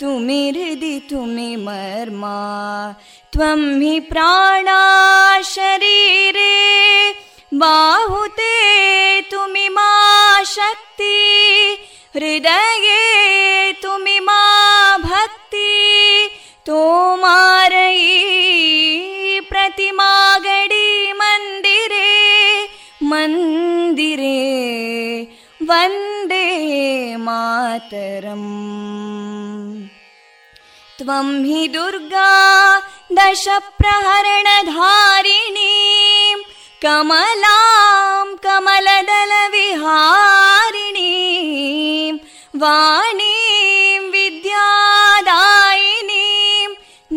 तुमि हृदि तुमि मर्मा त्वं हि प्राणा शरीरे बाहुते तुमि मा शक्ति हृदये तुमि मा भक्ति तोमारयी प्रतिमागडी। वन्दे मातरम् त्वं हि दुर्गा दशप्रहरणधारिणीं कमलां कमलदलविहारिणीं वाणीं विद्यादायिनीं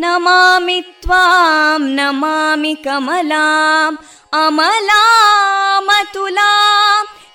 नमामि त्वां नमामि कमलाम् अमलामतुलां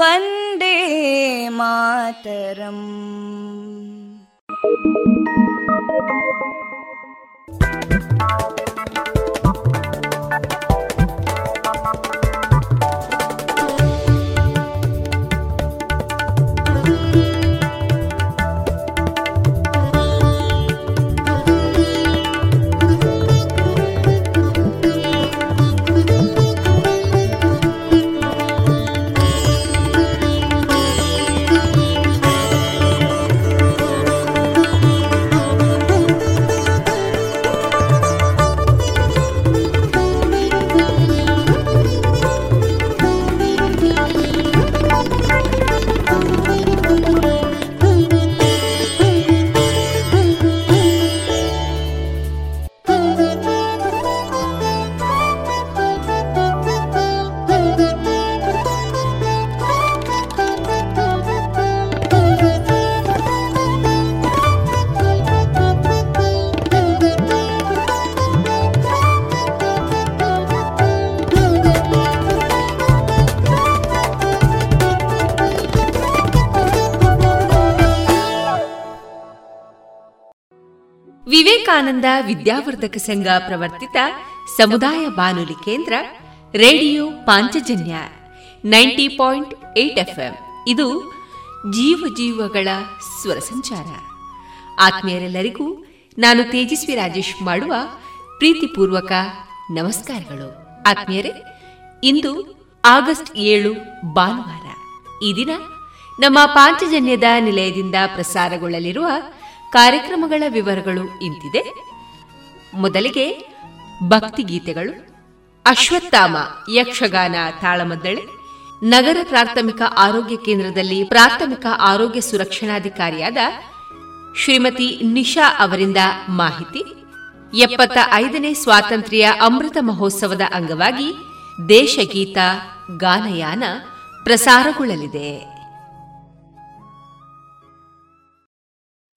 वन्दे मातरम् ವಿವೇಕಾನಂದ ವಿದ್ಯಾವರ್ಧಕ ಸಂಘ ಪ್ರವರ್ತಿತ ಸಮುದಾಯ ಬಾನುಲಿ ಕೇಂದ್ರ, radio Panchajanya, ninety point eight ಇದು ಜೀವ ಜೀವಗಳ ಸ್ವರ ಸಂಚಾರ. ಆತ್ಮೀಯರೆಲ್ಲರಿಗೂ ನಾನು ತೇಜಸ್ವಿ ರಾಜೇಶ್ ಮಾಡುವ ಪ್ರೀತಿಪೂರ್ವಕ ನಮಸ್ಕಾರಗಳು. ಆತ್ಮೀಯರೇ, ಇಂದು ಆಗಸ್ಟ್ ಏಳು, ಭಾನುವಾರ. ಈ ದಿನ ನಮ್ಮ ಪಾಂಚಜನ್ಯದ ನಿಲಯದಿಂದ ಪ್ರಸಾರಗೊಳ್ಳಲಿರುವ ಕಾರ್ಯಕ್ರಮಗಳ ವಿವರಗಳು ಇಂತಿದೆ. ಮೊದಲಿಗೆ ಭಕ್ತಿಗೀತೆಗಳು, ಅಶ್ವತ್ಥಾಮ, ಯಕ್ಷಗಾನ, ತಾಳಮದ್ದಳೆ, ನಗರ ಪ್ರಾಥಮಿಕ ಆರೋಗ್ಯ ಕೇಂದ್ರದಲ್ಲಿ ಪ್ರಾಥಮಿಕ ಆರೋಗ್ಯ ಸುರಕ್ಷಣಾಧಿಕಾರಿಯಾದ ಶ್ರೀಮತಿ ನಿಶಾ ಅವರಿಂದ ಮಾಹಿತಿ. ಎಪ್ಪತ್ತ ಐದನೇ ಸ್ವಾತಂತ್ರ್ಯ ಅಮೃತ ಮಹೋತ್ಸವದ ಅಂಗವಾಗಿ ದೇಶಗೀತ, ಗಾನಯಾನ ಪ್ರಸಾರಗೊಳ್ಳಲಿದೆ.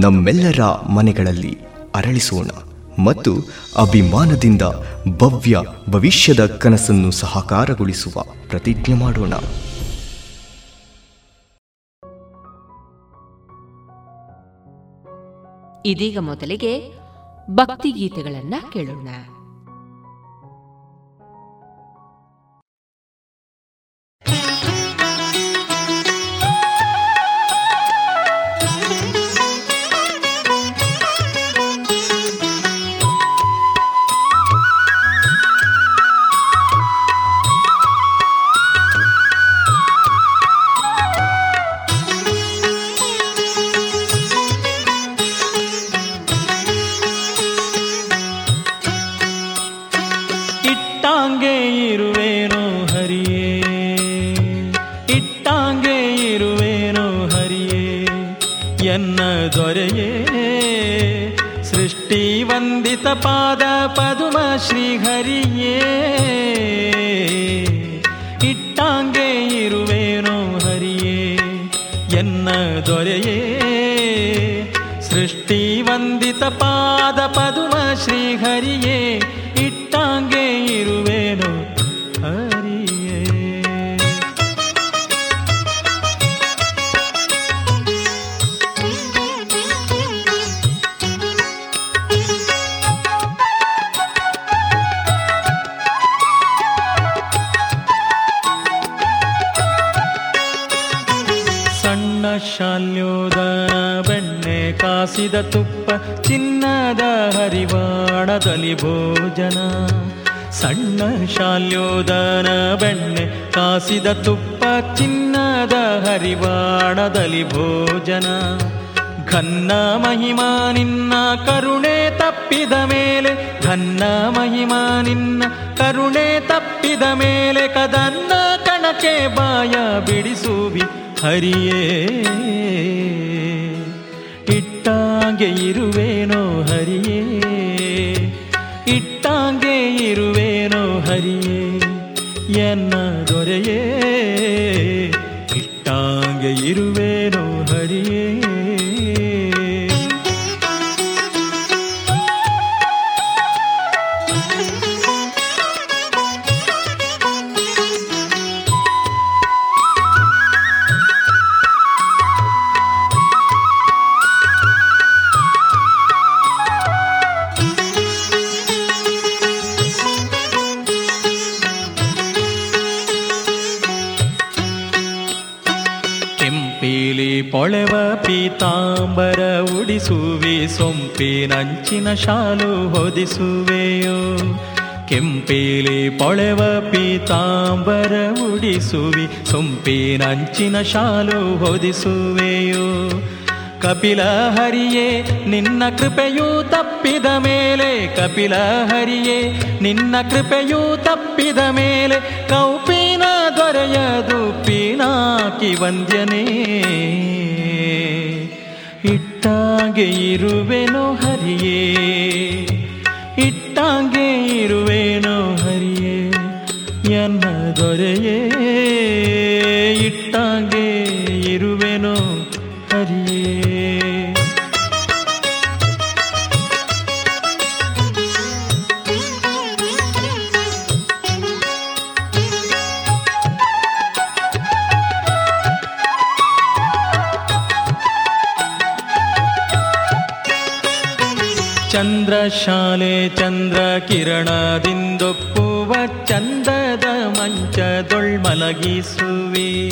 ನಮ್ಮೆಲ್ಲರ ಮನೆಗಳಲ್ಲಿ ಅರಳಿಸೋಣ ಮತ್ತು ಅಭಿಮಾನದಿಂದ ಭವ್ಯ ಭವಿಷ್ಯದ ಕನಸನ್ನು ಸಹಕಾರಗೊಳಿಸುವ ಪ್ರತಿಜ್ಞೆ ಮಾಡೋಣ. ಇದೀಗ ಮೊದಲಿಗೆ ಭಕ್ತಿಗೀತೆಗಳನ್ನು ಕೇಳೋಣ. ಪಾದ ಪದುಮ ಶ್ರೀಹರಿಯೇ. ಇಟ್ಟಾಂಗೆ ಇರುವೇನು ಹರಿಯೇ. ಎನ್ನ ದೊರೆಯೇ. ಸೃಷ್ಟಿ ವಂದಿತ ಪಾದ ಪದುಮ ಶ್ರೀಹರಿಯೇ. ಸಣ್ಣ ಶಾಲ್ಯೋದನ ಬೆಣ್ಣೆ, ಕಾಸಿದ ತುಪ್ಪ, ಚಿನ್ನದ ಹರಿವಾಣದಲ್ಲಿ ಭೋಜನ. ಘನ್ನ ಮಹಿಮಾ ನಿನ್ನ ಕರುಣೆ ತಪ್ಪಿದ ಮೇಲೆ, ಘನ್ನ ಮಹಿಮಾ ನಿನ್ನ ಕರುಣೆ ತಪ್ಪಿದ ಮೇಲೆ, ಕದನ್ನ ಕಣಕೆ ಬಾಯ ಬಿಡಿಸುವಿ, ಹರಿಯೇ. ಇಟ್ಟಾಗೆ ಇರುವೇನೋ ಹರಿಯೇ. ಇರುವೇನೋ ಹರಿಯೇ ಎನ್ನ ಉಡಿಸುವೆ ಸೊಂಪಿನಂಚಿನ ಶಾಲು ಹೊದಿಸುವೆಯೋ. ಕೆಂಪೇಲಿ ಪೊಳೆವ ಪೀತಾಂಬರ ಉಡಿಸುವಿ ಸೊಂಪಿನಂಚಿನ ಶಾಲು ಹೊದಿಸುವೆಯೋ. ಕಪಿಲ ಹರಿಯೇ, ನಿನ್ನ ಕೃಪೆಯೂ ತಪ್ಪಿದ ಮೇಲೆ. ಕಪಿಲ ಹರಿಯೇ, ನಿನ್ನ ಕೃಪೆಯೂ ತಪ್ಪಿದ ಮೇಲೆ. ಕೌಪಿನ ದೊರೆಯದು ಪೀನಾಕಿ ವಂದ್ಯನೇ. ಇಟ್ಟಾಗ ಇಟ್ಟಾಂಗೆ ಇರುವೆನೋ ಹರಿಯೇ ಇಟ್ಟಾಗೆ ಇರುವೆನೋ ಹರಿಯೇ ಎನ್ನ ದೊರೆಯೇ. ಚಂದ್ರ ಶಾಲೆ ಚಂದ್ರ ಕಿರಣದಿಂದೊಪ್ಪುವ ಚಂದದ ಮಂಚದೊಳ್ಮಲಗಿಸುವೆ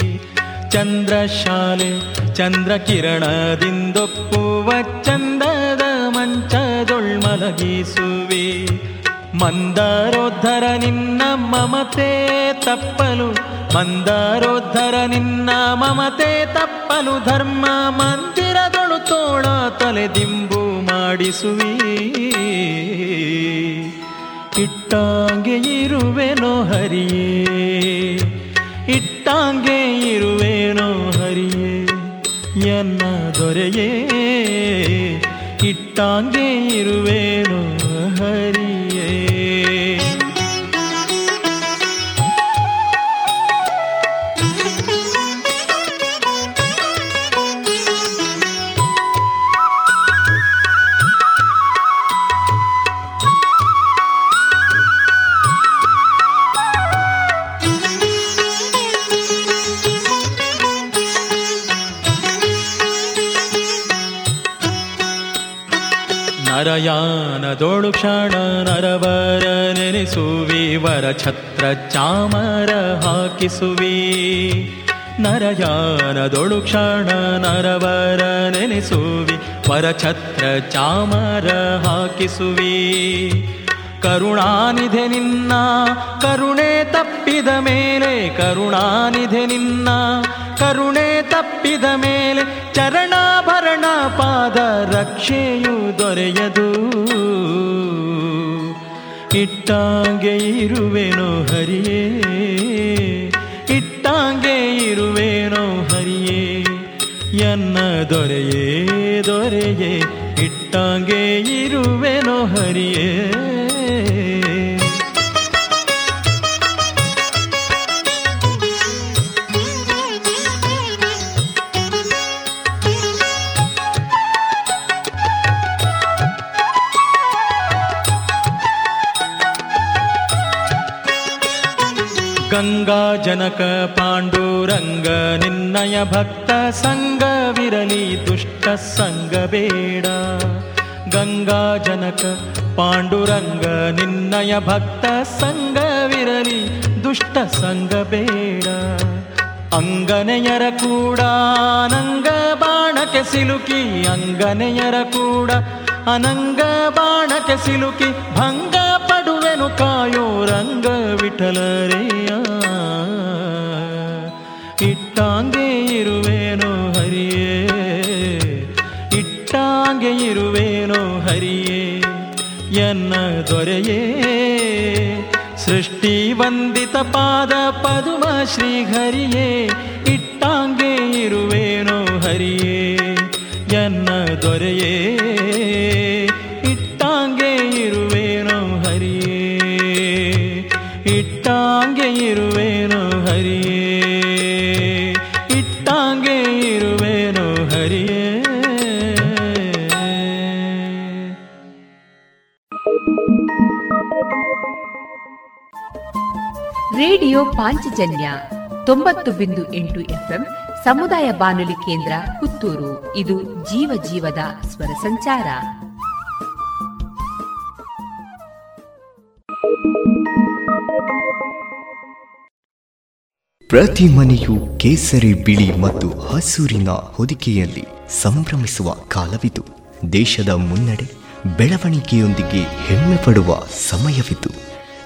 ಚಂದ್ರ ಶಾಲೆ ಚಂದ್ರ ಕಿರಣದಿಂದೊಪ್ಪುವ ಚಂದದ ಮಂಚದೊಳ್ಮಲಗಿಸುವೆ ಮಂದಾರೋದ್ಧರ ನಿನ್ನ ಮಮತೆ ತಪ್ಪಲು, ಮಂದಾರೋದ್ಧರ ನಿನ್ನ ಮಮತೆ ತಪ್ಪಲು ಧರ್ಮ ಮಂದಿರದೊಳು ತೋಳ ತಲೆದಿಂಬು ಮಾಡಿಸುವಿ. ಇಟ್ಟಾಂಗೆ ಇರುವೆನೋ ಹರಿಯೇ. ಇಟ್ಟಾಂಗೆ ಇರುವೆನೋ ಹರಿಯೇ. ಎನ್ನ ದೊರೆಯೇ. ಇಟ್ಟಾಂಗೆ ಇರುವೆನೋ ಹರಿಯೇ. ನರಯಾನದೋಳು ಕ್ಷಣ ನರವರ ನೆನೆಸುವಿ, ವರ ಛತ್ರ ಚಾಮರ ಹಾಕಿಸುವಿ. ನರಯಾನದೊಳು ಕ್ಷಣ ನರವರ ನೆನೆಸುವಿ, ವರ ಛತ್ರ ಚಾಮರ ಹಾಕಿಸುವಿ. ಕರುಣಾನಿಧೆ ನಿನ್ನ, ಕರುಣೆ ತಪ್ಪಿದ ಮೇಲೆ, ಕರುಣಾನಿಧೆ ನಿನ್ನ, ಕರುಣೆ ತಪ್ಪಿದ ಮೇಲೆ ಚರಣಾಭರಣ ಪಾದ ರಕ್ಷೆಯು ದೊರೆಯದು. ಇಟ್ಟಾಂಗೆ ಇರುವೆನೋ ಹರಿಯೇ ಇಟ್ಟಾಂಗೆ ಇರುವೇನೋ ಹರಿಯೇ ಎನ್ನ ದೊರೆಯೇ ದೊರೆಯೇ ಇಟ್ಟಾಂಗೆ ಇರುವೆನೋ ಹರಿಯೇ ಪಾಂಡುರಂಗ ನಿನ್ನಯ ಭಕ್ತ ಸಂಗವಿರಲಿ ದುಷ್ಟ ಸಂಗ ಬೇಡ ಗಂಗಾ ಜನಕ ಪಾಂಡುರಂಗ ನಿನ್ನಯ ಭಕ್ತ ಸಂಗವಿರಲಿ ದುಷ್ಟ ಸಂಗ ಬೇಡ ಅಂಗನೆಯರ ಕೂಡ ಅನಂಗ ಬಾಣಕ್ಕೆ ಸಿಲುಕಿ ಅಂಗನೆಯರ ಕೂಡ ಅನಂಗ ಬಾಣಕ್ಕೆ ಸಿಲುಕಿ ಭಂಗ ಪಡುವೆನು ಕಾಯೋ ರಂಗ ವಿಠಲರೆಯ ಇರುವೇನೋ ಹರಿಯೇ ಎನ್ನ ದೊರೆಯೇ. ಸೃಷ್ಟಿ ವಂದಿತ ಪಾದ ಪದುಮ ಶ್ರೀಹರಿಯೇ ಇಟ್ಟಾಂಗೆ ಇರುವೇನೋ ಹರಿಯೇ ಎನ್ನ ದೊರೆಯೇ. ರೇಡಿಯೋ ಪಾಂಚಜನ್ಯ ತೊಂಬತ್ತು ಬಿಂದು ಎಂಟು ಎಫ್ಎಂ ಸಮುದಾಯ ಬಾನುಲಿ ಕೇಂದ್ರ ಪುತ್ತೂರು. ಇದು ಜೀವ ಜೀವದ ಸ್ವರ ಸಂಚಾರ. ಪ್ರತಿ ಮನೆಯು ಕೇಸರಿ ಬಿಳಿ ಮತ್ತು ಹಸೂರಿನ ಹೊದಿಕೆಯಲ್ಲಿ ಸಂಭ್ರಮಿಸುವ ಕಾಲವಿದು. ದೇಶದ ಮುನ್ನಡೆ ಬೆಳವಣಿಗೆಯೊಂದಿಗೆ ಹೆಮ್ಮೆ ಪಡುವ ಸಮಯವಿದು.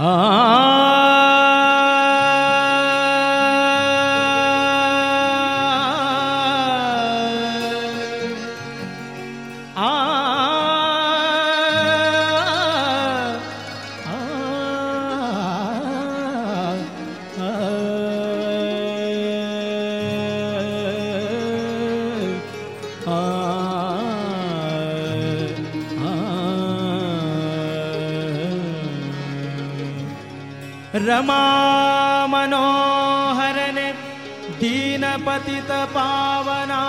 ಆ रमा दीनपतितपावना।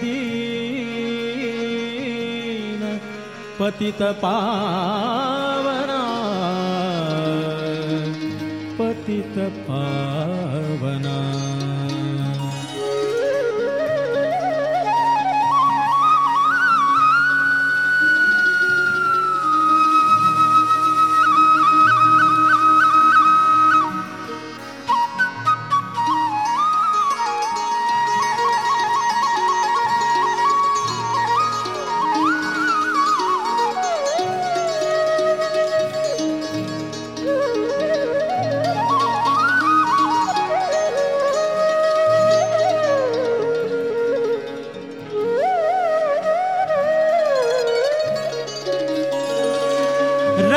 दीनपतितपा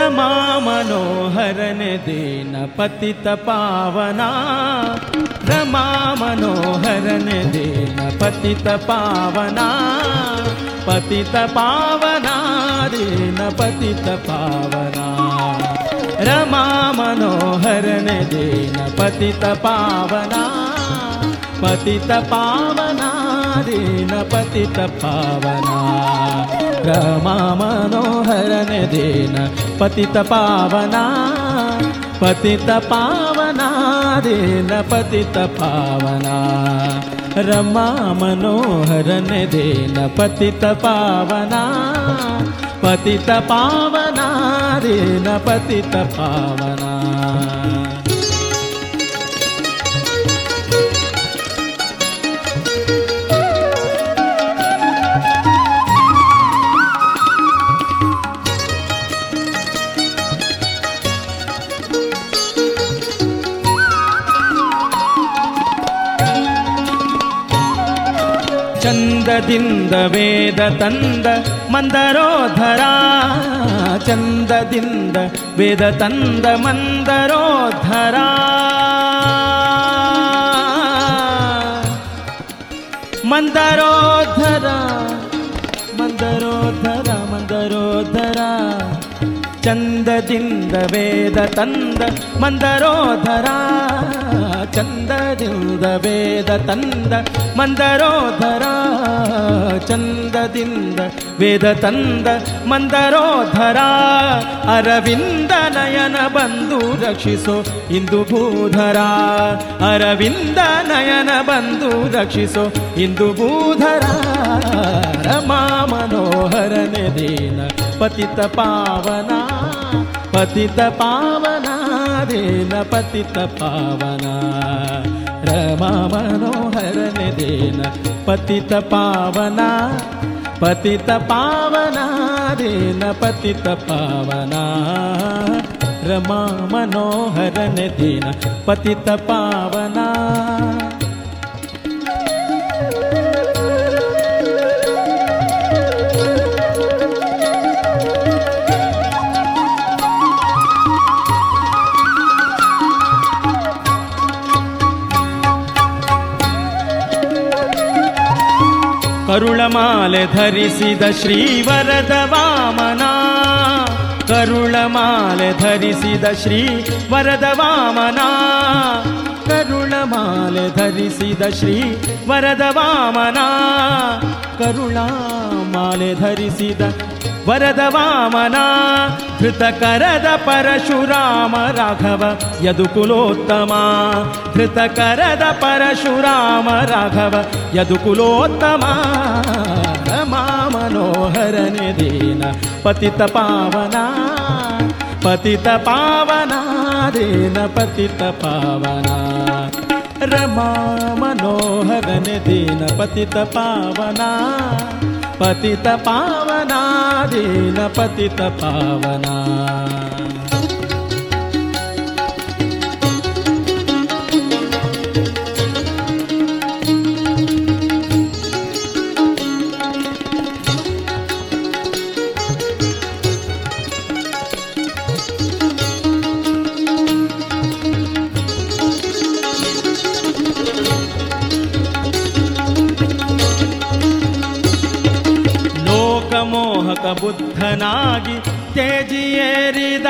रमानोहरण देन पति तावना रमानोहरेन पतितपाना पति तावना देना पतितपाना रम मनोहर देन पति तावना पति तावना दीन पतित पावना। रमा मनोहरन दीन पतित पावना। पतित पावना दीन पतित पावना। रमा मनोहरन दीन पतित पावना। पतित पावना दीन पतित पावना ಚಂದದಿಂದ ವೇದ ತಂದ ಮಂದರೋಧರ ಚಂದದಿಂದ ವೇದ ತಂದ ಮಂದರೋಧರ ಮಂದರೋಧರ ಮಂದರೋಧರ ಮಂದರೋಧರ ಚಂದದಿಂದ ವೇದ ತಂದ ಮಂದರೋಧರ ಚಂದದಿಂದ ವೇದ ತಂದ ಮಂದರೋಧರ ಚಂದದಿಂದ ವೇದ ತಂದ ಮಂದರೋಧರ ಅರವಿಂದ ನಯನ ಬಂದು ರಕ್ಷಿಸೋ ಇಂದು ಭೂಧರ, ಅರವಿಂದ ನಯನ ಬಂದು ರಕ್ಷಿಸೋ ಇಂದು ಭೂಧರ ರಮಾ ಮನೋಹರನೆ ದೀನ, ಪತಿತ ಪಾವನ ಪತಿತ ಪಾವನ. हरे न पतित पावना रम मनोहरीना पति तावना पति तावना रे न पतित पावना रमा मनोहरीना पति तावना ಕರುಳಮಾಲೆ ಧರಿಸಿದ ಧರಿಸಿದ ಶ್ರೀ ವರದ ವಾಮನ ಕರುಳಮಾಲೆ ಧರಿಸಿದ ಶ್ರೀ ವರದ ವಾಮನ ಕರುಳಮಾಲೆ ಧರಿಸಿದ ವರದ ವಾಮನ. ಪರಶುರಾಮ ರಾಘವ वरद वामना कृत परशुराम राघव यदुकुलोत्तमा। धृतकरद परशुराम राघव यदुकुलोत्तमा। रमा मनोहर निेन पतितपावना पतितपावना देन पतितपावना रमा मनोहरनि दीन पतितपावना पतित पावना ಮುಕ್ತ ಬುದ್ಧನಾಗಿ ತೇಜಿಯೇರಿದ.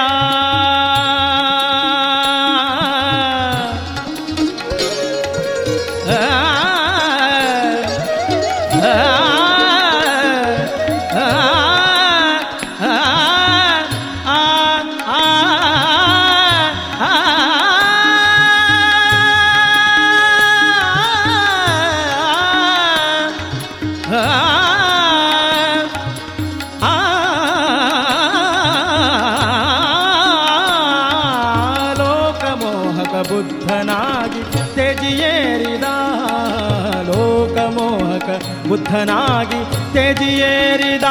ಬುದ್ಧನಾಗಿ ತೆಜಿಯೇರಿದ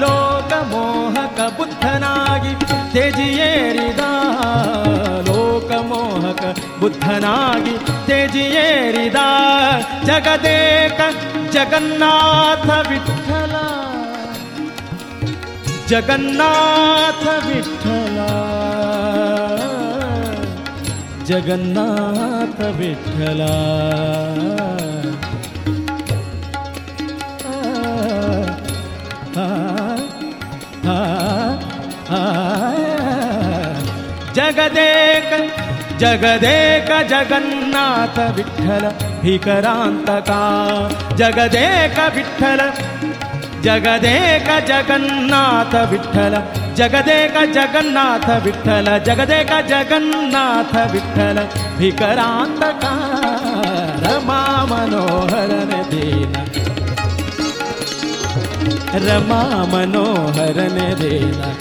ಲೋಕಮೋಹಕ ಬುದ್ಧನಾಗಿ ತೆಜಿಯೇರಿದ ಲೋಕಮೋಹಕ ಬುದ್ಧನಾಗಿ ತೆಜಿಯೇರಿದ ಜಗದೇಕ ಜಗನ್ನಾಥ ವಿಠಲ. ಜಗನ್ನಾಥ ವಿಠಲ. ಜಗನ್ನಾಥ ವಿಠಲ. जगदेक जगदेक जगन्नाथ विठ्ठल भिकरान्तका जगदेक विठल जगदेक जगन्नाथ विठ्ठल, जगदेक जगन्नाथ विठ्ठल, जगदेक जगन्नाथ विठ्ठल का रमा मनोहरन देना। रमा मनोहरन देना।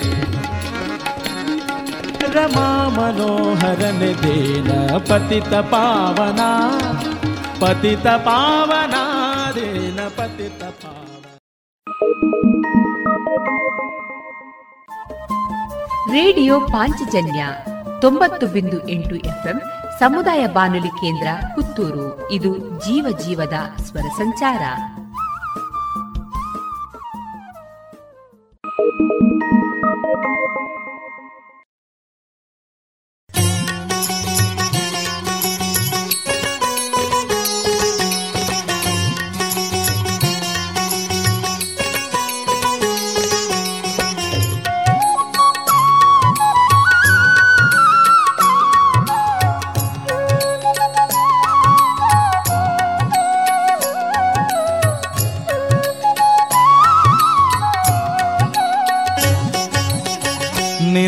ರಮಾ ಮನೋಹರನ ದೇನ ಪತಿತ ಪಾವನ ಪತಿತ ಪಾವನ, ದೇನ ಪತಿತ ಪಾವನ. ರೇಡಿಯೋ ಪಾಂಚಜನ್ಯ ತೊಂಬತ್ತು ಬಿಂದು ಎಂಟು ಎಫ್ಎಂ ಸಮುದಾಯ ಬಾನುಲಿ ಕೇಂದ್ರ ಪುತ್ತೂರು. ಇದು ಜೀವ ಜೀವದ ಸ್ವರ ಸಂಚಾರ.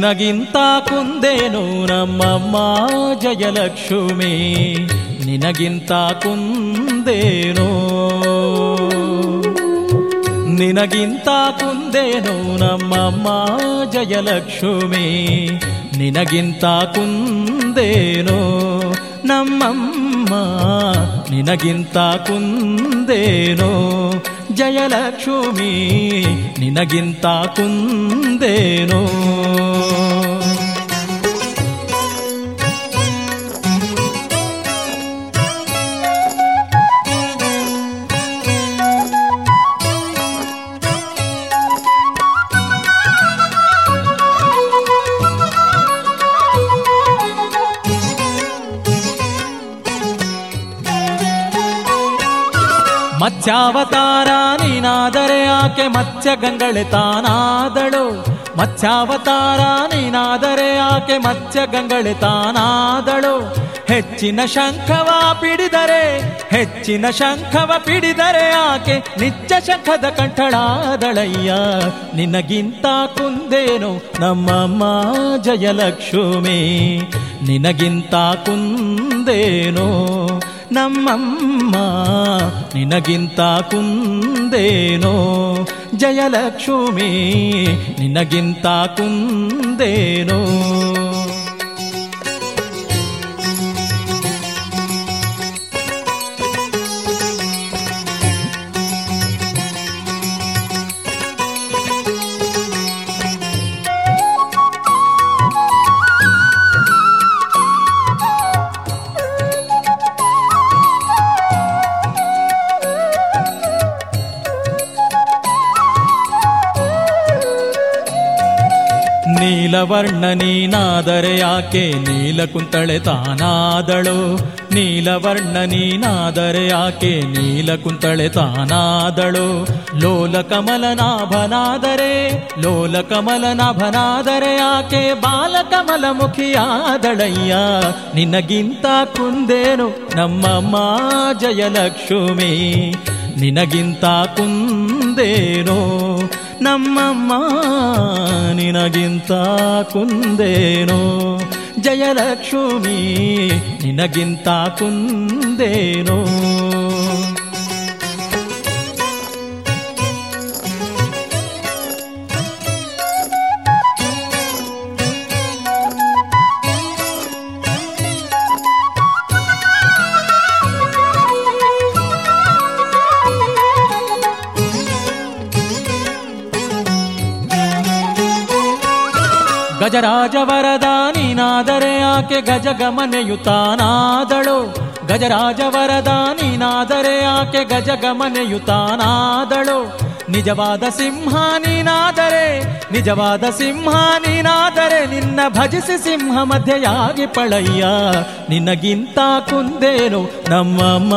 ನಿನಗಿಂತ ಕುಂದೇನು ನಮ್ಮಮ್ಮ ಜಯಲಕ್ಷ್ಮಿ? ನಿನಗಿಂತ ಕುಂದೇನು? ನಿನಗಿಂತ ಕುಂದೇನು ನಮ್ಮಮ್ಮ ಜಯಲಕ್ಷ್ಮಿ? ನಿನಗಿಂತ ಕುಂದೇನು ನಮ್ಮಮ್ಮ? ನಿನಗಿಂತ ಕುಂದೇನು ಜಯಲಕ್ಷ್ಮಿ ನಿನಗಿಂತ ಕುಂದೇನು ಮತ್ಸ್ಯಾವತಾರ ನೀನಾದರೆ ಆಕೆ ಮತ್ಸ್ಯ ಗಂಗಳೆ ತಾನಾದಳು. ಮತ್ಸ್ಯಾವತಾರ, ನೀನಾದರೆ ಆಕೆ ಮತ್ಸ್ಯ ಗಂಗಳೆ ತಾನಾದಳು. ಹೆಚ್ಚಿನ ಶಂಖವ ಪಿಡಿದರೆ, ಹೆಚ್ಚಿನ ಶಂಖವ ಪಿಡಿದರೆ ಆಕೆ ನಿಚ್ಚ ಶಂಖದ ಕಂಠಳಾದಳಯ್ಯ. ನಿನಗಿಂತ ಕುಂದೇನು ನಮ್ಮಮ್ಮ ಜಯಲಕ್ಷ್ಮಿ? ನಿನಗಿಂತ ಕುಂದೇನೋ ನಮ್ಮಮ್ಮ ನಿನಗಿಂತ ಕುಂದೇನೋ? ಜಯಲಕ್ಷ್ಮಿ ನಿನಗಿಂತ ಕುಂದೇನೋ? ನೀಲವರ್ಣ ನೀನಾದರೆ ಯಾಕೆ ನೀಲಕುಂತಳೆ ತಾನಾದಳು? ನೀಲವರ್ಣ ನೀನಾದರೆ ಯಾಕೆ ನೀಲಕುಂತಳೆ ತಾನಾದಳು? ಲೋಲ ಕಮಲನಾಭನಾದರೆ ಲೋಲ ಕಮಲನಾಭನಾದರೆ ಯಾಕೆ ಬಾಲಕಮಲ ಮುಖಿಯಾದಳಯ್ಯ ನಿನಗಿಂತ ಕುಂದೇನು ನಮ್ಮಮ್ಮ ಜಯಲಕ್ಷ್ಮಿ? ನಿನಗಿಂತ ಕುಂದೇನೋ ನಮ್ಮಮ್ಮ ನಿನಗಿಂತ ಕುಂದೇನೋ? ಜಯಲಕ್ಷ್ಮಿ ನಿನಗಿಂತ ಕುಂದೇನೋ? ಗಜರಾಜ ವರದಾನಿನಾದರೆ ಆಕೆ ಗಜಗಮನೆಯುತಾನಾದಳು ಗಜರಾಜ ವರದಾನಿನಾದರೆ ಆಕೆ ಗಜಗಮನೆಯುತಾನಾದಳು ನಿಜವಾದ ಸಿಂಹ ನೀನಾದರೆ ನಿಜವಾದ ಸಿಂಹ ನೀನಾದರೆ ನಿನ್ನ ಭಜಿಸಿ ಸಿಂಹ ಮಧ್ಯೆಯಾಗಿ ಪಳಯ್ಯ. ನಿನಗಿಂತ ಕುಂದೇನು ನಮ್ಮಮ್ಮ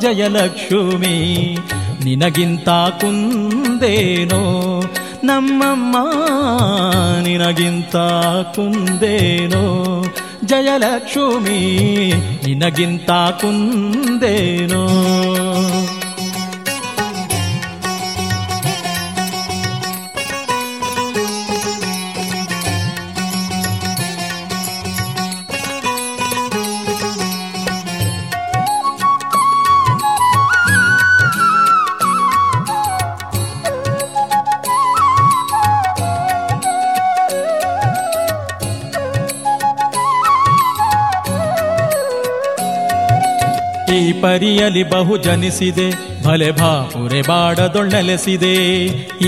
ಜಯಲಕ್ಷ್ಮಿ? ನಿನಗಿಂತ ಕುಂದೇನೋ ನಮ್ಮಮ್ಮ ನಿನಗಿಂತ ಕುಂದೇನೋ ಜಯಲಕ್ಷ್ಮಿ ನಿನಗಿಂತ ಕುಂದೇನೋ ಪರಿಯಲಿ ಬಹು ಜನಿಸಿದೆ ಭಲೆ ಭಾಪುರೆ ಬಾಡದೊಳ್ಳೆಲೆಸಿದೆ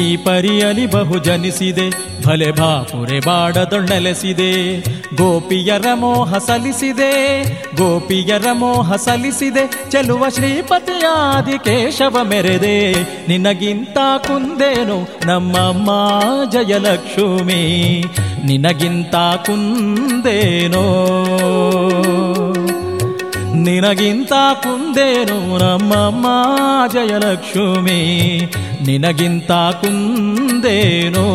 ಈ ಪರಿಯಲಿ ಬಹು ಜನಿಸಿದೆ ಭಲೆ ಭಾಪುರೆ ಬಾಡದೊಳ್ಳೆಲೆಸಿದೆ ಗೋಪಿಯರ ಮೋಹ ಸಲಿಸಿದೆ ಗೋಪಿಯರ ಮೋಹ ಸಲಿಸಿದೆ ಚೆಲುವ ಶ್ರೀಪತಿಯಾದಿ ಕೇಶವ ಮೆರೆದೆ, ನಿನಗಿಂತ ಕುಂದೇನು ನಮ್ಮಮ್ಮ ಜಯಲಕ್ಷ್ಮಿ? ನಿನಗಿಂತ ಕುಂದೇನೋ? ನಿನಗಿಂತ ಕುಂದೇನು ನಮ್ಮಮ್ಮ ಜಯಲಕ್ಷ್ಮಿ? ನಿನಗಿಂತ ಕುಂದೇನು?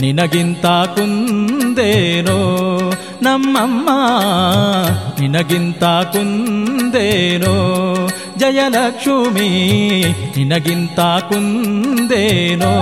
ನಿನಗಿಂತ ಕುಂದೇನು? ನಮ್ಮಮ್ಮ ನಿನಗಿಂತ ಕುಂದೇನು? ಜಯಲಕ್ಷ್ಮಿ ನಿನಗಿಂತ ಕುಂದೇನೋ?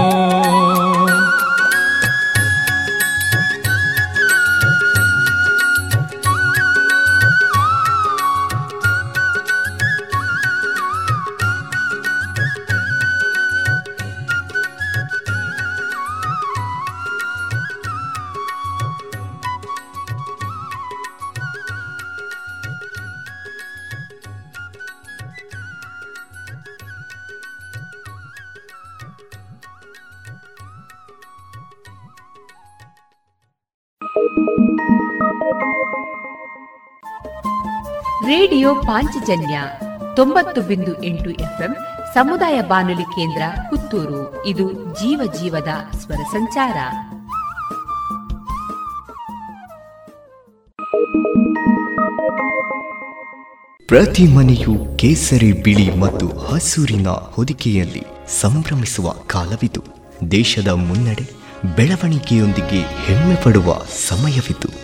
ರೇಡಿಯೋ ಪಾಂಚಜನ್ಯ ತೊಂಬತ್ತು ಬಿಂದು ಎಂಟು ಎಫ್ಎಂ ಸಮುದಾಯ ಬಾನುಲಿ ಕೇಂದ್ರ ಪುತ್ತೂರು. ಇದು ಜೀವ ಜೀವದ ಸ್ವರ ಸಂಚಾರ. ಪ್ರತಿ ಮನೆಯು ಕೇಸರಿ ಬಿಳಿ ಮತ್ತು ಹಸೂರಿನ ಹೊದಿಕೆಯಲ್ಲಿ ಸಂಭ್ರಮಿಸುವ ಕಾಲವಿದು. ದೇಶದ ಮುನ್ನಡೆ ಬೆಳವಣಿಗೆಯೊಂದಿಗೆ ಹೆಮ್ಮೆ ಪಡುವ ಸಮಯವಿದು.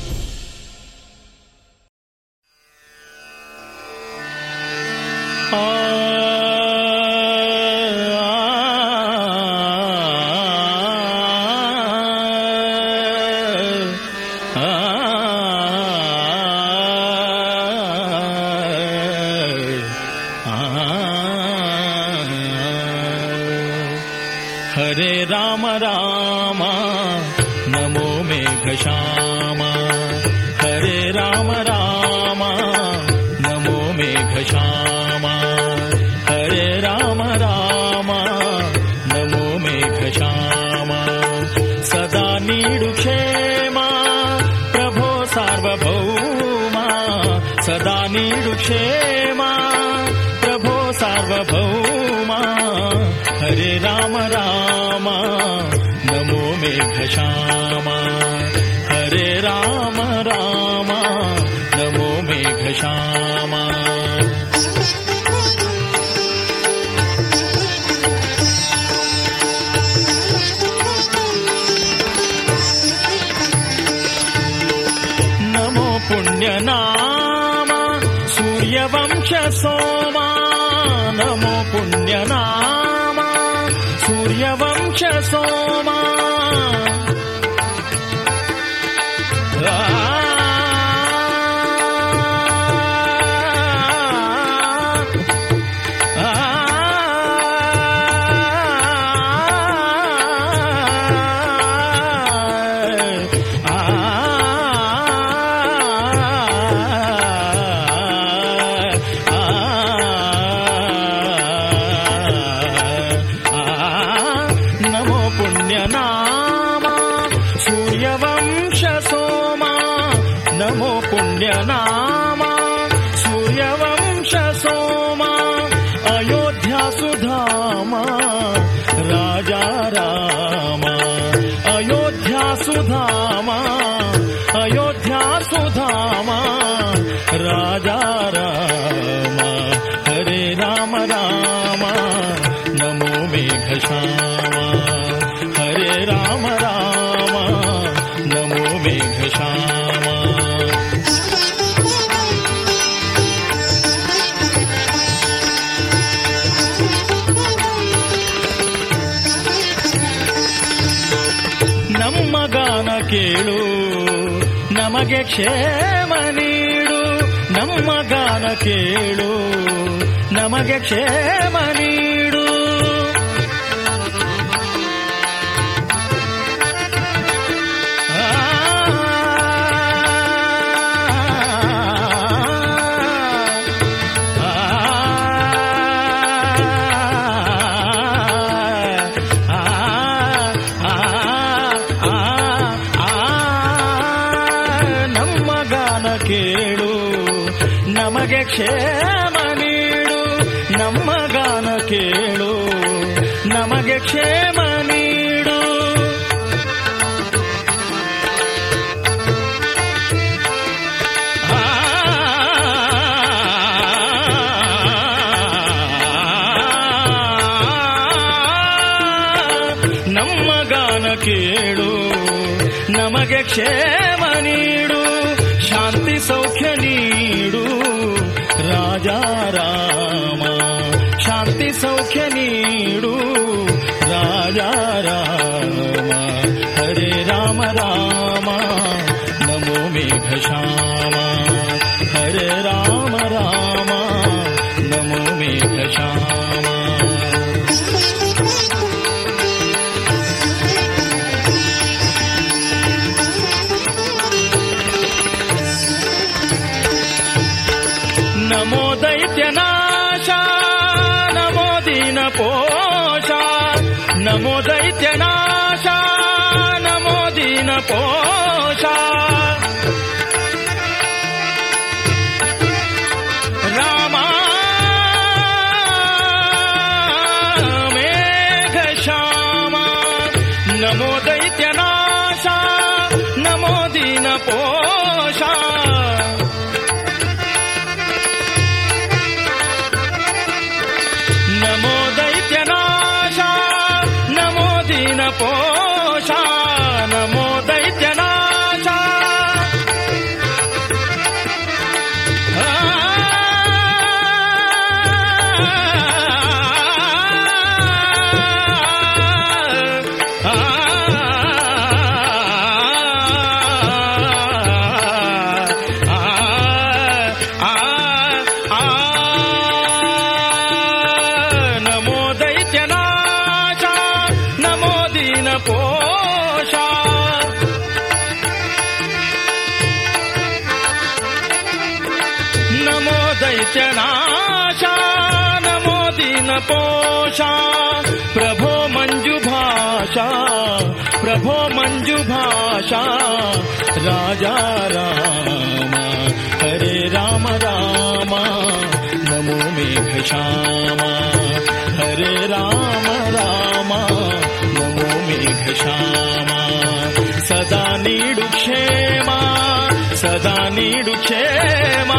నేడు క్షేమా?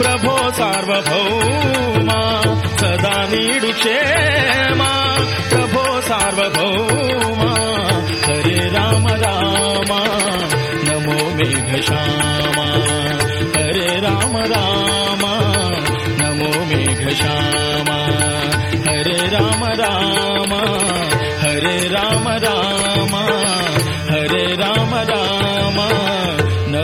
ప్రభో సార్వభౌమా సదా నీడు క్షేమా? ప్రభో సార్వభౌమా హరే రామ రామ నమో మేఘ శ్యామా హరే రామ రామ నమో మేఘ శ్యామా హరే రామ రామ హరే రామ రామ.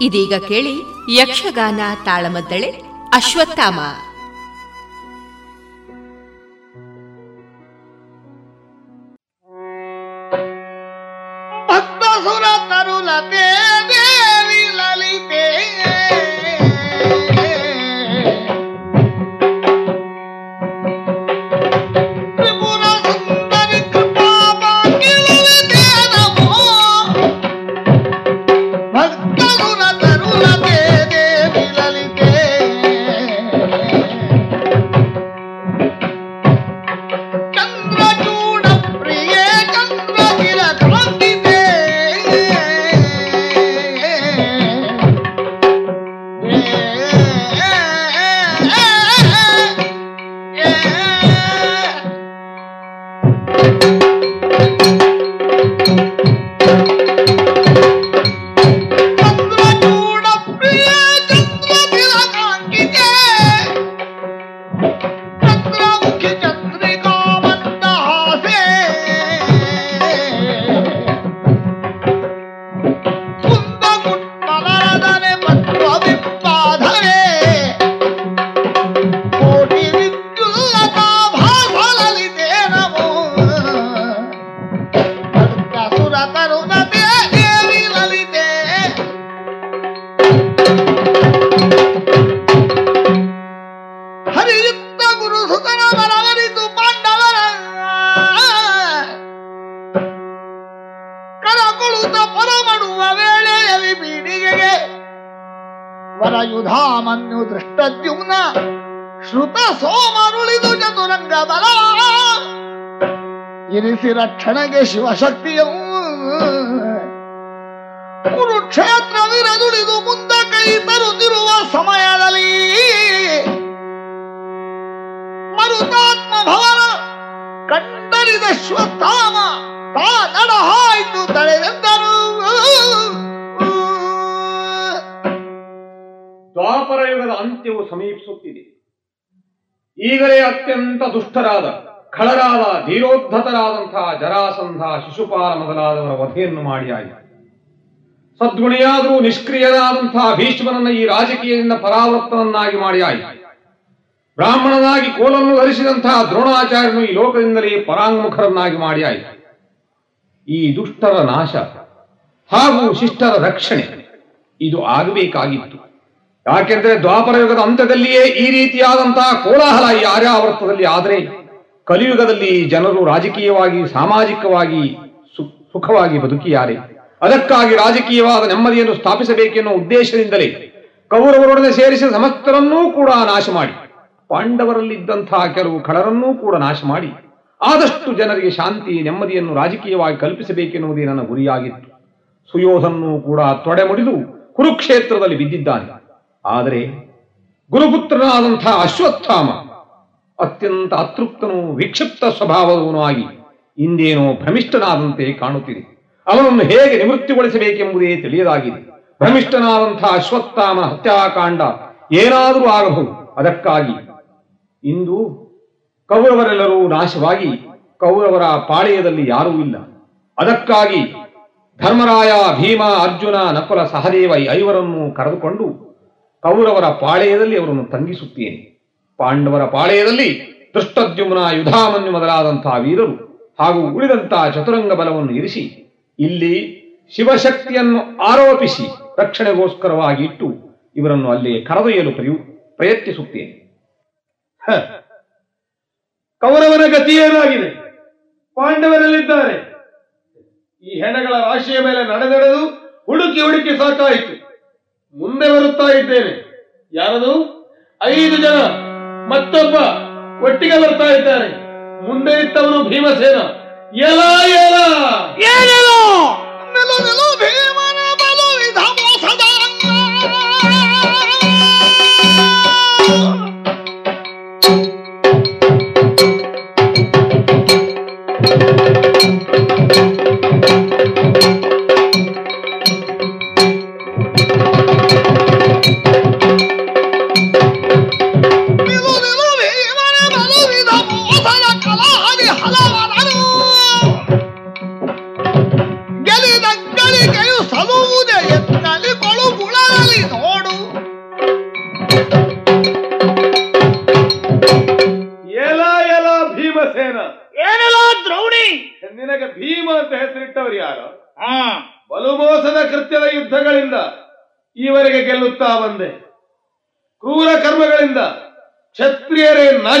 ಇದೀಗ ಕೇಳಿ ಯಕ್ಷಗಾನ ತಾಳಮದ್ದಳೆ ಅಶ್ವತ್ಥಾಮ. ಇರಿಸಿ ರಕ್ಷಣೆಗೆ ಕುರುಕ್ಷೇತ್ರ ಕುರುಕ್ಷೇತ್ರವಿರದುಳಿದು ಮುಂದ ಕೈ ತರುತ್ತಿರುವ ಸಮಯದಲ್ಲಿ ಮರುತಾತ್ಮ ಭವನ ಕಂಡರಿದ ಶ್ವತ್ಥಾಮ ತಾ ನಡ ಹಾಯ್ತು ತಡೆದೆಂದರು ದ್ವಾಪರ ಅಂತ್ಯವು ಸಮೀಪಿಸುತ್ತಿದೆ. ಈಗಲೇ ಅತ್ಯಂತ ದುಷ್ಟರಾದ ಖಳರಾದ ಧೀರೋದ್ಧತರಾದಂತಹ ಜರಾಸಂಧ ಶಿಶುಪಾಲ ಮೊದಲಾದವರ ವಧೆಯನ್ನು ಮಾಡಿ ಆಯಿತು ಸದ್ಗುಣಿಯಾದರೂ ನಿಷ್ಕ್ರಿಯರಾದಂತಹ ಭೀಷ್ಮನನ್ನ ಈ ರಾಜಕೀಯದಿಂದ ಪರಾವರ್ತನನ್ನಾಗಿ ಮಾಡಿ ಆಯಿತು ಬ್ರಾಹ್ಮಣನಾಗಿ ಕೋಲನ್ನು ಧರಿಸಿದಂತಹ ದ್ರೋಣಾಚಾರ್ಯನು ಈ ಲೋಕದಿಂದಲೇ ಪರಾಂಗುಖರನ್ನಾಗಿ ಮಾಡಿ ಆಯಿತು ಈ ದುಷ್ಟರ ನಾಶ ಹಾಗೂ ಶಿಷ್ಟರ ರಕ್ಷಣೆ ಇದು ಆಗಬೇಕಾಗಿತ್ತು. ಯಾಕೆಂದ್ರೆ ದ್ವಾಪರ ಯುಗದ ಅಂತ್ಯದಲ್ಲಿಯೇ ಈ ರೀತಿಯಾದಂತಹ ಕೋಲಾಹಲ ಈ ಆರ್ಯಾವರ್ತದಲ್ಲಿ ಆದರೆ ಕಲಿಯುಗದಲ್ಲಿ ಜನರು ರಾಜಕೀಯವಾಗಿ, ಸಾಮಾಜಿಕವಾಗಿ ಸುಖವಾಗಿ ಬದುಕಿಯಾರೆ ಅದಕ್ಕಾಗಿ ರಾಜಕೀಯವಾದ ನೆಮ್ಮದಿಯನ್ನು ಸ್ಥಾಪಿಸಬೇಕೆನ್ನುವ ಉದ್ದೇಶದಿಂದಲೇ ಕೌರವರೊಡನೆ ಸೇರಿಸಿ ಸಮಸ್ತರನ್ನೂ ಕೂಡ ನಾಶ ಮಾಡಿ. ಪಾಂಡವರಲ್ಲಿದ್ದಂತಹ ಕೆಲವು ಖಳರನ್ನೂ ಕೂಡ ನಾಶ ಮಾಡಿ. ಆದಷ್ಟು ಜನರಿಗೆ ಶಾಂತಿ, ನೆಮ್ಮದಿಯನ್ನು ರಾಜಕೀಯವಾಗಿ ಕಲ್ಪಿಸಬೇಕೆನ್ನುವುದೇ ನನ್ನ ಗುರಿಯಾಗಿತ್ತು. ಸುಯೋಧನ್ನು ಕೂಡ ತೊಡೆ ಮುಡಿದು ಕುರುಕ್ಷೇತ್ರದಲ್ಲಿ ಬಿದ್ದಿದ್ದಾನೆ. ಆದರೆ ಗುರುಪುತ್ರನಾದಂಥ ಅಶ್ವತ್ಥಾಮ ಅತ್ಯಂತ ಅತೃಪ್ತನೂ ವಿಕ್ಷಿಪ್ತ ಸ್ವಭಾವದವನೂ ಆಗಿ ಇಂದೇನೋ ಭ್ರಮಿಷ್ಠನಾದಂತೆ ಕಾಣುತ್ತಿದೆ. ಅವನನ್ನು ಹೇಗೆ ನಿವೃತ್ತಿಗೊಳಿಸಬೇಕೆಂಬುದೇ ತಿಳಿಯದಾಗಿದೆ. ಭ್ರಮಿಷ್ಠನಾದಂತಹ ಅಶ್ವತ್ಥಾಮ ಹತ್ಯಾಕಾಂಡ ಏನಾದರೂ ಆಗಬಹುದು. ಅದಕ್ಕಾಗಿ ಇಂದು ಕೌರವರೆಲ್ಲರೂ ನಾಶವಾಗಿ ಕೌರವರ ಪಾಳೆಯದಲ್ಲಿ ಯಾರೂ ಇಲ್ಲ. ಅದಕ್ಕಾಗಿ ಧರ್ಮರಾಯ ಭೀಮ, ಅರ್ಜುನ, ನಕುಲ, ಸಹದೇವ ಈ ಐವರನ್ನು ಕರೆದುಕೊಂಡು ಕೌರವರ ಪಾಳೆಯದಲ್ಲಿ ಅವರನ್ನು ತಂಗಿಸುತ್ತೇನೆ. ಪಾಂಡವರ ಪಾಳೆಯದಲ್ಲಿ ದೃಷ್ಟದ್ಯುಮ್ನ ಯುಧಾಮನ್ಯು ಮೊದಲಾದಂತಹ ವೀರರು ಹಾಗೂ ಉಳಿದಂತಹ ಚತುರಂಗ ಬಲವನ್ನು ಇರಿಸಿ ಇಲ್ಲಿ ಶಿವಶಕ್ತಿಯನ್ನು ಆರೋಪಿಸಿ ರಕ್ಷಣೆಗೋಸ್ಕರವಾಗಿ ಇಟ್ಟು ಇವರನ್ನು ಅಲ್ಲಿ ಕರೆದೊಯ್ಯಲು ಪ್ರಯು- ಪ್ರಯತ್ನಿಸುತ್ತೇನೆ. ಕೌರವನ ಗತಿ ಏನಾಗಿದೆ? ಪಾಂಡವರಲ್ಲಿದ್ದಾರೆ. ಈ ಹೆಣಗಳ ರಾಶಿಯ ಮೇಲೆ ನಡೆದೆಡೆದು ಹುಡುಕಿ ಹುಡುಕಿ ಸಾಕಾಯಿತು. ಮುಂದೆ ಬರುತ್ತಾ ಇದ್ದೇನೆ. ಯಾರದು? ಐದು ಜನ. ಮತ್ತೊಬ್ಬ ಒಟ್ಟಿಗೆ ಬರ್ತಾ ಇದ್ದಾರೆ. ಮುಂದೆ ಇತ್ತವನು ಭೀಮಸೇನ. ಎಲ ಎಲ!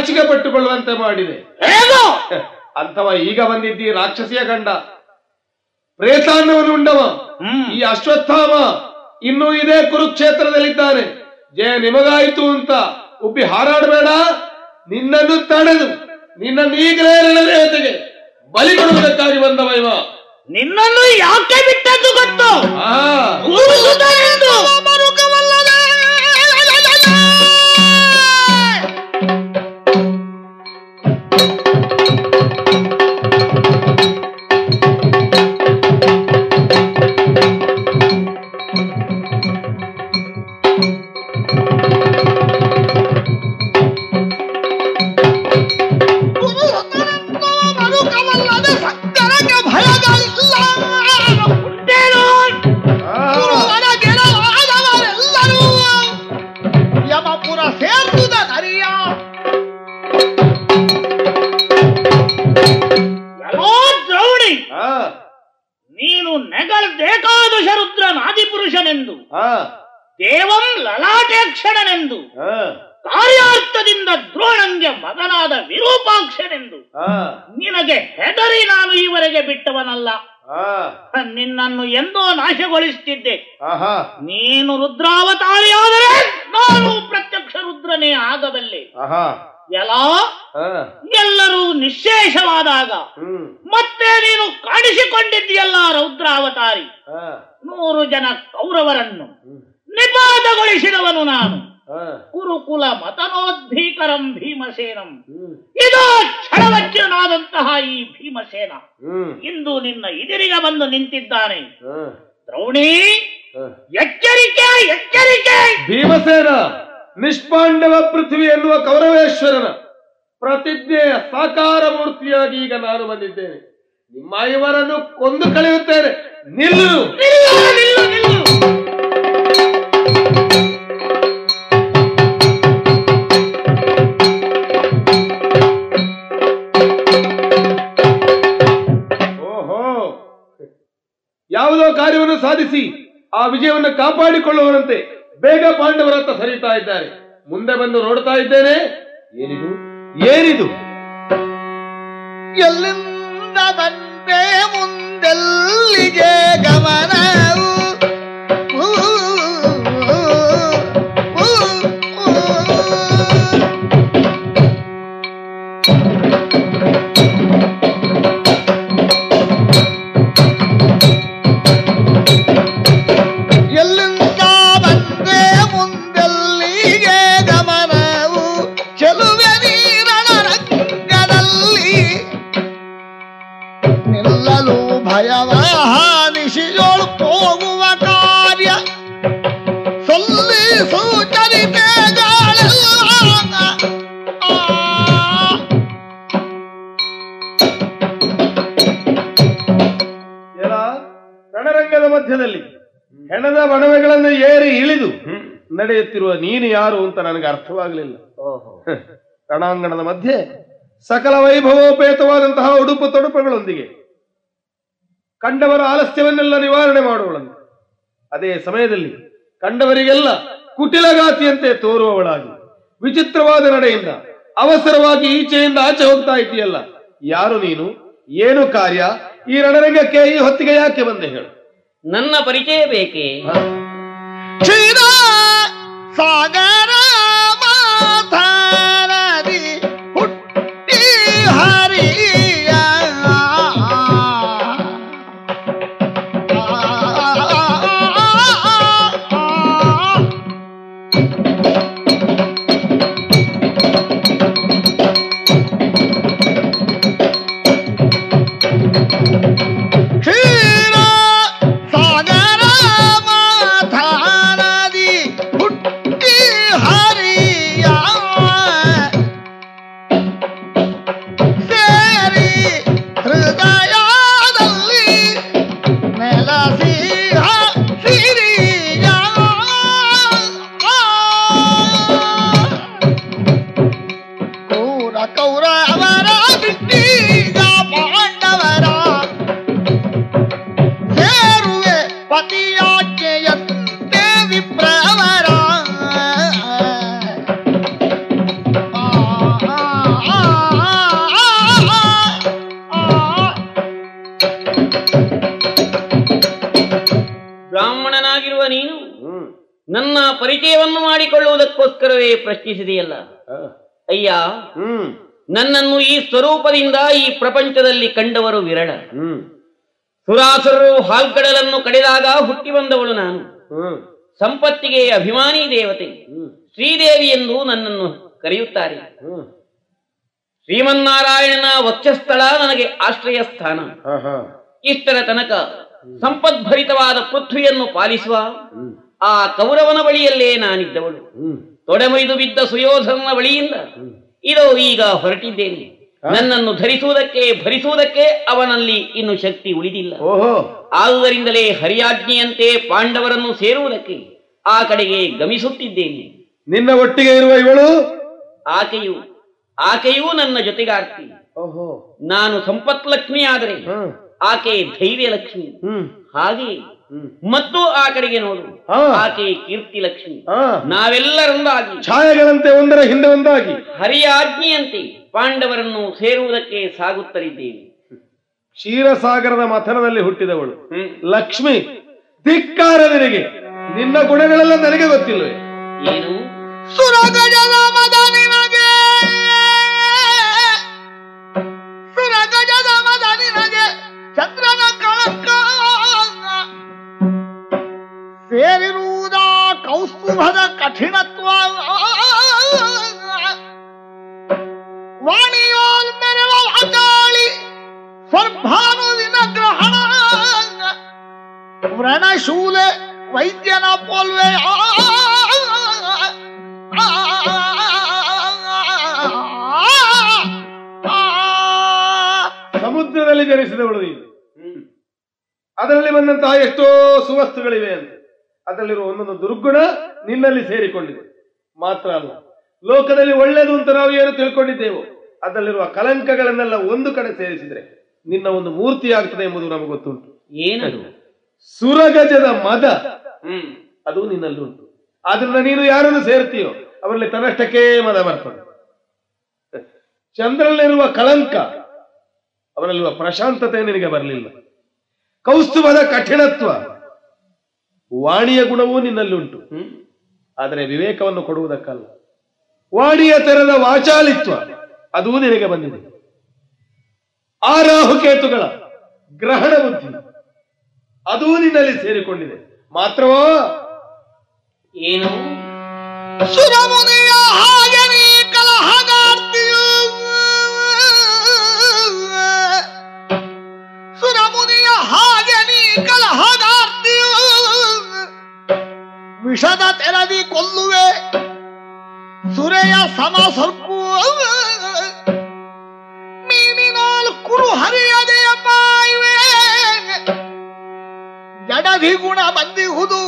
ನಾಚಿಕೆ ಪಟ್ಟುಕೊಳ್ಳುವಂತೆ ಮಾಡಿದೆ. ಅಂತವ ಈಗ ಬಂದಿದ್ದಿ ರಾಕ್ಷಸಿಯ ಗಂಡ. ಪ್ರೇತಾನ್ನವನು ಉಂಡವ. ಈ ಅಶ್ವತ್ಥಾಮ ಇನ್ನೂ ಇದೇ ಕುರುಕ್ಷೇತ್ರದಲ್ಲಿದ್ದಾನೆ. ಜಯ ನಿಮಗಾಯಿತು ಅಂತ ಉಬ್ಬಿ ಹಾರಾಡಬೇಡ. ನಿನ್ನನ್ನು ತಡೆದು ನಿನ್ನನ್ನು ಈಗಲೇ ರಣದೇವತೆಗೆ ಬಲಿ ಕೊಡುವುದಕ್ಕಾಗಿ ಬಂದವ ಇವ. ನಿನ್ನನ್ನು ಯಾಕೆ ಬಿಟ್ಟದ್ದು ಗೊತ್ತು? ನೀನು ರುದ್ರಾವತಾರಿಯಾದರೆ ನಾನು ಪ್ರತ್ಯಕ್ಷ ರುದ್ರನೇ ಆಗಬಲ್ಲೆ. ಎಲ್ಲ? ಎಲ್ಲರೂ ನಿಶೇಷವಾದಾಗ ಮತ್ತೆ ನೀನು ಕಾಣಿಸಿಕೊಂಡಿದ್ದೀಯಲ್ಲ ರೌದ್ರಾವತಾರಿ. ನೂರು ಜನ ಕೌರವರನ್ನು ನಿಪಾತಗೊಳಿಸಿದವನು ನಾನು. ಕುರುಕುಲ ಮತನೋದ್ಭೀಕರಂ ಭೀಮಸೇನಂ. ಇದು ಕ್ಷಣ ಈ ಭೀಮಸೇನ. ಇಂದು ನಿನ್ನ ಇದಿರಿಗೆ ಬಂದು ನಿಂತಿದ್ದಾನೆ. ದ್ರೌಣಿ. ಎಚ್ಚರಿಕೆ ಎಚ್ಚರಿಕೆ! ಭೀಮಸೇನ ನಿಷ್ಪಾಂಡವ ಪೃಥ್ವಿ ಎನ್ನುವ ಕೌರವೇಶ್ವರನ ಪ್ರತಿಜ್ಞೆಯ ಸಾಕಾರ ಮೂರ್ತಿಯಾಗಿ ಈಗ ನಾನು ಬಂದಿದ್ದೇನೆ. ನಿಮ್ಮ ಇವರನ್ನು ಕೊಂದು ಕಳೆಯುತ್ತೇನೆ. ನಿಲ್ಲು! ನಿಲ್ಲು, ನಿಲ್ಲು, ನಿಲ್ಲು. ಓಹೋ! ಯಾವುದೋ ಕಾರ್ಯವನ್ನು ಸಾಧಿಸಿ. ಆ ವಿಜಯವನ್ನು ಕಾಪಾಡಿಕೊಳ್ಳುವರಂತೆ ಬೇಗ ಪಾಂಡವರತ್ತ ಸರಿತಾ ಇದ್ದಾರೆ. ಮುಂದೆ ಬಂದು ನೋಡ್ತಾ ಇದ್ದೇನೆ, ಏನಿದು? ಏನಿದು? ಎಲ್ಲಿಂದ ಬಂದೆ ಮುಂದೆಲ್ಲಿಗೆ ಗಮನವು? ಭಯವ ನಿಶಿಯೋಳು ಹೋಗುವ ಕಾರ್ಯ. ಸೊಲ್ಲಿ ಸೂಚರಿತೆಗಳೆಲ್ಲ ಆ ಎಲ ರಣರಂಗದ ಮಧ್ಯದಲ್ಲಿ ಹೆಣದ ಬಣವೆಗಳನ್ನು ಏರಿ ಇಳಿದು ನಡೆಯುತ್ತಿರುವ ನೀನು ಯಾರು ಅಂತ ನನಗೆ ಅರ್ಥವಾಗಲಿಲ್ಲ. ರಣಾಂಗಣದ ಮಧ್ಯೆ ಸಕಲ ವೈಭವೋಪೇತವಾದಂತಹ ಉಡುಪು ತೊಡುಪುಗಳೊಂದಿಗೆ ಕಂಡವರ ಆಲಸ್ಯವನ್ನೆಲ್ಲ ನಿವಾರಣೆ ಮಾಡುವಳಂತೆ ಅದೇ ಸಮಯದಲ್ಲಿ ಕಂಡವರಿಗೆಲ್ಲ ಕುಟಿಲಗಾತಿಯಂತೆ ತೋರುವವಳಾಗಿ ವಿಚಿತ್ರವಾದ ನಡೆಯಿಂದ ಅವಸರವಾಗಿ ಈಚೆಯಿಂದ ಆಚೆ ಹೋಗ್ತಾ ಇದೆಯಲ್ಲ ಯಾರು ನೀನು? ಏನು ಕಾರ್ಯ? ಈ ರಣರಂಗಕ್ಕೆ ಈ ಹೊತ್ತಿಗೆ ಯಾಕೆ ಬಂದೆ ಹೇಳು. ನನ್ನ ಪರಿಚಯ ಬೇಕೇ? ಸಾಗರ ಮಾಡಿಕೊಳ್ಳುವುದಕ್ಕೋಸ್ಕರವೇ ಪ್ರಶ್ನಿಸಿದೆಯಲ್ಲ ಅಯ್ಯ ನನ್ನನ್ನು ಈ ಸ್ವರೂಪದಿಂದ ಈ ಪ್ರಪಂಚದಲ್ಲಿ ಕಂಡವರು ವಿರಳ. ಸುರಾಸುರರು ಹಾಲ್ಕಡಲನ್ನು ಕಡಿದಾಗ ಹುಟ್ಟಿ ಬಂದವಳು ನಾನು. ಸಂಪತ್ತಿಗೆ ಅಭಿಮಾನಿ ದೇವತೆ. ಶ್ರೀದೇವಿ ಎಂದು ನನ್ನನ್ನು ಕರೆಯುತ್ತಾರೆ. ಶ್ರೀಮನ್ನಾರಾಯಣನ ವಕ್ಷಸ್ಥಳ ನನಗೆ ಆಶ್ರಯ ಸ್ಥಾನ. ಇಷ್ಟರ ತನಕ ಸಂಪದ್ಭರಿತವಾದ ಪೃಥ್ವಿಯನ್ನು ಪಾಲಿಸುವ ಆ ಕೌರವನ ಬಳಿಯಲ್ಲೇ ನಾನಿದ್ದವಳು. ತೊಡೆಮೊಯ್ದು ಬಿದ್ದ ಸುಯೋಧನ ಬಳಿಯಿಂದ ಇದೋ ಈಗ ಹೊರಟಿದ್ದೇನೆ. ನನ್ನನ್ನು ಧರಿಸುವುದಕ್ಕೆ ಭರಿಸುವುದಕ್ಕೆ ಅವನಲ್ಲಿ ಇನ್ನು ಶಕ್ತಿ ಉಳಿದಿಲ್ಲ. ಓಹೋ. ಆದುದರಿಂದಲೇ ಹರಿಯಾಜ್ಞೆಯಂತೆ ಪಾಂಡವರನ್ನು ಸೇರುವುದಕ್ಕೆ ಆ ಕಡೆಗೆ ಗಮಿಸುತ್ತಿದ್ದೇನೆ. ನಿನ್ನ ಒಟ್ಟಿಗೆ ಇರುವ ಇವಳು? ಆಕೆಯು ಆಕೆಯೂ ನನ್ನ ಜೊತೆಗಾರ್ತಿ. ನಾನು ಸಂಪತ್ ಲಕ್ಷ್ಮಿ ಆದರೆ ಆಕೆ ಧೈರ್ಯ ಲಕ್ಷ್ಮಿ ಹಾಗೆ ಮತ್ತು ಆ ಕಡೆಗೆ ನೋಡು. ಆಕೆ ಕೀರ್ತಿ ಲಕ್ಷ್ಮಿ. ನಾವೆಲ್ಲರೊಂದಾಗಿ ಛಾಯೆಗಳಂತೆ ಒಂದರ ಹಿಂದೆ ಒಂದಾಗಿ. ಹರಿಯ ಆಜ್ಞೆಯಂತೆ ಪಾಂಡವರನ್ನು ಸೇರುವುದಕ್ಕೆ ಸಾಗುತ್ತಲಿದ್ದೇವೆ. ಕ್ಷೀರಸಾಗರದ ಮಥನದಲ್ಲಿ ಹುಟ್ಟಿದವಳು. ಲಕ್ಷ್ಮಿ ಧಿಕ್ಕಾರ ನಿನಗೆ ನಿನ್ನ ಗುಣಗಳೆಲ್ಲ ನನಗೆ ಗೊತ್ತಿಲ್ಲ ಏನು? ಚಂದ್ರನ ಸೇರಿರುವುದ ಕೌಸ್ತುಭದ ಕಠಿಣತ್ವ? ವಾಣಿಯೋಲ್ ಮೆರೆವ ಸ್ವರ್ಭಾನುವಿನ ಗ್ರಹಣ. ವ್ರಣಶೂಲೆ ವೈದ್ಯನ ಪೋಲ್ವೆ. ಸಮುದ್ರದಲ್ಲಿ ಜನಿಸಿದವಳು ನೀನು. ಅದರಲ್ಲಿ ಬಂದಂತಹ ಎಷ್ಟೋ ಸುವಸ್ತುಗಳಿವೆ ಅಂತ. ಅದರಲ್ಲಿರುವ ಒಂದೊಂದು ದುರ್ಗುಣ ನಿನ್ನಲ್ಲಿ ಸೇರಿಕೊಂಡಿದೆ. ಮಾತ್ರ ಅಲ್ಲ ಲೋಕದಲ್ಲಿ ಒಳ್ಳೆಯದು ಅಂತ ನಾವು ಏನು ತಿಳ್ಕೊಂಡಿದ್ದೇವೋ ಅದರಲ್ಲಿರುವ ಕಲಂಕಗಳನ್ನೆಲ್ಲ ಒಂದು ಕಡೆ ಸೇರಿಸಿದ್ರೆ ನಿನ್ನ ಒಂದು ಮೂರ್ತಿ ಆಗ್ತದೆ ಎಂಬುದು ನಮಗೆ ಗೊತ್ತುಂಟು. ಏನದು? ಸುರಗಜದ ಮದ. ಅದು ನಿನ್ನಲ್ಲಿ ಉಂಟು. ಆದ್ರಿಂದ ನೀನು ಯಾರನ್ನು ಸೇರ್ತೀಯೋ ಅವರಲ್ಲಿ ತನ್ನಷ್ಟಕ್ಕೆ ಮದ ಬರ್ತದೆ. ಚಂದ್ರನಲ್ಲಿರುವ ಕಲಂಕ ಅವರಲ್ಲಿರುವ ಪ್ರಶಾಂತತೆ ನಿನಗೆ ಬರಲಿಲ್ಲ. ಕೌಸ್ತುಭದ ಕಠಿಣತ್ವ ವಾಣಿಯ ಗುಣವೂ ನಿನ್ನಲ್ಲುಂಟು ಆದರೆ ವಿವೇಕವನ್ನು ಕೊಡುವುದಕ್ಕಲ್ಲ. ವಾಣಿಯ ತೆರದ ವಾಚಾಲಿತ್ವ ಅದೂ ನಿನಗೆ ಬಂದಿದೆ. ಆ ರಾಹುಕೇತುಗಳ ಗ್ರಹಣ ಬುದ್ಧಿ ಅದೂ ನಿನ್ನಲ್ಲಿ ಸೇರಿಕೊಂಡಿದೆ. ಮಾತ್ರವೋ? ಏನು? ಹಾಗೆ ವಿಷದ ತೆರದಿ ಕೊಲ್ಲುವೆ, ಸುರೆಯ ಸಮ ಸ್ವಲ್ಪ ಮೀನಿನಾಲ್ ಕುರು ಹರಿಯದೆಯ ಪಾಯುವೆ ಜಡಧಿ ಗುಣ ಬಂದಿಹುದು,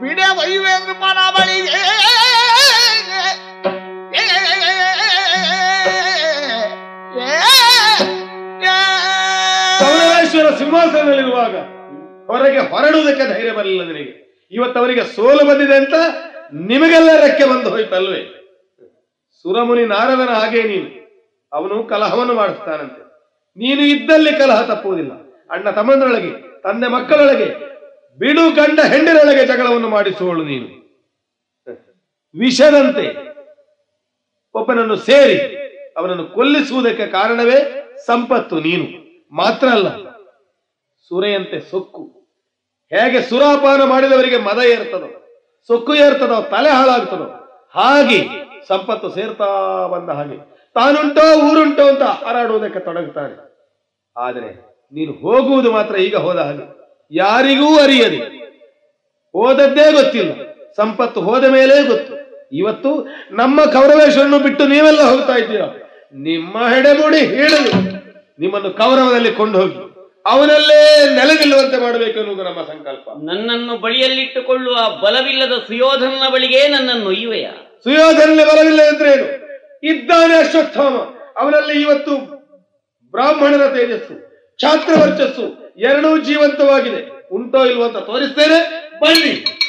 ಬಿಡೆ ವೈವೇಂದ್ರ ನೃಪಣ ಬಳಿಗೆ. ಸಿಂಹಾಸನದಲ್ಲಿರುವಾಗ ಹೊರಗೆ ಹೊರಡುವುದಕ್ಕೆ ಧೈರ್ಯ ಬರಲಿಲ್ಲ ನಿನಗೆ. ಇವತ್ತು ಅವರಿಗೆ ಸೋಲು ಬಂದಿದೆ ಅಂತ ನಿಮಗೆಲ್ಲ ರೆಕ್ಕೆ ಬಂದು ಹೋಯ್ತಲ್ವೇ? ಸುರಮುನಿ ನಾರದನ ಹಾಗೆ ನೀನು. ಅವನು ಕಲಹವನ್ನು ಮಾಡಿಸ್ತಾನಂತೆ. ನೀನು ಇದ್ದಲ್ಲಿ ಕಲಹ ತಪ್ಪುವುದಿಲ್ಲ. ಅಣ್ಣ ತಮ್ಮಂದರೊಳಗೆ, ತಂದೆ ಮಕ್ಕಳೊಳಗೆ, ಬಿಡು ಗಂಡ ಹೆಂಡಿರೊಳಗೆ ಜಗಳವನ್ನು ಮಾಡಿಸುವಳು ನೀನು. ವಿಷದಂತೆ ಒಬ್ಬನನ್ನು ಸೇರಿ ಅವನನ್ನು ಕೊಲ್ಲಿಸುವುದಕ್ಕೆ ಕಾರಣವೇ ಸಂಪತ್ತು ನೀನು. ಮಾತ್ರ ಅಲ್ಲ, ಸುರೆಯಂತೆ ಸೊಕ್ಕು. ಹೇಗೆ ಸುರಾಪಾನ ಮಾಡಿದವರಿಗೆ ಮದ ಏರ್ತದೋ, ಸೊಕ್ಕು ಏರ್ತದೋ, ತಲೆ ಹಾಳಾಗ್ತದೋ, ಹಾಗೆ ಸಂಪತ್ತು ಸೇರ್ತಾ ಬಂದ ಹಾಗೆ. ತಾನುಂಟೋ, ಊರುಂಟೋ ಅಂತ ಹಾರಾಡುವುದಕ್ಕೆ ತೊಡಗುತ್ತಾನೆ. ಆದರೆ ನೀನು ಹೋಗುವುದು ಮಾತ್ರ ಈಗ ಹೋದ ಹಾಗೆ. ಯಾರಿಗೂ ಅರಿಯದೆ. ಹೋದದ್ದೇ ಗೊತ್ತಿಲ್ಲ. ಸಂಪತ್ತು ಹೋದ ಮೇಲೆ ಗೊತ್ತು. ಇವತ್ತು ನಮ್ಮ ಕೌರವೇಶ್ವರನ್ನು ಬಿಟ್ಟು ನೀವೆಲ್ಲ ಹೋಗ್ತಾ ಇದ್ದೀರಾ? ನಿಮ್ಮ ಹೆಡೆಮುಡಿ ಹೇಳಲು. ನಿಮ್ಮನ್ನು ಕೌರವದಲ್ಲಿ ಕೊಂಡು ಹೋಗಿ ಅವನಲ್ಲೇ ನೆಲೆನಿಲ್ಲುವಂತೆ ಮಾಡಬೇಕು ಎನ್ನುವುದು ನಮ್ಮ ಸಂಕಲ್ಪ. ನನ್ನನ್ನು ಬಳಿಯಲ್ಲಿಟ್ಟುಕೊಳ್ಳುವ ಬಲವಿಲ್ಲದ ಸುಯೋಧನ ಬಳಿಗೆ ನನ್ನನ್ನು ಒಯ್ಯುವೆಯ? ಸುಯೋಧನ ಬಲವಿಲ್ಲ ಅಂದ್ರೆ ಏನು? ಇದ್ದಾನೆ ಅಶ್ವತ್ಥಾಮ. ಅವನಲ್ಲಿ ಇವತ್ತು ಬ್ರಾಹ್ಮಣರ ತೇಜಸ್ಸು ಛಾತ್ರ ವರ್ಚಸ್ಸು ಎರಡೂ ಜೀವಂತವಾಗಿದೆ. ಉಂಟೋ ಇಲ್ವೋ ಅಂತ ತೋರಿಸ್ತೇನೆ. ಬನ್ನಿ.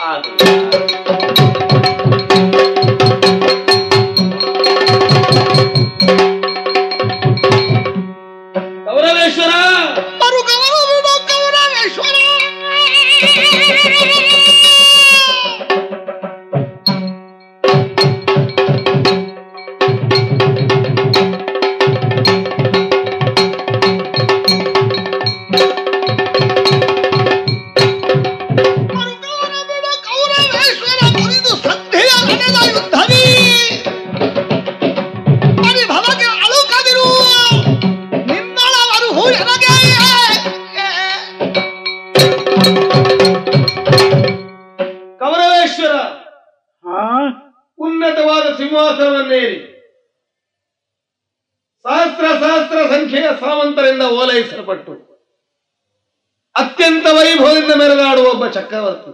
ಚಕ್ರವರ್ತಿ.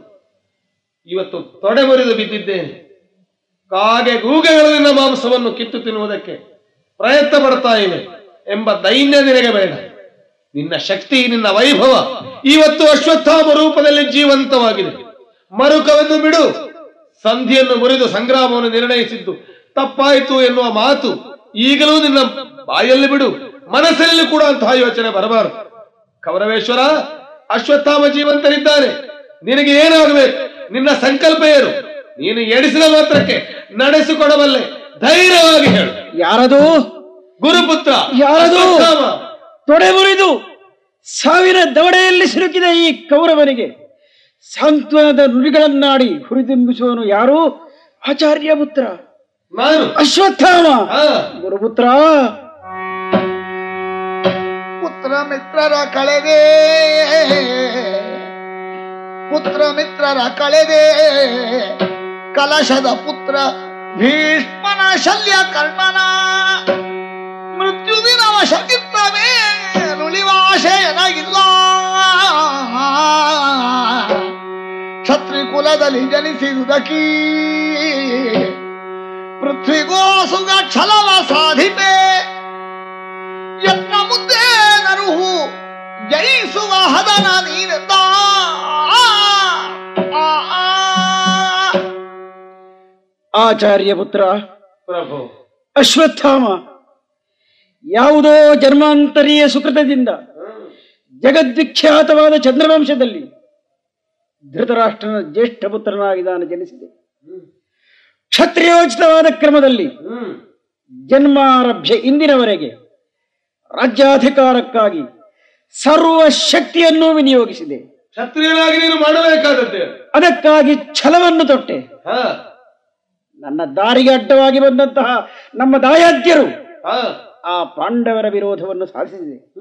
ಇವತ್ತು ತೊಡೆ ಮುರಿದು ಬಿದ್ದಿದ್ದೇನೆ. ಕಾಗೆ ಗೂಗೆಗಳಲ್ಲಿನ ಮಾಂಸವನ್ನು ಕಿತ್ತು ತಿನ್ನುವುದಕ್ಕೆ ಪ್ರಯತ್ನ ಪಡ್ತಾ ಇವೆ ಎಂಬ ದೈನ್ಯ ನಿನಗೆ ಬೇಡ. ನಿನ್ನ ಶಕ್ತಿ, ನಿನ್ನ ವೈಭವ ಇವತ್ತು ಅಶ್ವತ್ಥಾಮ ರೂಪದಲ್ಲಿ ಜೀವಂತವಾಗಿದೆ. ಮರುಕವನ್ನು ಬಿಡು. ಸಂಧಿಯನ್ನು ಮುರಿದು ಸಂಗ್ರಾಮವನ್ನು ನಿರ್ಣಯಿಸಿದ್ದು ತಪ್ಪಾಯಿತು ಎನ್ನುವ ಮಾತು ಈಗಲೂ ನಿನ್ನ ಬಾಯಲ್ಲಿ ಬಿಡು. ಮನಸ್ಸಲ್ಲಿ ಕೂಡ ಅಂತಹ ಯೋಚನೆ ಬರಬಾರದು. ಕೌರವೇಶ್ವರ, ಅಶ್ವತ್ಥಾಮ ಜೀವಂತರಿದ್ದಾನೆ ನಿನಗೆ ಏನಾಗಬೇಕು? ನಿನ್ನ ಸಂಕಲ್ಪ ಏನು? ನೀನು ಎಡಿಸಿದ ಮಾತ್ರಕ್ಕೆ ನಡೆಸಿಕೊಡಬಲ್ಲೆ. ಧೈರ್ಯವಾಗಿ ಹೇಳು. ಯಾರದು? ಗುರುಪುತ್ರ ಯಾರದು. ತೊಡೆ ಮುರಿದು ಸಾವಿರ ದವಡೆಯಲ್ಲಿ ಸಿಲುಕಿದ ಈ ಕೌರವನಿಗೆ ಸಾಂತ್ವನದ ನುಡಿಗಳನ್ನಾಡಿ ಹುರಿದುಂಬಿಸುವನು ಯಾರು? ಆಚಾರ್ಯ ಪುತ್ರ. ನಾನು. ಅಶ್ವತ್ಥಾಮ. ಗುರುಪುತ್ರ. ಪುತ್ರ ಪುತ್ರ ಮಿತ್ರರ ಕಳೆದೆ. ಪುತ್ರ ಮಿತ್ರರ ಕಳೆದೆ. ಕಲಶದ ಪುತ್ರ ಭೀಷ್ಮನ ಶಲ್ಯ ಕರ್ಣನ ಮೃತ್ಯು ದಿನವ ಶಕಿತ್ತವೇ ನುಳಿವಾಶೆಯನಗಿಲ್ಲ ಕ್ಷತ್ರಿ ಕುಲದಲ್ಲಿ ಜನಿಸಿದುದಕೀ. ಪೃಥ್ವಿಗೋಸುಗ ಛಲವ ಸಾಧಿಪೆ. ಜಯಿಸುವ ಹದನ ನೀನಂದ ಆಚಾರ್ಯ ಪುತ್ರ ಪ್ರಭು. ಅಶ್ವತ್ಥಾಮ ಯಾವುದೋ ಜನ್ಮಾಂತರೀಯ ಸುಕೃತದಿಂದ ಜಗದ್ವಿಖ್ಯಾತವಾದ ಚಂದ್ರವಂಶದಲ್ಲಿ ಧೃತರಾಷ್ಟ್ರನ ಜ್ಯೇಷ್ಠ ಪುತ್ರನಾಗಿ ನಾನು ಜನಿಸಿದೆ. ಕ್ಷತ್ರಿಯೋಚಿತವಾದ ಕ್ರಮದಲ್ಲಿ ಜನ್ಮಾರಭ್ಯ ಇಂದಿನವರೆಗೆ ರಾಜ್ಯಾಧಿಕಾರಕ್ಕಾಗಿ ಸರ್ವ ಶಕ್ತಿಯನ್ನು ವಿನಿಯೋಗಿಸಿದೆ. ಕ್ಷತ್ರಿಯನಾಗಿ ನೀನು ಮಾಡಬೇಕಾದದ್ದೇ? ಅದಕ್ಕಾಗಿ ಛಲವನ್ನು ತೊಟ್ಟೆ. ಹಾ. ನನ್ನ ದಾರಿಗೆ ಅಡ್ಡವಾಗಿ ಬಂದಂತಹ ನಮ್ಮ ದಾಯಾದ್ಯರು ಹಾ. ಆ ಪಾಂಡವರ ವಿರೋಧವನ್ನು ಸಾಧಿಸಿದೆ.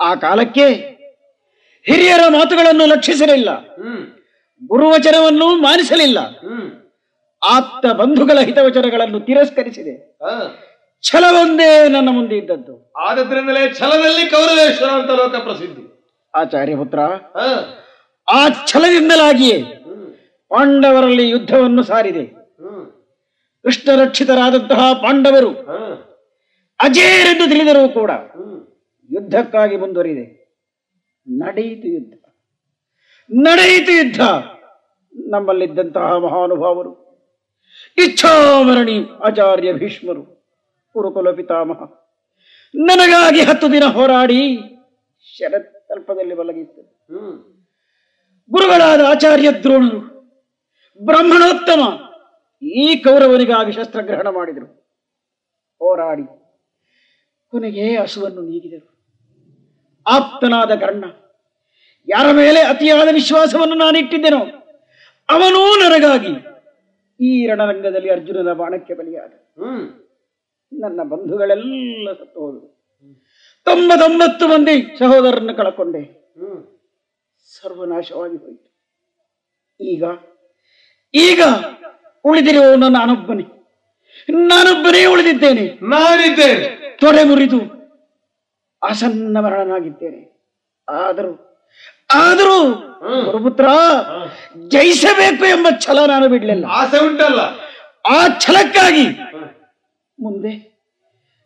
ಆ ಕಾಲಕ್ಕೆ ಹಿರಿಯರ ಮಾತುಗಳನ್ನು ಲಕ್ಷಿಸಲಿಲ್ಲ. ಹ್ಮ್. ಗುರುವಚನವನ್ನು ಮಾನಿಸಲಿಲ್ಲ. ಹ್ಮ್. ಆಪ್ತ ಬಂಧುಗಳ ಹಿತವಚನಗಳನ್ನು ತಿರಸ್ಕರಿಸಿದೆ. ಹಾ. ಛಲವೊಂದೇ ನನ್ನ ಮುಂದೆ ಇದ್ದದ್ದು. ಆದದ್ರಿಂದಲೇ ಛಲದಲ್ಲಿ ಕೌರವೇಶ್ವರ ಅಂತ ಲೋಕ ಪ್ರಸಿದ್ಧಿ. ಆಚಾರ್ಯ ಪುತ್ರ ಆ ಛಲದಿಂದಲಾಗಿಯೇ ಪಾಂಡವರಲ್ಲಿ ಯುದ್ಧವನ್ನು ಸಾರಿದೆ. ಕೃಷ್ಣ ಕೃಷ್ಣರಕ್ಷಿತರಾದಂತಹ ಪಾಂಡವರು ಅಜೇರೆಂದು ತಿಳಿದರೂ ಕೂಡ ಯುದ್ಧಕ್ಕಾಗಿ ಮುಂದುವರಿದೆ. ನಡೆಯಿತು ಯುದ್ಧ. ನಡೆಯಿತು ಯುದ್ಧ. ನಮ್ಮಲ್ಲಿದ್ದಂತಹ ಮಹಾನುಭಾವರು ಇಚ್ಛಾಮರಣಿ ಆಚಾರ್ಯ ಭೀಷ್ಮರು ಕುರುಕುಲ ಪಿತಾಮಹ ನನಗಾಗಿ ಹತ್ತು ದಿನ ಹೋರಾಡಿ ಶರತ್ಕಲ್ಪದಲ್ಲಿ ಮಲಗಿತ್ತು ಹ್ಮ್. ಗುರುಗಳಾದ ಆಚಾರ್ಯ ದ್ರೋಣರು ಬ್ರಾಹ್ಮಣೋತ್ತಮ ಈ ಕೌರವನಿಗಾಗಿ ಶಸ್ತ್ರಗ್ರಹಣ ಮಾಡಿದರು. ಹೋರಾಡಿ ಕೊನೆಗೆ ಹಸುವನ್ನು ನೀಗಿದರು. ಆಪ್ತನಾದ ಕರ್ಣ ಯಾರ ಮೇಲೆ ಅತಿಯಾದ ವಿಶ್ವಾಸವನ್ನು ನಾನು ಇಟ್ಟಿದ್ದೆನೋ ಅವನೂ ನನಗಾಗಿ ಈ ರಣರಂಗದಲ್ಲಿ ಅರ್ಜುನನ ಬಾಣಕ್ಕೆ ಬಲಿಯಾದ. ಹ್ಮ್. ನನ್ನ ಬಂಧುಗಳೆಲ್ಲ ಸತ್ತು ಹೋದರು. ತೊಂಬತ್ತೊಂಬತ್ತು ಮಂದಿ ಸಹೋದರರನ್ನು ಕಳಕೊಂಡೆ. ಸರ್ವನಾಶವಾಗಿ ಹೋಯಿತು. ಈಗ ಈಗ ಉಳಿದಿರುವವನು ನಾನೊಬ್ಬನೇ. ನಾನೊಬ್ಬನೇ ಉಳಿದಿದ್ದೇನೆ. ನಾನಿದ್ದೇನೆ. ತೊಡೆ ಮುರಿದು ಆಸನ್ನ ಮರಣನಾಗಿದ್ದೇನೆ. ಆದರೂ ಆದರೂ ಗುರುಪುತ್ರ ಜಯಿಸಬೇಕು ಎಂಬ ಛಲ ನಾನು ಬಿಡಲಿಲ್ಲ. ಆಸೆ ಉಂಟಲ್ಲ. ಆ ಛಲಕ್ಕಾಗಿ ಮುಂದೆ.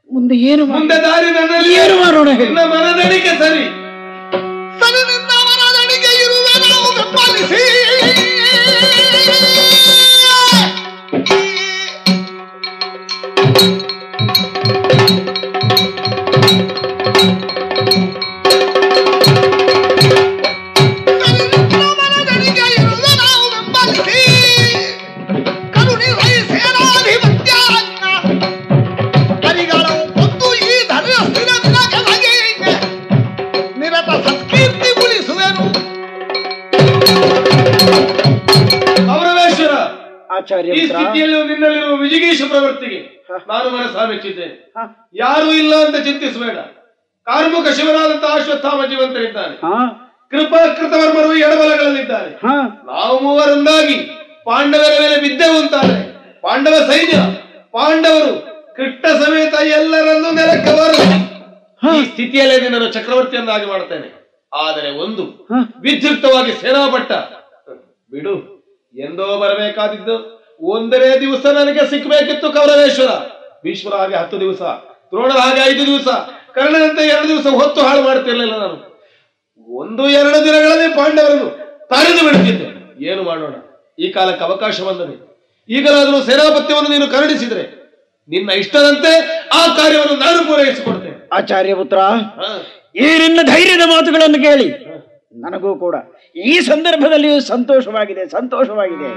ಮುಂದೆ ಏನು ಮುಂದೆ ದಾರಿ ನನ್ನಲ್ಲಿ. ಏನು ಮಾಡೋಣ ನಿನ್ನ ಮನದಣಿಕೆ ಸರಿ. ನಿನ್ನ ಮನದಡಿಕೆ ಇರುವೆ ನಾವು ಬೆಂಬಲಿಸಿ ಈ ಸ್ಥಿತಿಯಲ್ಲಿ ನಿನ್ನಲ್ಲಿರುವ ವಿಜಿಗೀಷ ಪ್ರವೃತ್ತಿಗೆ ನಾನು ಮನಸ್ಸಾ ಮೆಚ್ಚಿದ್ದೇನೆ ಯಾರು ಇಲ್ಲ ಅಂತ ಚಿಂತಿಸಬೇಡ. ಕಾರ್ಮುಕ ಶಿವನಾದಂತಹ ಅಶ್ವತ್ಥಾಮ ಜೀವಂತರಿದ್ದಾರೆ. ಕೃಪಾ ಕೃಪಾಕೃತವರ್ಮರು ಎಡಬಲಗಳಲ್ಲಿದ್ದಾರೆ. ನಾವು ಮೂವರೊಂದಾಗಿ ಪಾಂಡವರ ಮೇಲೆ ಬಿದ್ದೆವು ಅಂತಾರೆ. ಪಾಂಡವ ಸೈನ್ಯ ಪಾಂಡವರು ಕೃಷ್ಣ ಸಮೇತ ಎಲ್ಲರನ್ನೂ ನೆಲಕ್ಕೆ ಬರಲಿ ಈ ಸ್ಥಿತಿಯಲ್ಲೇ ನಿನ್ನನ್ನು ಚಕ್ರವರ್ತಿಯನ್ನಾಗಿ ಮಾಡ್ತೇನೆ ಆದರೆ ಒಂದು ವಿದ್ಯುಕ್ತವಾಗಿ ಸೇನಾಪಟ್ಟ. ಬಿಡು ಎಂದೋ ಬರಬೇಕಾದಿದ್ದು. ಒಂದನೇ ದಿವಸ ನನಗೆ ಸಿಕ್ಕಬೇಕಿತ್ತು ಕೌರವೇಶ್ವರ. ಭೀಶ್ವರ ಹಾಗೆ ಹತ್ತು ದಿವಸ ದ್ರೋಣರ ಹಾಗೆ ಐದು ದಿವಸ ಕರ್ಣನಂತೆ ಎರಡು ದಿವಸ ಹೊತ್ತು ಹಾಳು ಮಾಡ್ತಿರ್ಲಿಲ್ಲ ನಾನು. ಒಂದು ಎರಡು ದಿನಗಳಲ್ಲಿ ಪಾಂಡವರನ್ನು ತಡೆದು ಬಿಡುತ್ತಿದ್ದೆ. ಏನು ಮಾಡೋಣ? ಈ ಕಾಲಕ್ಕೆ ಅವಕಾಶ ಬಂದದೆ. ಈಗಲಾದರೂ ಸೇನಾಪತ್ಯವನ್ನು ನೀನು ಕರುಣಿಸಿದ್ರೆ ನಿನ್ನ ಇಷ್ಟದಂತೆ ಆ ಕಾರ್ಯವನ್ನು ನಾನು ಪೂರೈಸಿಕೊಡ್ತೇನೆ. ಆಚಾರ್ಯ ಪುತ್ರ. ಈ ನಿನ್ನ ಧೈರ್ಯದ ಮಾತುಗಳನ್ನು ಕೇಳಿ ನನಗೂ ಕೂಡ ಈ ಸಂದರ್ಭದಲ್ಲಿಯೂ ಸಂತೋಷವಾಗಿದೆ ಸಂತೋಷವಾಗಿದೆ.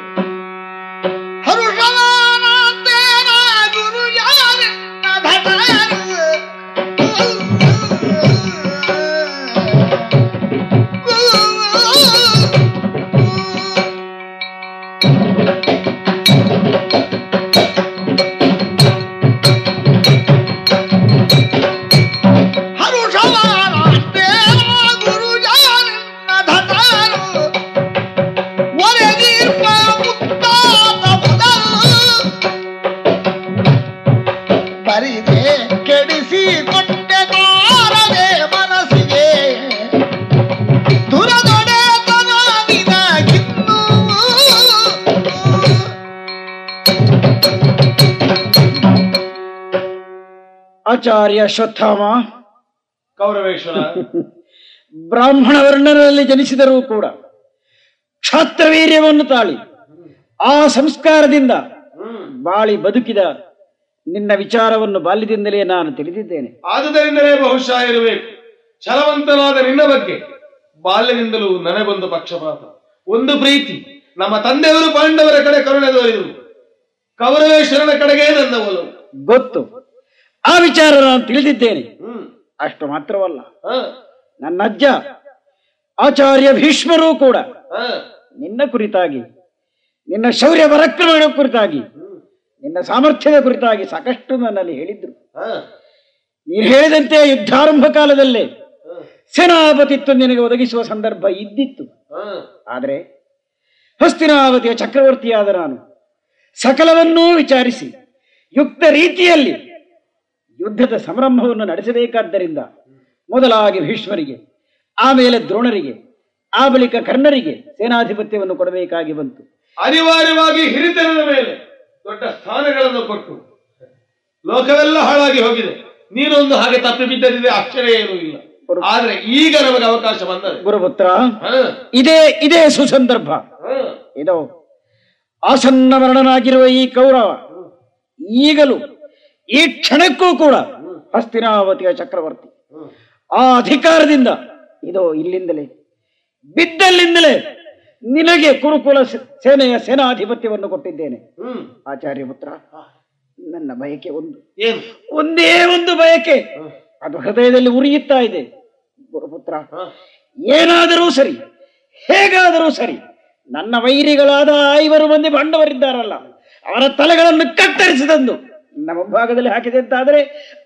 ಯಾರೆನ್ನ ಆಚಾರ್ಯ ಅಶ್ವತ್ಥಾಮ ಕೌರವೇಶ್ವರ. ಬ್ರಾಹ್ಮಣ ವರ್ಣರಲ್ಲಿ ಜನಿಸಿದರೂ ಕೂಡ ಕ್ಷಾತ್ರವೀರ್ಯವನ್ನು ತಾಳಿ ಆ ಸಂಸ್ಕಾರದಿಂದ ಬಾಳಿ ಬದುಕಿದ ನಿನ್ನ ವಿಚಾರವನ್ನು ಬಾಲ್ಯದಿಂದಲೇ ನಾನು ತಿಳಿದಿದ್ದೇನೆ. ಆದುದರಿಂದಲೇ ಬಹುಶಃ ಇರಬೇಕು. ಛಲವಂತನಾದ ನಿನ್ನ ಬಗ್ಗೆ ಬಾಲ್ಯದಿಂದಲೂ ನನಗೊಂದು ಪಕ್ಷಪಾತ. ಒಂದು ಪ್ರೀತಿ. ನಮ್ಮ ತಂದೆಯವರು ಪಾಂಡವರ ಕಡೆ ಕರುಣೆ ತೋರಿದರು ಕೌರವೇಶ್ವರನ ಕಡೆಗೆ ನನ್ನ ಒಲವು ಗೊತ್ತು. ಆ ವಿಚಾರ ನಾನು ತಿಳಿದಿದ್ದೇನೆ. ಅಷ್ಟು ಮಾತ್ರವಲ್ಲ. ನನ್ನ ಅಜ್ಜ ಆಚಾರ್ಯ ಭೀಷ್ಮರು ಕೂಡ ನಿನ್ನ ಕುರಿತಾಗಿ ನಿನ್ನ ಶೌರ್ಯ ಪರಾಕ್ರಮಗಳ ಕುರಿತಾಗಿ ನಿನ್ನ ಸಾಮರ್ಥ್ಯದ ಕುರಿತಾಗಿ ಸಾಕಷ್ಟು ನನ್ನಲ್ಲಿ ಹೇಳಿದ್ರು. ನೀನು ಹೇಳಿದಂತೆ ಯುದ್ಧಾರಂಭ ಕಾಲದಲ್ಲೇ ಸೇನಾಪತಿತ್ವ ನಿನಗೆ ಒದಗಿಸುವ ಸಂದರ್ಭ ಇದ್ದಿತ್ತು. ಆದರೆ ಹಸ್ತಿನಾವತಿಯ ಚಕ್ರವರ್ತಿಯಾದ ನಾನು ಸಕಲವನ್ನೂ ವಿಚಾರಿಸಿ ಯುಕ್ತ ರೀತಿಯಲ್ಲಿ ಯುದ್ಧದ ಸಂರಂಭವನ್ನು ನಡೆಸಬೇಕಾದ್ದರಿಂದ ಮೊದಲಾಗಿ ಭೀಷ್ಮರಿಗೆ ಆಮೇಲೆ ದ್ರೋಣರಿಗೆ ಆ ಬಳಿಕ ಕರ್ಣರಿಗೆ ಸೇನಾಧಿಪತ್ಯವನ್ನು ಕೊಡಬೇಕಾಗಿ ಬಂತು. ಅನಿವಾರ್ಯವಾಗಿ ಹಿರಿತನದ ಮೇಲೆ ದೊಡ್ಡ ಸ್ಥಾನಗಳನ್ನು ಕೊಟ್ಟು ಲೋಕವೆಲ್ಲ ಹಾಳಾಗಿ ಹೋಗಿದೆ. ನೀನೊಂದು ಹಾಗೆ ತಪ್ಪಿ ಬಿದ್ದದಿದೆ ಆಶ್ಚರ್ಯ ಏನೂ ಇಲ್ಲ. ಆದ್ರೆ ಈಗ ನಮಗೆ ಅವಕಾಶ ಬಂದ ಗುರುಪುತ್ರ ಇದೇ ಇದೇ ಸುಸಂದರ್ಭ. ಇದು ಆಸನ್ನ ಮರಣನಾಗಿರುವ ಈ ಕೌರವ ಈಗಲೂ ಈ ಕ್ಷಣಕ್ಕೂ ಕೂಡ ಹಸ್ತಿನಾವತಿಯ ಚಕ್ರವರ್ತಿ. ಆ ಅಧಿಕಾರದಿಂದ ಇದೋ ಇಲ್ಲಿಂದಲೇ ಬಿದ್ದಲ್ಲಿಂದಲೇ ನಿನಗೆ ಕುರುಕುಲ ಸೇನೆಯ ಸೇನಾಧಿಪತ್ಯವನ್ನು ಕೊಟ್ಟಿದ್ದೇನೆ. ಆಚಾರ್ಯ ಪುತ್ರ ನನ್ನ ಬಯಕೆ ಒಂದು. ಒಂದೇ ಒಂದು ಬಯಕೆ. ಅದು ಹೃದಯದಲ್ಲಿ ಉರಿಯುತ್ತಾ ಇದೆ. ಗುರುಪುತ್ರ ಏನಾದರೂ ಸರಿ ಹೇಗಾದರೂ ಸರಿ ನನ್ನ ವೈರಿಗಳಾದ ಐವರು ಮಂದಿ ಬಂಡವರಿದ್ದಾರಲ್ಲ ಅವರ ತಲೆಗಳನ್ನು ಕತ್ತರಿಸಿದಂದು ನಮ್ಮ ಭಾಗದಲ್ಲಿ ಹಾಕಿದೆ ಅಂತಾದರೆ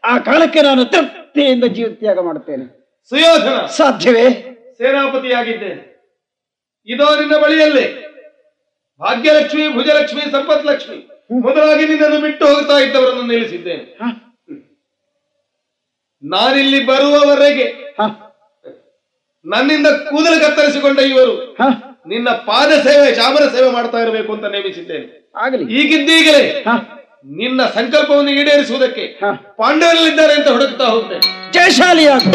ಆ ಕಾಲಕ್ಕೆ ನಾನು ತೃಪ್ತಿಯಿಂದ ಜೀವತ್ಯಾಗ ಮಾಡುತ್ತೇನೆ. ಸುಯೋಧನ ಸಾಧ್ಯವೇ? ಸೇನಾಪತಿಯಾಗಿದ್ದೇನೆ ಇದೋ ನಿನ್ನ ಬಳಿಯಲ್ಲೇ. ಭಾಗ್ಯಲಕ್ಷ್ಮಿ ಭುಜಲಕ್ಷ್ಮಿ ಸಂಪತ್ ಲಕ್ಷ್ಮಿ ಮೊದಲಾಗಿ ನಿನ್ನನ್ನು ಬಿಟ್ಟು ಹೋಗ್ತಾ ಇದ್ದವರನ್ನು ನಿಲ್ಲಿಸಿದ್ದೇನೆ ನಾನಿಲ್ಲಿ ಬರುವವರೆಗೆ ನನ್ನಿಂದ ಕೂದಲು ಕತ್ತರಿಸಿಕೊಂಡ ಇವರು ನಿನ್ನ ಪಾದ ಸೇವೆ ಚಾಮರ ಸೇವೆ ಮಾಡ್ತಾ ಇರಬೇಕು ಅಂತ ನೇಮಿಸಿದ್ದೇನೆ. ಆಗಲಿ. ಈಗಿದ್ದೀಗಲೇ ನಿನ್ನ ಸಂಕಲ್ಪವನ್ನು ಈಡೇರಿಸುವುದಕ್ಕೆ ಪಾಂಡವರಲ್ಲಿದ್ದಾರೆ ಅಂತ ಹುಡುಕ್ತಾ ಹೋಗ್ತೇನೆ. ಜಯಶಾಲಿಯಾಗು.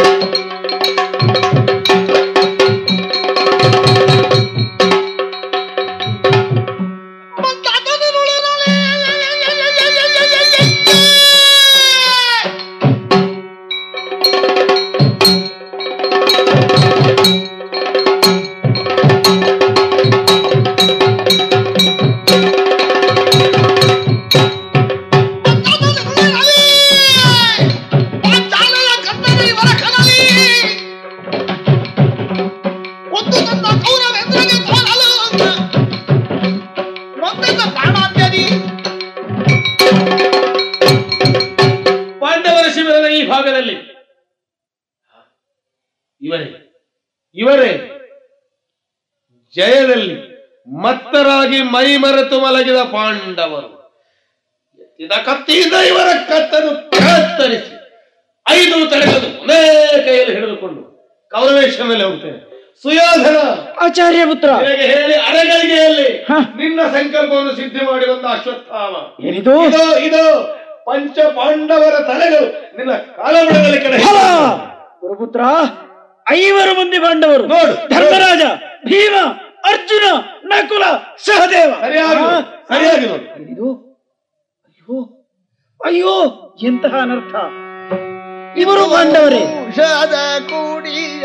ಜಯದಲ್ಲಿ ಮತ್ತರಾಗಿ ಮೈ ಮರೆತು ಮಲಗಿದ ಪಾಂಡವರು. ಎತ್ತಿದ ಕತ್ತಿಯಿಂದ ಇವರ ಕತ್ತನ್ನು ಕತ್ತರಿಸಿ ಐದು ತಡೆಗಳು ಒಂದೇ ಕೈಯಲ್ಲಿ ಹಿಡಿದುಕೊಂಡು ಕೌರವೇಶ್ವರನಲ್ಲಿ ಹೋಗ್ತೇನೆ ಸುಯೋಧನ ಆಚಾರ್ಯ ಪುತ್ರ. ಹೇಳಿ ಅರೆಗಳಿಗೆಯಲ್ಲಿ ನಿನ್ನ ಸಂಕಲ್ಪವನ್ನು ಸಿದ್ಧಿ ಮಾಡಿ ಬಂದ ಅಶ್ವತ್ಥಾಮ. ಏನಿದು? ಇದು ಪಂಚ ಪಾಂಡವರ ತಲೆಗಳು ನಿನ್ನ ಕಾಲಬುಡದಲ್ಲಿ ಕಡೆ! ಗುರುಪುತ್ರ ಐವರು ಮಂದಿ ಪಾಂಡವರು. ನೋಡು. ಧರ್ಮರಾಜ ಭೀಮ ಅರ್ಜುನ ನಕುಲ ಸಹದೇವ. ಇದು ಅಯ್ಯೋ ಅಯ್ಯೋ ಎಂತಹ ಅನರ್ಥ. ಇವರು ಬಂದವರೇ ಕುಡಿಯ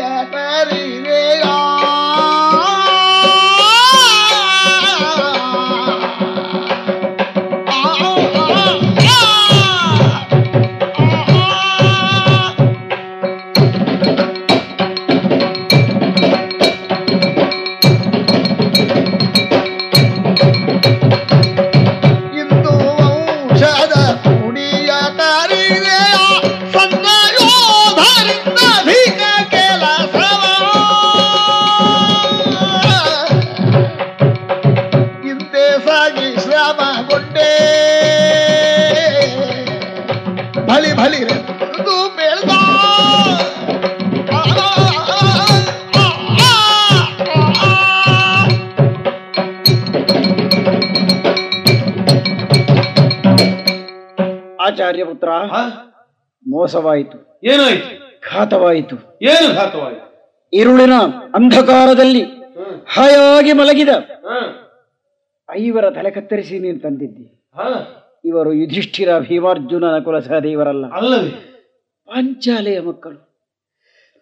ಹತ್ರ ಮೋಸವಾಯಿತು. ಏನಾಯ್ತು? ಘಾತವಾಯಿತು. ಏನು ಘಾತವಾಯಿತು? ಇರುಳಿನ ಅಂಧಕಾರದಲ್ಲಿ ಹಾಯಾಗಿ ಮಲಗಿದ. ಐವರ ತಲೆ ಕತ್ತರಿಸಿ ನೀನು ತಂದಿದ್ದಿ. ಇವರು ಯುಧಿಷ್ಠಿರ ಭೀಮಾರ್ಜುನನ ಕುಲಸಹದೇವರಲ್ಲ. ಅಲ್ಲವೇ ಪಾಂಚಾಲೆಯ ಮಕ್ಕಳು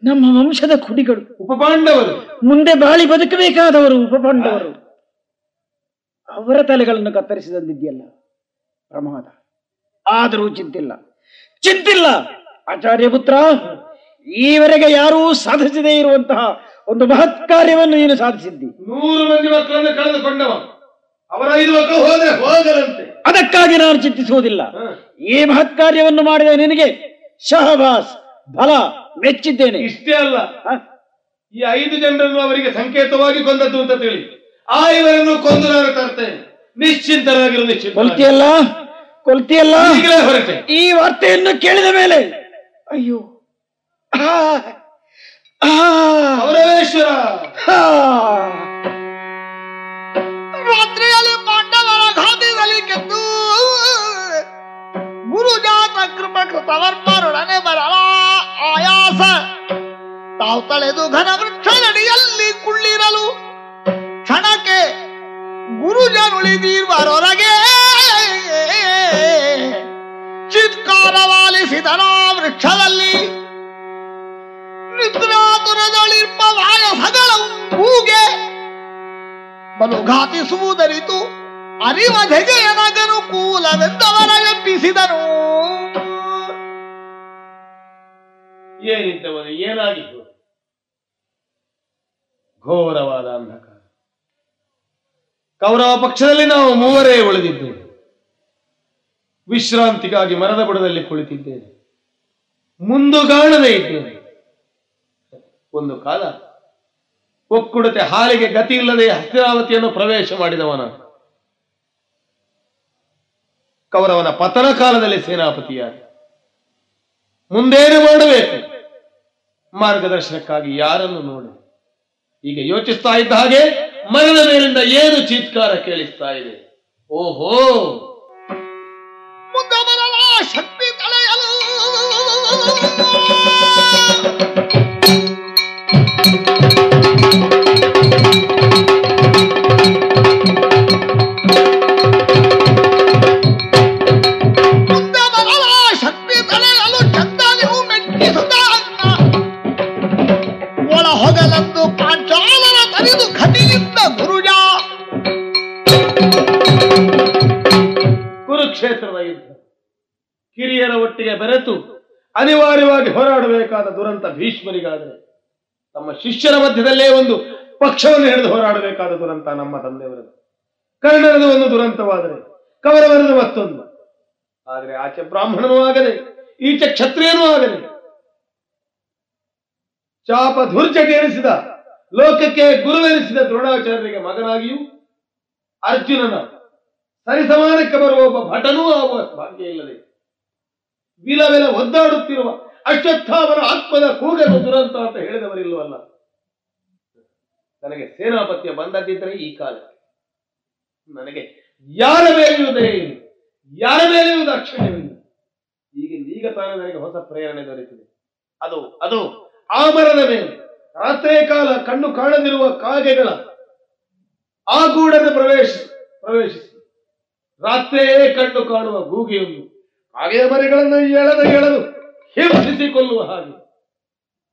ನಮ್ಮ ವಂಶದ ಕುಡಿಗಳು. ಉಪಪಾಂಡವರು. ಮುಂದೆ ಬಾಳಿ ಬದುಕಬೇಕಾದವರು ಉಪಪಾಂಡವರು. ಅವರ ತಲೆಗಳನ್ನು ಕತ್ತರಿಸಿ ತಂದಿದ್ಯಲ್ಲ ಪ್ರಮಾದ. ಆದರೂ ಚಿಂತಿಲ್ಲ ಚಿಂತಿಲ್ಲ ಆಚಾರ್ಯ ಪುತ್ರ ಈವರೆಗೆ ಯಾರೂ ಸಾಧಿಸದೇ ಇರುವಂತಹ ಒಂದು ಮಹತ್ ಕಾರ್ಯವನ್ನು ನೀನು ಸಾಧಿಸಿದ್ದಿ. ನೂರು ಮಂದಿ ಮಕ್ಕಳನ್ನು ಕಳೆದುಕೊಂಡವ. ಅವರ ಐದು ಮಕ್ಕಳು ಹೋದ್ರೆ ಹೋಗದಂತೆ ಅದಕ್ಕಾಗಿ ನಾನು ಚಿಂತಿಸುವುದಿಲ್ಲ. ಈ ಮಹತ್ ಕಾರ್ಯವನ್ನು ಮಾಡಿದ ನಿನಗೆ ಶಹಬಾಸ್ ಬಲ ಮೆಚ್ಚಿದ್ದೇನೆ. ಇಷ್ಟೇ ಅಲ್ಲ. ಈ ಐದು ಜನರನ್ನು ಅವರಿಗೆ ಸಂಕೇತವಾಗಿ ಕೊಂದದ್ದು ಅಂತ ತಿಳಿ. ಆ ಇವರನ್ನು ಕೊಂದು ನಾನು ತರ್ತೇನೆ. ನಿಶ್ಚಿಂತರಾಗಿರು ನಿಶ್ಚಿಂತ ಕೊಲ್ತಿಯಲ್ಲ? ಈಗಲೇ ಹೊರಟೆ. ಈ ವಾರ್ತೆಯನ್ನು ಕೇಳಿದ ಮೇಲೆ ಅಯ್ಯೋ ಅವರೇಶ್ವರ. ರಾತ್ರಿಯಲ್ಲಿ ಪಾಂಡವರ ಘಾತಿದಲ್ಲಿ ಕೆದ್ದು ಗುರುಜಾತ ಕೃಪ ಕೃತವರ್ಮರೊಡನೆ ಬರಲ ಆಯಾಸ. ತಾವು ತಳೆದು ಘನ ವೃಕ್ಷದಡಿಯಲ್ಲಿ ಕುಳ್ಳಿರಲು ಕ್ಷಣಕ್ಕೆ ಗುರುಜನುಳಿದಿರುವರೊರಗೆ ಚಿತ್ಕಾರವಾಲಿಸಿದನ ವೃಕ್ಷದಲ್ಲಿ. ನಿದ್ರಾತುರದಳಿರ್ಪ ವಾಯಸಗಳ ಹೂಗೆ ಬಲು ಘಾತಿಸುವುದರಿತು ಅರಿವ ಧೆಗೆಯನಗನು ಕೂಲವೆಂದವರ ಎಬ್ಬಿಸಿದನು. ಏನಿದ್ದವನು? ಏನಾಗಿತ್ತು? ಘೋರವಾದ ಅಂಧಕಾರ. ಕೌರವ ಪಕ್ಷದಲ್ಲಿ ನಾವು ಮೂವರೇ ಉಳಿದಿದ್ದೇವೆ ವಿಶ್ರಾಂತಿಗಾಗಿ ಮರದ ಬುಡದಲ್ಲಿ ಕುಳಿತಿದ್ದೇನೆ ಮುಂದುಗಾಣದೇ ಇದ್ದೇವೆ. ಒಂದು ಕಾಲ ಒಕ್ಕುಡತೆ ಹಾಲಿಗೆ ಗತಿ ಇಲ್ಲದೆ ಹಸ್ತಿರಾವತಿಯನ್ನು ಪ್ರವೇಶ ಮಾಡಿದವನ. ಕೌರವನ ಪತನ ಕಾಲದಲ್ಲಿ ಸೇನಾಪತಿಯಾಗಿ ಮುಂದೇನು ಮಾಡಬೇಕು? ಮಾರ್ಗದರ್ಶನಕ್ಕಾಗಿ ಯಾರನ್ನು ನೋಡಿ? ಈಗ ಯೋಚಿಸ್ತಾ ಇದ್ದ ಹಾಗೆ ಮರದ ಮೇಲಿಂದ ಏನು ಚೀತ್ಕಾರ ಕೇಳಿಸ್ತಾ ಇದೆ? ಓಹೋ! ಶಕ್ತಿ ತಳೆಯಲು ಕಿರಿಯರ ಒಟ್ಟಿಗೆ ಬೆರೆತು ಅನಿವಾರ್ಯವಾಗಿ ಹೋರಾಡಬೇಕಾದ ದುರಂತ ಭೀಷ್ಮರಿಗಾದರೆ ತಮ್ಮ ಶಿಷ್ಯರ ಮಧ್ಯದಲ್ಲೇ ಒಂದು ಪಕ್ಷವನ್ನು ಹಿಡಿದು ಹೋರಾಡಬೇಕಾದ ದುರಂತ ನಮ್ಮ ತಂದೆಯವರದು. ಕರ್ಣರದು ಒಂದು ದುರಂತವಾದರೆ ಕವರವರದು ಮತ್ತೊಂದು. ಆದರೆ ಆಚೆ ಬ್ರಾಹ್ಮಣನೂ ಆಗಲಿ ಈಚೆ ಕ್ಷತ್ರಿಯನೂ ಆಗಲಿ ಧುರ್ಜಟೆನಿಸಿದ ಲೋಕಕ್ಕೆ ಗುರುವೆನಿಸಿದ ದ್ರೋಣಾಚಾರ್ಯರಿಗೆ ಮಗನಾಗಿಯೂ ಅರ್ಜುನನ ಸರಿಸಮಾನಕ್ಕೆ ಬರುವ ಒಬ್ಬ ಭಟನೂ ಆಗುವ ಭಾಗ್ಯ ಇಲ್ಲದೆ ವಿಲವಿಲ ಒದ್ದಾಡುತ್ತಿರುವ ಅಶ್ವತ್ಥಾಮನ ಆತ್ಮದ ಕೂಗಲು ದುರಂತ ಅಂತ ಹೇಳಿದವರಿಲ್ಲವಲ್ಲ? ನನಗೆ ಸೇನಾಪತ್ಯ ಬಂದದ್ದಿದ್ರೆ ಈ ಕಾಲಕ್ಕೆ. ನನಗೆ ಯಾರ ಮೇಲೆಯೂ ದಯೆ ಯಾರ ಮೇಲೆಯೂ ದಾಕ್ಷಿಣ್ಯವಿಲ್ಲ. ಈಗ ಈಗ ತಾನೇ ನನಗೆ ಹೊಸ ಪ್ರೇರಣೆ ದೊರೆತಿದೆ. ಅದು ಅದು ಆ ಮೇಲೆ ರಾತ್ರಿ ಕಾಲ ಕಣ್ಣು ಕಾಣದಿರುವ ಕಾಗೆಗಳ ಆ ಗೂಡನ್ನು ಪ್ರವೇಶಿಸಿ ಪ್ರವೇಶಿಸಿ. ರಾತ್ರಿಯೇ ಕಣ್ಣು ಕಾಣುವ ಗೂಗಿಯೊಂದು ಕಾಗೆಯ ಮರಿಗಳನ್ನು ಎಳೆದು ಎಳೆದು ಹಿಂಸಿಸಿ ಕೊಲ್ಲುವ ಹಾಗೆ.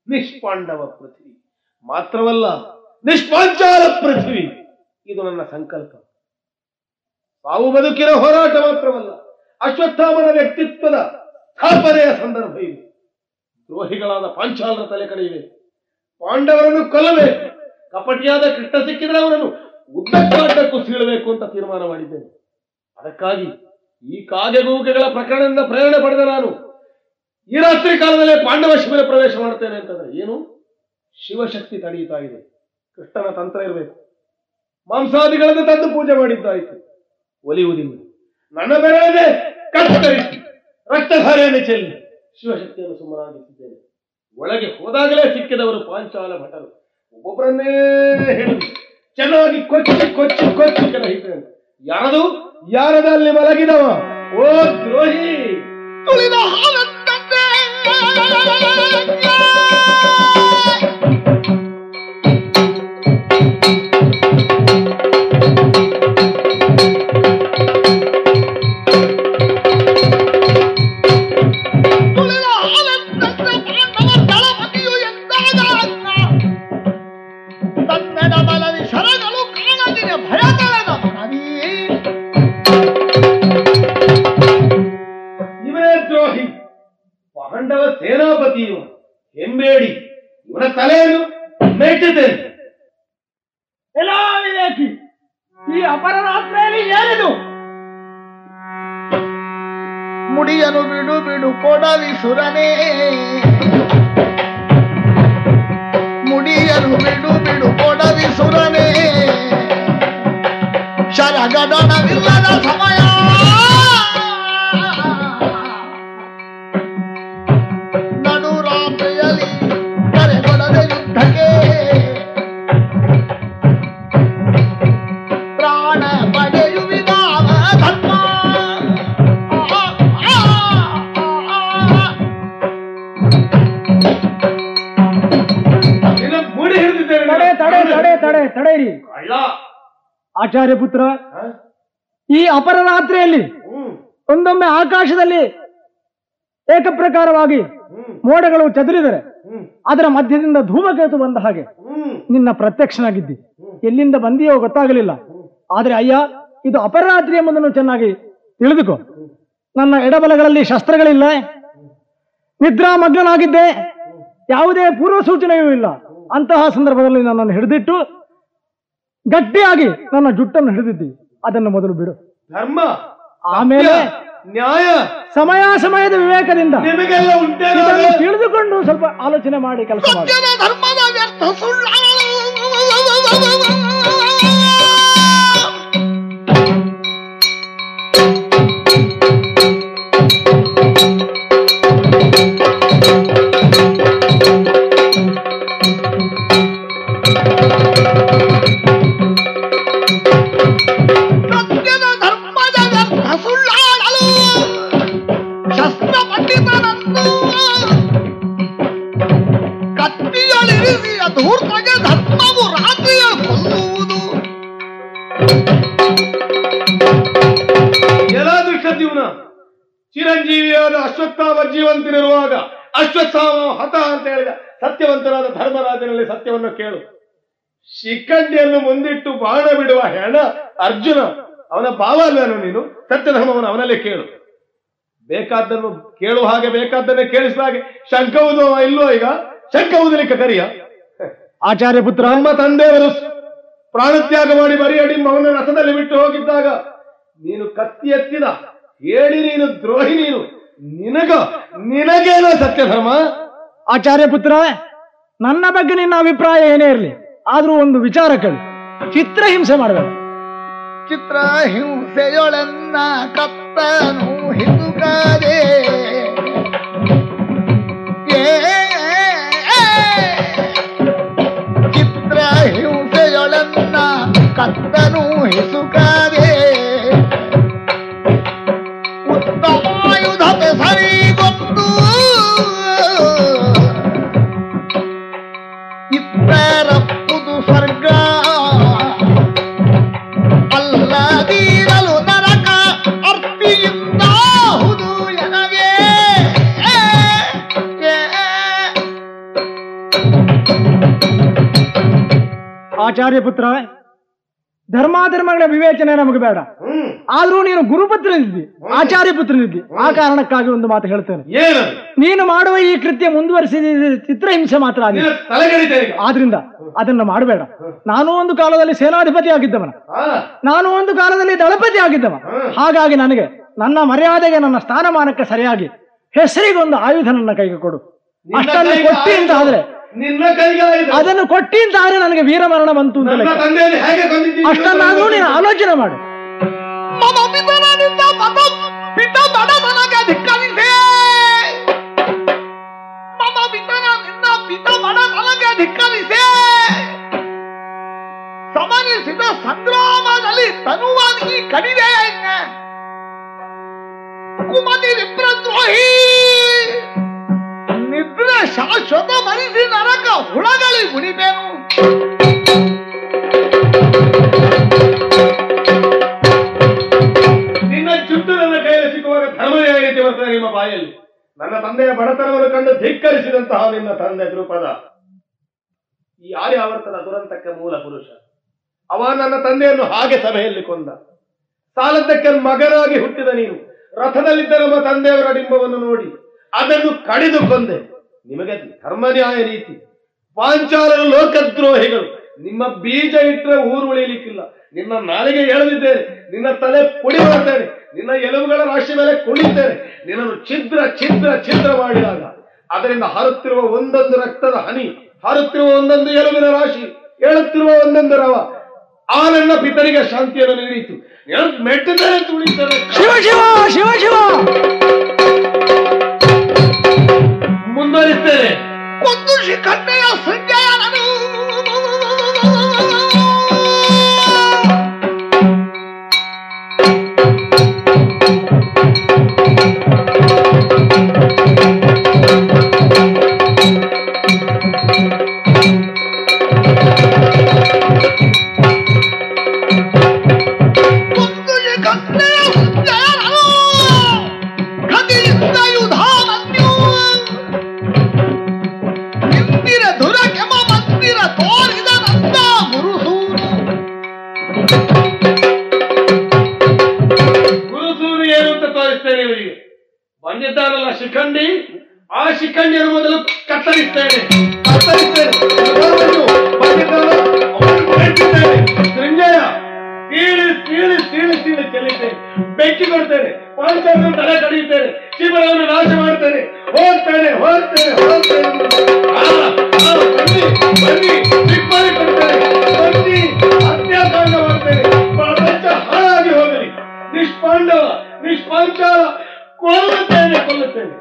ನಿಷ್ಪಾಂಡವ ಪೃಥ್ವಿ. ಮಾತ್ರವಲ್ಲ ನಿಷ್ಪಾಂಚಾಲ ಪೃಥ್ವಿ. ಇದು ನನ್ನ ಸಂಕಲ್ಪ. ಸಾವು ಬದುಕಿನ ಹೋರಾಟ ಮಾತ್ರವಲ್ಲ ಅಶ್ವತ್ಥಾಮನ ವ್ಯಕ್ತಿತ್ವದ ಸ್ಥಾಪನೆಯ ಸಂದರ್ಭ ಇದು. ದ್ರೋಹಿಗಳಾದ ಪಾಂಚಾಲರ ತಲೆ ಕಡೆಯಿವೆ. ಪಾಂಡವರನ್ನು ಕೊಲ್ಲಬೇಕು. ಕಪಟಿಯಾದ ಕೃಷ್ಣ ಸಿಕ್ಕಿದ್ರೆ ಅವರನ್ನು ಉದ್ದಕ್ಕೂ ಸೀಳಬೇಕು ಅಂತ ತೀರ್ಮಾನ ಮಾಡಿದ್ದೇನೆ. ಅದಕ್ಕಾಗಿ ಈ ಕಾಗೆಗೂಗೆಗಳ ಪ್ರಕರಣದಿಂದ ಪ್ರೇರಣೆ ಪಡೆದ ನಾನು. ಈ ರಾತ್ರಿ ಕಾಲದಲ್ಲಿ ಪಾಂಡವ ಶಿಬಿರ ಪ್ರವೇಶ ಮಾಡ್ತೇನೆ ಅಂತಂದ್ರೆ ಏನು? ಶಿವಶಕ್ತಿ ತಡೆಯುತ್ತಾ ಇದೆ. ಕೃಷ್ಣನ ತಂತ್ರ ಇರಬೇಕು. ಮಾಂಸಾದಿಗಳನ್ನು ತಂದು ಪೂಜೆ ಮಾಡಿದ್ದಾಯಿತು. ಒಲಿಯುವುದಿಲ್ಲ. ನನ್ನ ಬೆರಳದೆ ಕಟ್ಟಿ ರಕ್ತಧಾರೆಯನ್ನು ಚೆಲ್ಲಿ ಶಿವಶಕ್ತಿಯನ್ನು ಸುಮ್ಮನಾಗಿಸಿದ್ದೇನೆ ಒಳಗೆ ಹೋದಾಗಲೇ ಸಿಕ್ಕಿದವರು ಪಾಂಚಾಲ ಭಟರು. ಒಬ್ಬೊಬ್ಬರನ್ನೇ ಹೇಳಿದ್ರು ಚೆನ್ನಾಗಿ ಕೊಚ್ಚಿ ಕೊಚ್ಚಿ ಕೊಚ್ಚಿ ಯಾರದು ಯಾರದ? ಅಲ್ಲಿ ಮಲಗಿದವ? ಓ ದ್ರೋಹಿ! ತುಳಿದ ಹಾಲಂತೆ ಆಚಾರ್ಯ ಪುತ್ರ? ಈ ಅಪರರಾತ್ರಿಯಲ್ಲಿ ಒಂದೊಮ್ಮೆ ಆಕಾಶದಲ್ಲಿ ಏಕಪ್ರಕಾರವಾಗಿ ಮೋಡಗಳು ಚದುರಿದರೆ ಅದರ ಮಧ್ಯದಿಂದ ಧೂಮಕೇತು ಬಂದ ಹಾಗೆ ನಿನ್ನ ಪ್ರತ್ಯಕ್ಷನಾಗಿದ್ದಿ. ಎಲ್ಲಿಂದ ಬಂದಿಯೋ ಗೊತ್ತಾಗಲಿಲ್ಲ. ಆದ್ರೆ ಅಯ್ಯ ಇದು ಅಪರರಾತ್ರಿ ಎಂಬುದನ್ನು ಚೆನ್ನಾಗಿ ತಿಳಿದುಕೋ. ನನ್ನ ಎಡಬಲಗಳಲ್ಲಿ ಶಸ್ತ್ರಗಳಿಲ್ಲ. ನಿದ್ರಾ ಮಗ್ನಾಗಿದ್ದೆ ಯಾವುದೇ ಪೂರ್ವ ಸೂಚನೆಯೂ ಇಲ್ಲ ಅಂತಹ ಸಂದರ್ಭದಲ್ಲಿ ನನ್ನನ್ನು ಹಿಡಿದಿಟ್ಟು ಗಟ್ಟಿಯಾಗಿ ನನ್ನ ಜುಟ್ಟನ್ನು ಹಿಡಿದಿದ್ದಿ. ಅದನ್ನು ಮೊದಲು ಬಿಡು. ಧರ್ಮ ಆಮೇಲೆ ನ್ಯಾಯ ಸಮಯ ಸಮಯದ ವಿವೇಕದಿಂದ ನಿಮಗೆಲ್ಲ ಉಂಟೇನೋ ಇದನ್ನು ತಿಳಿದುಕೊಂಡು ಸ್ವಲ್ಪ ಆಲೋಚನೆ ಮಾಡಿ ಕೆಲಸ ಮಾಡಿ. ಧರ್ಮದ ವ್ಯರ್ಥ ಸುಳ್ಳ ಎಲ್ಲ ದುಷ್ಟಜೀವನ ಚಿರಂಜೀವಿಯಾದ ಅಶ್ವತ್ಥಾಮ ಜೀವಂತನಿರುವಾಗ ಅಶ್ವತ್ಥಾಮ ಹತ ಅಂತ ಹೇಳಿದ ಸತ್ಯವಂತರಾದ ಧರ್ಮರಾಜನಲ್ಲಿ ಸತ್ಯವನ್ನು ಕೇಳು. ಶಿಖಂಡಿಯನ್ನು ಮುಂದಿಟ್ಟು ಬಾಣ ಬಿಡುವ ಹೆಣ ಅರ್ಜುನ, ಅವನ ಭಾವ ಅಲ್ಲನು ನೀನು? ಸತ್ಯಧರ್ಮವನ್ನು ಅವನಲ್ಲೇ ಕೇಳು. ಬೇಕಾದ್ದನ್ನು ಕೇಳುವ ಹಾಗೆ ಬೇಕಾದ್ದನ್ನೇ ಕೇಳಿಸಿದ ಹಾಗೆ ಶಂಕ ಇಲ್ವೋ ಈಗ? ಶಂಕ ಊದಲಿಕ್ಕೆ ಕರಿಯ. ಆಚಾರ್ಯ ಪುತ್ರ ನಮ್ಮ ತಂದೆಯವರು ಪ್ರಾಣತ್ಯಾಗ ಮಾಡಿ ಬರೀ ಅಡಿ ಮೌನ ರಥದಲ್ಲಿ ಬಿಟ್ಟು ಹೋಗಿದ್ದಾಗ ನೀನು ಕತ್ತಿ ಎತ್ತಿದ ಹೇಳಿ ನೀನು ದ್ರೋಹಿ ನೀನು ನಿನಗ ನಿನಗೇನ ಸತ್ಯಧರ್ಮ? ಆಚಾರ್ಯ ಪುತ್ರ ನನ್ನ ಬಗ್ಗೆ ನಿನ್ನ ಅಭಿಪ್ರಾಯ ಏನೇ ಇರಲಿ ಆದ್ರೂ ಒಂದು ವಿಚಾರ ಕೇಳಿ. ಚಿತ್ರಹಿಂಸೆ ಮಾಡಬೇಡ. ಚಿತ್ರ ಹಿಂಸೆಯೊಳನ್ನ ಕತ್ತನು ಚಿತ್ರ కత్తను ఇసుకరే ఉత్తమాయుధత సరిగొత్తు ఇత్తరప్పుదు స్వర్గ అల్లదీరలు నరక అర్పియిందాహుదు ఎనవే ఆచార్య పుత్ర ಧರ್ಮಾಧರ್ಮಗಳ ವಿವೇಚನೆ ನಮಗೆ ಬೇಡ. ಆದ್ರೂ ನೀನು ಗುರುಪುತ್ರನಿದ್ದಿ ಆಚಾರ್ಯ ಪುತ್ರನಿದ್ದಿ ಆ ಕಾರಣಕ್ಕಾಗಿ ಒಂದು ಮಾತು ಹೇಳ್ತೇನೆ. ನೀನು ಮಾಡುವ ಈ ಕೃತ್ಯ ಮುಂದುವರಿಸಿದ ಚಿತ್ರಹಿಂಸೆ ಮಾತ್ರ. ಆದ್ರಿಂದ ಅದನ್ನು ಮಾಡಬೇಡ. ನಾನು ಒಂದು ಕಾಲದಲ್ಲಿ ಸೇನಾಧಿಪತಿ ಆಗಿದ್ದವನ. ನಾನು ಒಂದು ಕಾಲದಲ್ಲಿ ದಳಪತಿ ಆಗಿದ್ದವ. ಹಾಗಾಗಿ ನನಗೆ ನನ್ನ ಮರ್ಯಾದೆಗೆ ನನ್ನ ಸ್ಥಾನಮಾನಕ್ಕೆ ಸರಿಯಾಗಿ ಹೆಸರಿಗೆ ಒಂದು ಆಯುಧ ನನ್ನ ಕೈಗೆ ಕೊಡು. ಅಷ್ಟನ್ನ ಕೊಟ್ಟಿ ಅಂತ. ಆದ್ರೆ ನಿನ್ನ ಅದನ್ನು ಕೊಟ್ಟಿದ್ದಾರೆ ನನಗೆ ವೀರಮರಣ ಬಂತು ಅಂತ ಲೆಕ್ಕ. ತಂದೆಯನ್ನು ಹೇಗೆ ಕೊಂದಿದ್ದೀರಿ? ಅಷ್ಟನ್ನಾದ್ರೂ ನೀನು ಆಲೋಚನೆ ಮಾಡು. ಮಮ ಪಿತರನಿಂದ ಮತ ಪಿತ ಬಡತನಗೆ ಧಿಕ್ಕರಿಸೆ ಮಮ ಪಿತರನಿಂದ ಪಿತ ಬಡತನಗೆ ಧಿಕ್ಕರಿಸೆ ಸಮರಿಸಿದ ಸಂಗ್ರಾಮದಲ್ಲಿ ತನುವಾಗಿ ಕಡಿದೆ ಕುಮತಿ ವಿಪ್ರದ್ರೋಹಿ. ಶಾಶ್ವತ ಮನಸ್ಸಿ ನರಕ ಹುಳಗಳಿ ಉಳಿಬೇನು ನಿನ್ನ ಚುಟ್ಟು ನನ್ನ ಕೈಯಲ್ಲಿ ಸಿಕ್ಕುವಾಗ ಧರ್ಮ ಆಗೈತೆ ಬರ್ತದೆ ನಿಮ್ಮ ಬಾಯಲ್ಲಿ. ನನ್ನ ತಂದೆಯ ಬಡತನವನ್ನು ಕಂಡು ಧಿಕ್ಕರಿಸಿದಂತಹ ನಿನ್ನ ತಂದೆ ದೃಪದ ಈ ಆರ್ಯಾವರ್ತನ ದುರಂತಕ್ಕೆ ಮೂಲ ಪುರುಷ. ಅವ ನನ್ನ ತಂದೆಯನ್ನು ಹಾಗೆ ಸಭೆಯಲ್ಲಿ ಕೊಂದ. ಸಾಲದ್ದಕ್ಕೆ ಮಗನಾಗಿ ಹುಟ್ಟಿದ ನೀನು. ರಥದಲ್ಲಿದ್ದ ನಮ್ಮ ತಂದೆಯವರ ಡಿಂಬವನ್ನು ನೋಡಿ. ಅದನ್ನು ಕಡಿದು ಬಂದೆ ನಿಮಗೆ ಧರ್ಮ ನ್ಯಾಯ ನೀತಿ ಪಾಂಚಾಲ ಲೋಕದ್ರೋಹಿಗಳು, ನಿಮ್ಮ ಬೀಜ ಇಟ್ಟರೆ ಊರು ಉಳಿಲಿಕ್ಕಿಲ್ಲ. ನಿನ್ನ ನಾಲಿಗೆ ಎಳೆದಿದ್ದೇನೆ, ನಿನ್ನ ತಲೆ ಪುಡಿ ಮಾಡ್ತೇನೆ, ನಿನ್ನ ಎಲುಬುಗಳ ರಾಶಿ ಮೇಲೆ ಕುಳಿತೇನೆ, ನಿನ್ನನ್ನು ಛಿದ್ರ ಛಿದ್ರ ಛಿದ್ರ ಮಾಡಿದಾಗ. ಅದರಿಂದ ಹರುತ್ತಿರುವ ಒಂದೊಂದು ರಕ್ತದ ಹನಿ, ಹರುತ್ತಿರುವ ಒಂದೊಂದು ಎಲುಬಿನ ರಾಶಿ ಹೇಳುತ್ತಿರುವ ಒಂದೊಂದು ರವ, ಆ ನನ್ನ ಪಿತರಿಗೆ ಶಾಂತಿಯನ್ನು ನೀಡಿತು. ಮೆಟ್ಟಿದರೆ ತುಳಿತಾರೆ ಶಿವ ಶಿವ ಶಿವ ಶಿವ! संभरते रहे कुछ शिखर ನಿಷ್ಪಾಂಡವ ನಿಷ್ಪಾಂಚಾಲ ಕೊಲ್ಲುತ್ತೇನೆ ಕೊಲ್ಲುತ್ತೇನೆ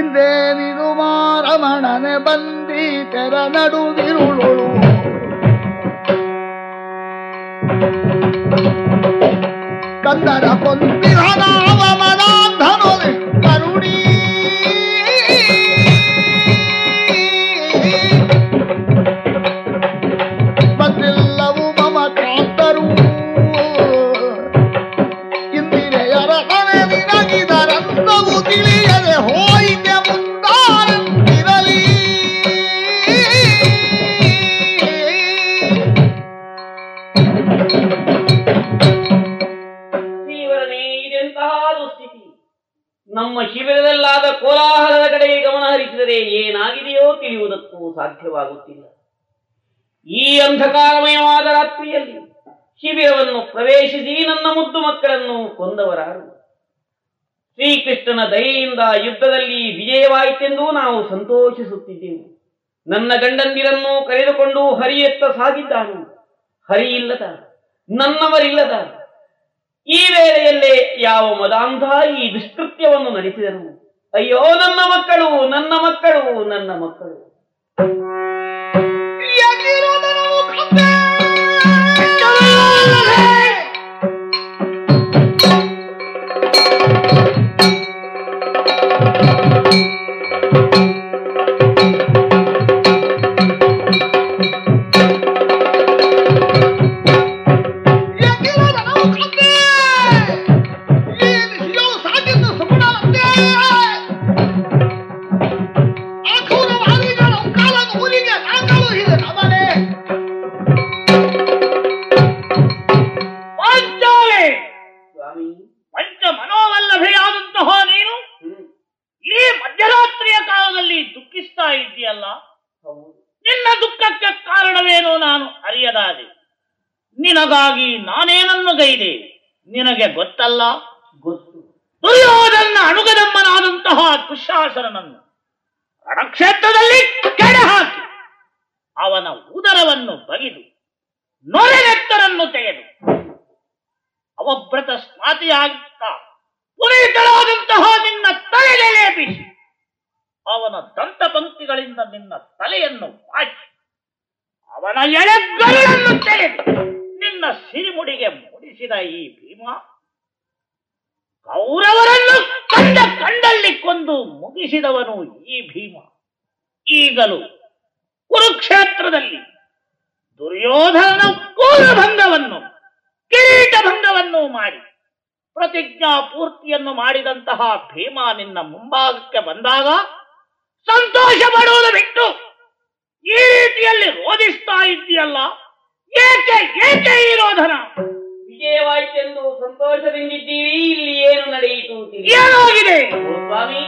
ಇಂದೇನಿದು ಮಾರಮಣನೆ ಬಂದಿ ತೆರ ನಡುವಿರುಳೊಳು ಕಂದರ ಕೊಂದಿರನಾವ ಶಿಬಿರದಲ್ಲಾದ ಕೋಲಾಹಲದ ಕಡೆಗೆ ಗಮನ ಹರಿಸಿದರೆ ಏನಾಗಿದೆಯೋ ತಿಳಿಯುವುದಕ್ಕೂ ಸಾಧ್ಯವಾಗುತ್ತಿಲ್ಲ. ಈ ಅಂಧಕಾರಮಯವಾದ ರಾತ್ರಿಯಲ್ಲಿ ಶಿಬಿರವನ್ನು ಪ್ರವೇಶಿಸಿ ನನ್ನ ಮುದ್ದು ಮಕ್ಕಳನ್ನು ಕೊಂದವರಾರು. ಶ್ರೀಕೃಷ್ಣನ ದಯೆಯಿಂದ ಯುದ್ಧದಲ್ಲಿ ವಿಜಯವಾಯಿತೆಂದು ನಾವು ಸಂತೋಷಿಸುತ್ತಿದ್ದೆವು. ನನ್ನ ಗಂಡಂದಿರನ್ನು ಕರೆದುಕೊಂಡು ಹರಿಯತ್ತ ಸಾಗಿದ್ದಾನು. ಹರಿಯಿಲ್ಲದ, ನನ್ನವರಿಲ್ಲದ. ಈ ವೇಳೆಯಲ್ಲೇ ಯಾವ ಮದಾಂಧ ಈ ದುಷ್ಕೃತ್ಯವನ್ನು ನಡೆಸಿದನು? ಅಯ್ಯೋ ನನ್ನ ಮಕ್ಕಳು ನನ್ನ ಮಕ್ಕಳು ನನ್ನ ಮಕ್ಕಳು. ನಿನ್ನ ತಲೆಯನ್ನು ಬಾಚಿ. ಅವನ ಎಳೆಗಳನ್ನು ತೆಗೆದು ನಿನ್ನ ಸಿರಿಮುಡಿಗೆ ಮುಡಿಸಿದ ಈ ಭೀಮ ಕೌರವರನ್ನು ಕಂಡ ಕಂಡಲ್ಲಿ ಕೊಂದು ಮುಗಿಸಿದವನು ಈ ಭೀಮ. ಈಗಲೂ ಕುರುಕ್ಷೇತ್ರದಲ್ಲಿ ದುರ್ಯೋಧನ ಕೂರಭಂಗವನ್ನು ಕಿರೀಟ ಭಂಗವನ್ನು ಮಾಡಿ ಪ್ರತಿಜ್ಞಾ ಪೂರ್ತಿಯನ್ನು ಮಾಡಿದಂತಹ ಭೀಮ ನಿನ್ನ ಮುಂಭಾಗಕ್ಕೆ ಬಂದಾಗ ಸಂತೋಷ ಪಡುವುದು ಬಿಟ್ಟು ಈ ರೀತಿಯಲ್ಲಿ ರೋಧಿಸ್ತಾ ಇದ್ದೀಯಲ್ಲ ಏಕೆ ಏಕೆ ಈ ರೋಧನ ವಿಜಯವಾಯಿತೆಂದು ಸಂತೋಷದಿಂದಿದ್ದೀವಿ ಇಲ್ಲಿ ಏನು ನಡೆಯಿತು. ಏನಾಗಿದೆ ಸ್ವಾಮಿ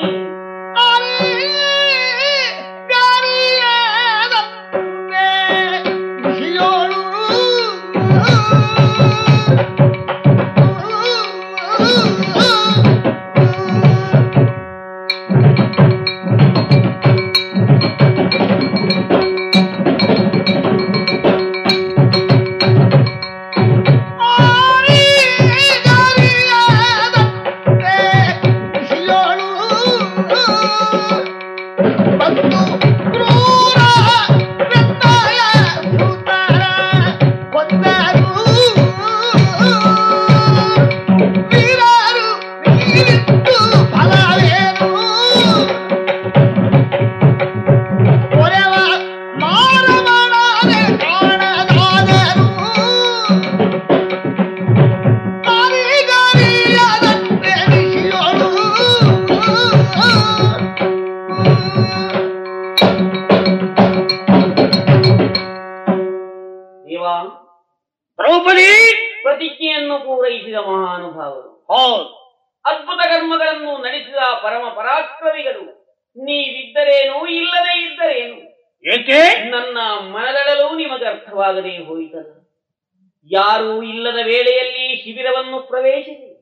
ಮಹಾನುಭಾವರು ಹೌದು. ಅದ್ಭುತ ಕರ್ಮಗಳನ್ನು ನಡೆಸಿದ ಪರಮ ಪರಾಕ್ರಮಿಗಳು. ನೀವಿದ್ದರೇನು ಇಲ್ಲದೆ ಇದ್ದರೇನು. ಏಕೆ? ನನ್ನ ಮನದಳಲು ನಿಮಗೆ ಅರ್ಥವಾಗದೆ ಹೋಯಿತಲ್ಲ. ಯಾರೂ ಇಲ್ಲದ ವೇಳೆಯಲ್ಲಿ ಶಿಬಿರವನ್ನು ಪ್ರವೇಶಿಸಿ.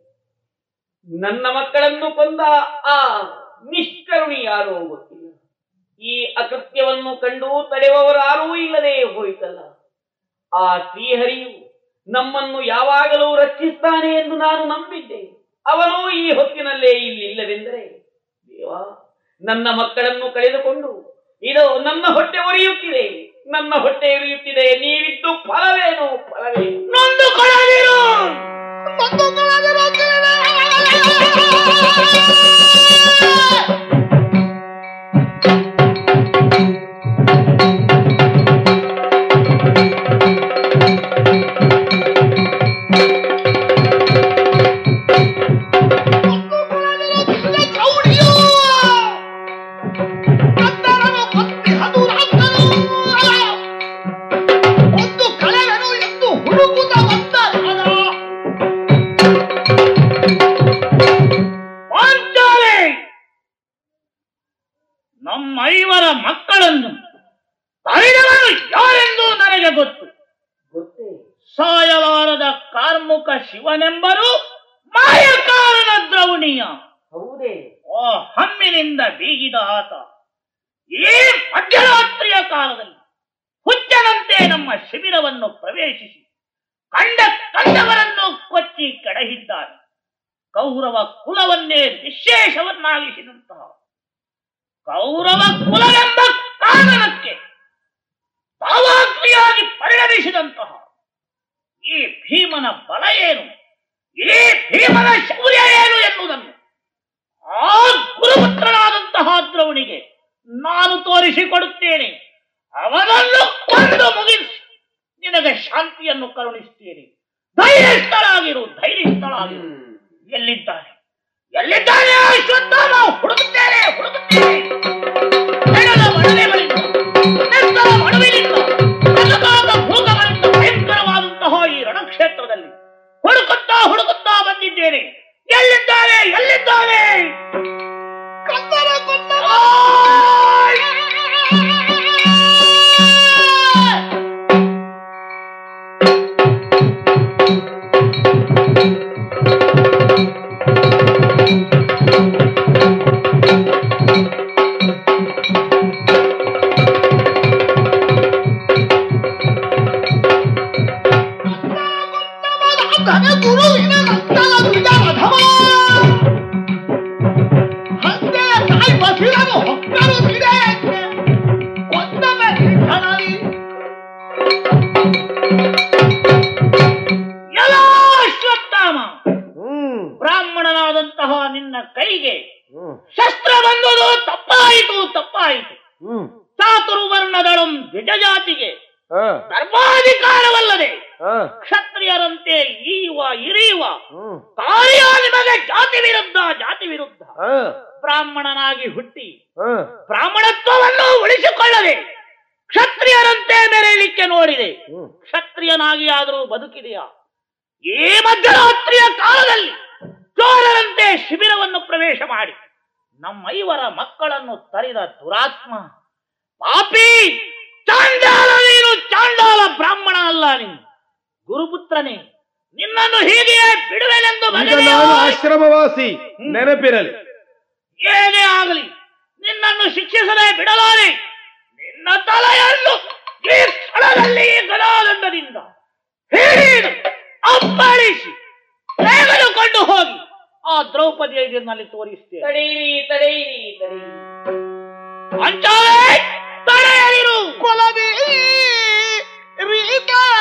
ನನ್ನ ಮಕ್ಕಳನ್ನು ಕೊಂದ ಆ ನಿಷ್ಕರುಣಿ ಯಾರೋ ಗೊತ್ತಿಲ್ಲ. ಈ ಅಕೃತ್ಯವನ್ನು ಕಂಡು ತಡೆಯುವವರಾರೂ ಇಲ್ಲದೆ ಹೋಯಿತಲ್ಲ. ಆ ಶ್ರೀಹರಿಯು ನಮ್ಮನ್ನು ಯಾವಾಗಲೂ ರಕ್ಷಿಸ್ತಾನೆ ಎಂದು ನಾನು ನಂಬಿದ್ದೆ. ಅವನು ಈ ಹೊತ್ತಿನಲ್ಲೇ ಇಲ್ಲಿಲ್ಲವೆಂದರೆ ದೇವಾ ನನ್ನ ಮಕ್ಕಳನ್ನು ಕಳೆದುಕೊಂಡು ಇದು ನನ್ನ ಹೊಟ್ಟೆ ಉರಿಯುತ್ತಿದೆ ನನ್ನ ಹೊಟ್ಟೆ ಉರಿಯುತ್ತಿದೆ ನೀವಿದ್ದು ಫಲವೇನು ಫಲವೇನು? ನೊಂದು ಕೌರವ ಕುಲವನ್ನೇ ವಿಶೇಷವನ್ನಾಗಿಸಿದಂತಹ ಕೌರವ ಕುಲವೆಂಬ ಕಾರಣಕ್ಕೆ ಭಾವಾಗ್ನಿಯಾಗಿ ಪರಿಣಮಿಸಿದಂತಹ ಈ ಭೀಮನ ಬಲ ಏನು? ಈ ಭೀಮನ ಶೌರ್ಯ ಏನು ಎನ್ನುವುದನ್ನು ಆ ಗುರುಪುತ್ರನಾದಂತಹ ದ್ರವಣಿಗೆ ನಾನು ತೋರಿಸಿಕೊಡುತ್ತೇನೆ. ಅವನನ್ನು ಕೊಂದು ಮುಗಿಸಿ ನಿನಗೆ ಶಾಂತಿಯನ್ನು ಕರುಣಿಸ್ತೀನಿ ಧೈರ್ಯಸ್ಥಳಾಗಿರು ಧೈರ್ಯಸ್ಥಳಾಗಿರು. ಎಲ್ಲಿದ್ದಾನೆ? ಎಲ್ಲಿದ್ದಾನೆ? ಅಶ್ವತ್ಥಾಮ ಹುಡುಕುತ್ತೇನೆ ಹುಡುಕುತ್ತೇನೆ ಈ ಹುಡುಕುತ್ತಾ ಹುಡುಕುತ್ತಾ ಬಂದಿದ್ದೇನೆ. ಎಲ್ಲಿದ್ದಾನೆ? ಎಲ್ಲಿದ್ದಾನೆ? ಆಶ್ರಮವಾಸಿ ನೆನಪಿರಲಿ. ಏನೇ ಆಗಲಿ ನಿನ್ನನ್ನು ಶಿಕ್ಷಿಸದೆ ಬಿಡಲಾರೆ. ನಿನ್ನ ತಲೆಯನ್ನು ಈ ಸ್ಥಳದಲ್ಲಿ ಗದಾದಂಡದಿಂದ ಹಿಡಿದು ಅಪ್ಪಳಿಸಿ ತೆಗೆದುಕೊಂಡು ಹೋಗಿ. ಆ ದ್ರೌಪದಿಯ ಎದುರಿನಲ್ಲಿ ತೋರಿಸ್ತೇನೆ. ತಡೆಯಿರಿ ತಡೆಯಿರಿ ತಡೆಯಿರಿ ಅಂಚಾಲೆ ತಡೆಯಲಿರು. ಕೊಲದಿ ರೀತಾನು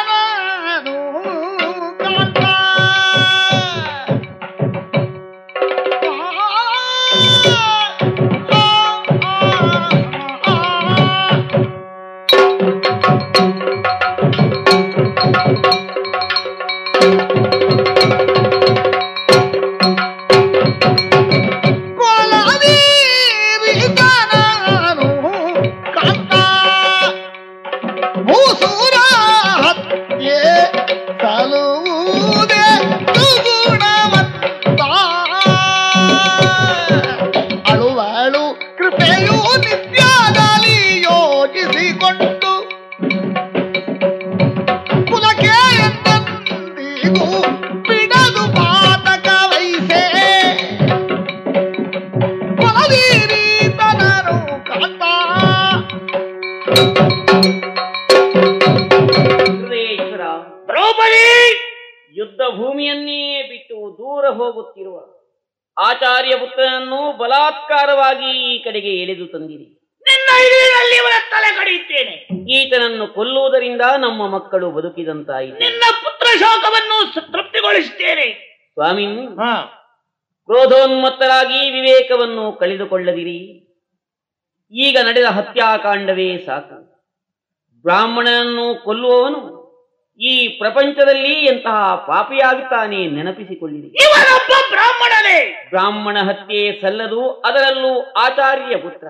ನಮ್ಮ ಮಕ್ಕಳು ಬದುಕಿದಂತಾಯಿತು. ನಿನ್ನ ಪುತ್ರ ಶೋಕವನ್ನು ತೃಪ್ತಿಗೊಳಿಸುತ್ತೇನೆ. ಸ್ವಾಮಿ ಕ್ರೋಧೋನ್ಮತ್ತರಾಗಿ ವಿವೇಕವನ್ನು ಕಳೆದುಕೊಳ್ಳದಿರಿ. ಈಗ ನಡೆದ ಹತ್ಯಾಕಾಂಡವೇ ಸಾಕು. ಬ್ರಾಹ್ಮಣನನ್ನು ಕೊಲ್ಲುವವನು ಈ ಪ್ರಪಂಚದಲ್ಲಿ ಎಂತಹ ಪಾಪಿಯಾಗುತ್ತಾನೆ ನೆನಪಿಸಿಕೊಳ್ಳಿರಿ. ಬ್ರಾಹ್ಮಣನೇ. ಬ್ರಾಹ್ಮಣ ಹತ್ಯೆ ಸಲ್ಲದು ಅದರಲ್ಲೂ ಆಚಾರ್ಯ ಪುತ್ರ.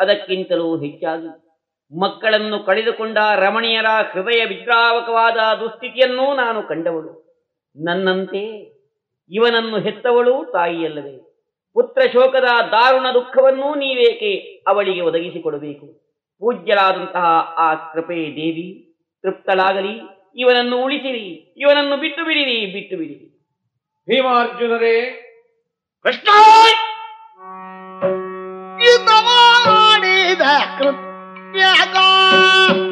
ಅದಕ್ಕಿಂತಲೂ ಹೆಚ್ಚಾಗಿ ಮಕ್ಕಳನ್ನು ಕಳೆದುಕೊಂಡ ರಮಣೀಯರ ಹೃದಯ ವಿದ್ರಾವಕವಾದ ದುಸ್ಥಿತಿಯನ್ನೂ ನಾನು ಕಂಡವಳು. ನನ್ನಂತೆ ಇವನನ್ನು ಹೆತ್ತವಳು ತಾಯಿಯಲ್ಲದೆ ಪುತ್ರ ಶೋಕದ ದಾರುಣ ದುಃಖವನ್ನೂ ನೀವೇಕೆ ಅವಳಿಗೆ ಒದಗಿಸಿಕೊಡಬೇಕು? ಪೂಜ್ಯರಾದಂತಹ ಆ ಕೃಪೆ ದೇವಿ ತೃಪ್ತಳಾಗಲಿ. ಇವನನ್ನು ಉಳಿಸಿರಿ ಇವನನ್ನು ಬಿಟ್ಟು ಬಿಡಿರಿ ಬಿಟ್ಟು ಬಿಡಿರಿ. ಭೀಮಾರ್ಜುನರೇ ಕೃಷ್ಣ! ಯುದ್ಧ ಮಾಡಿದ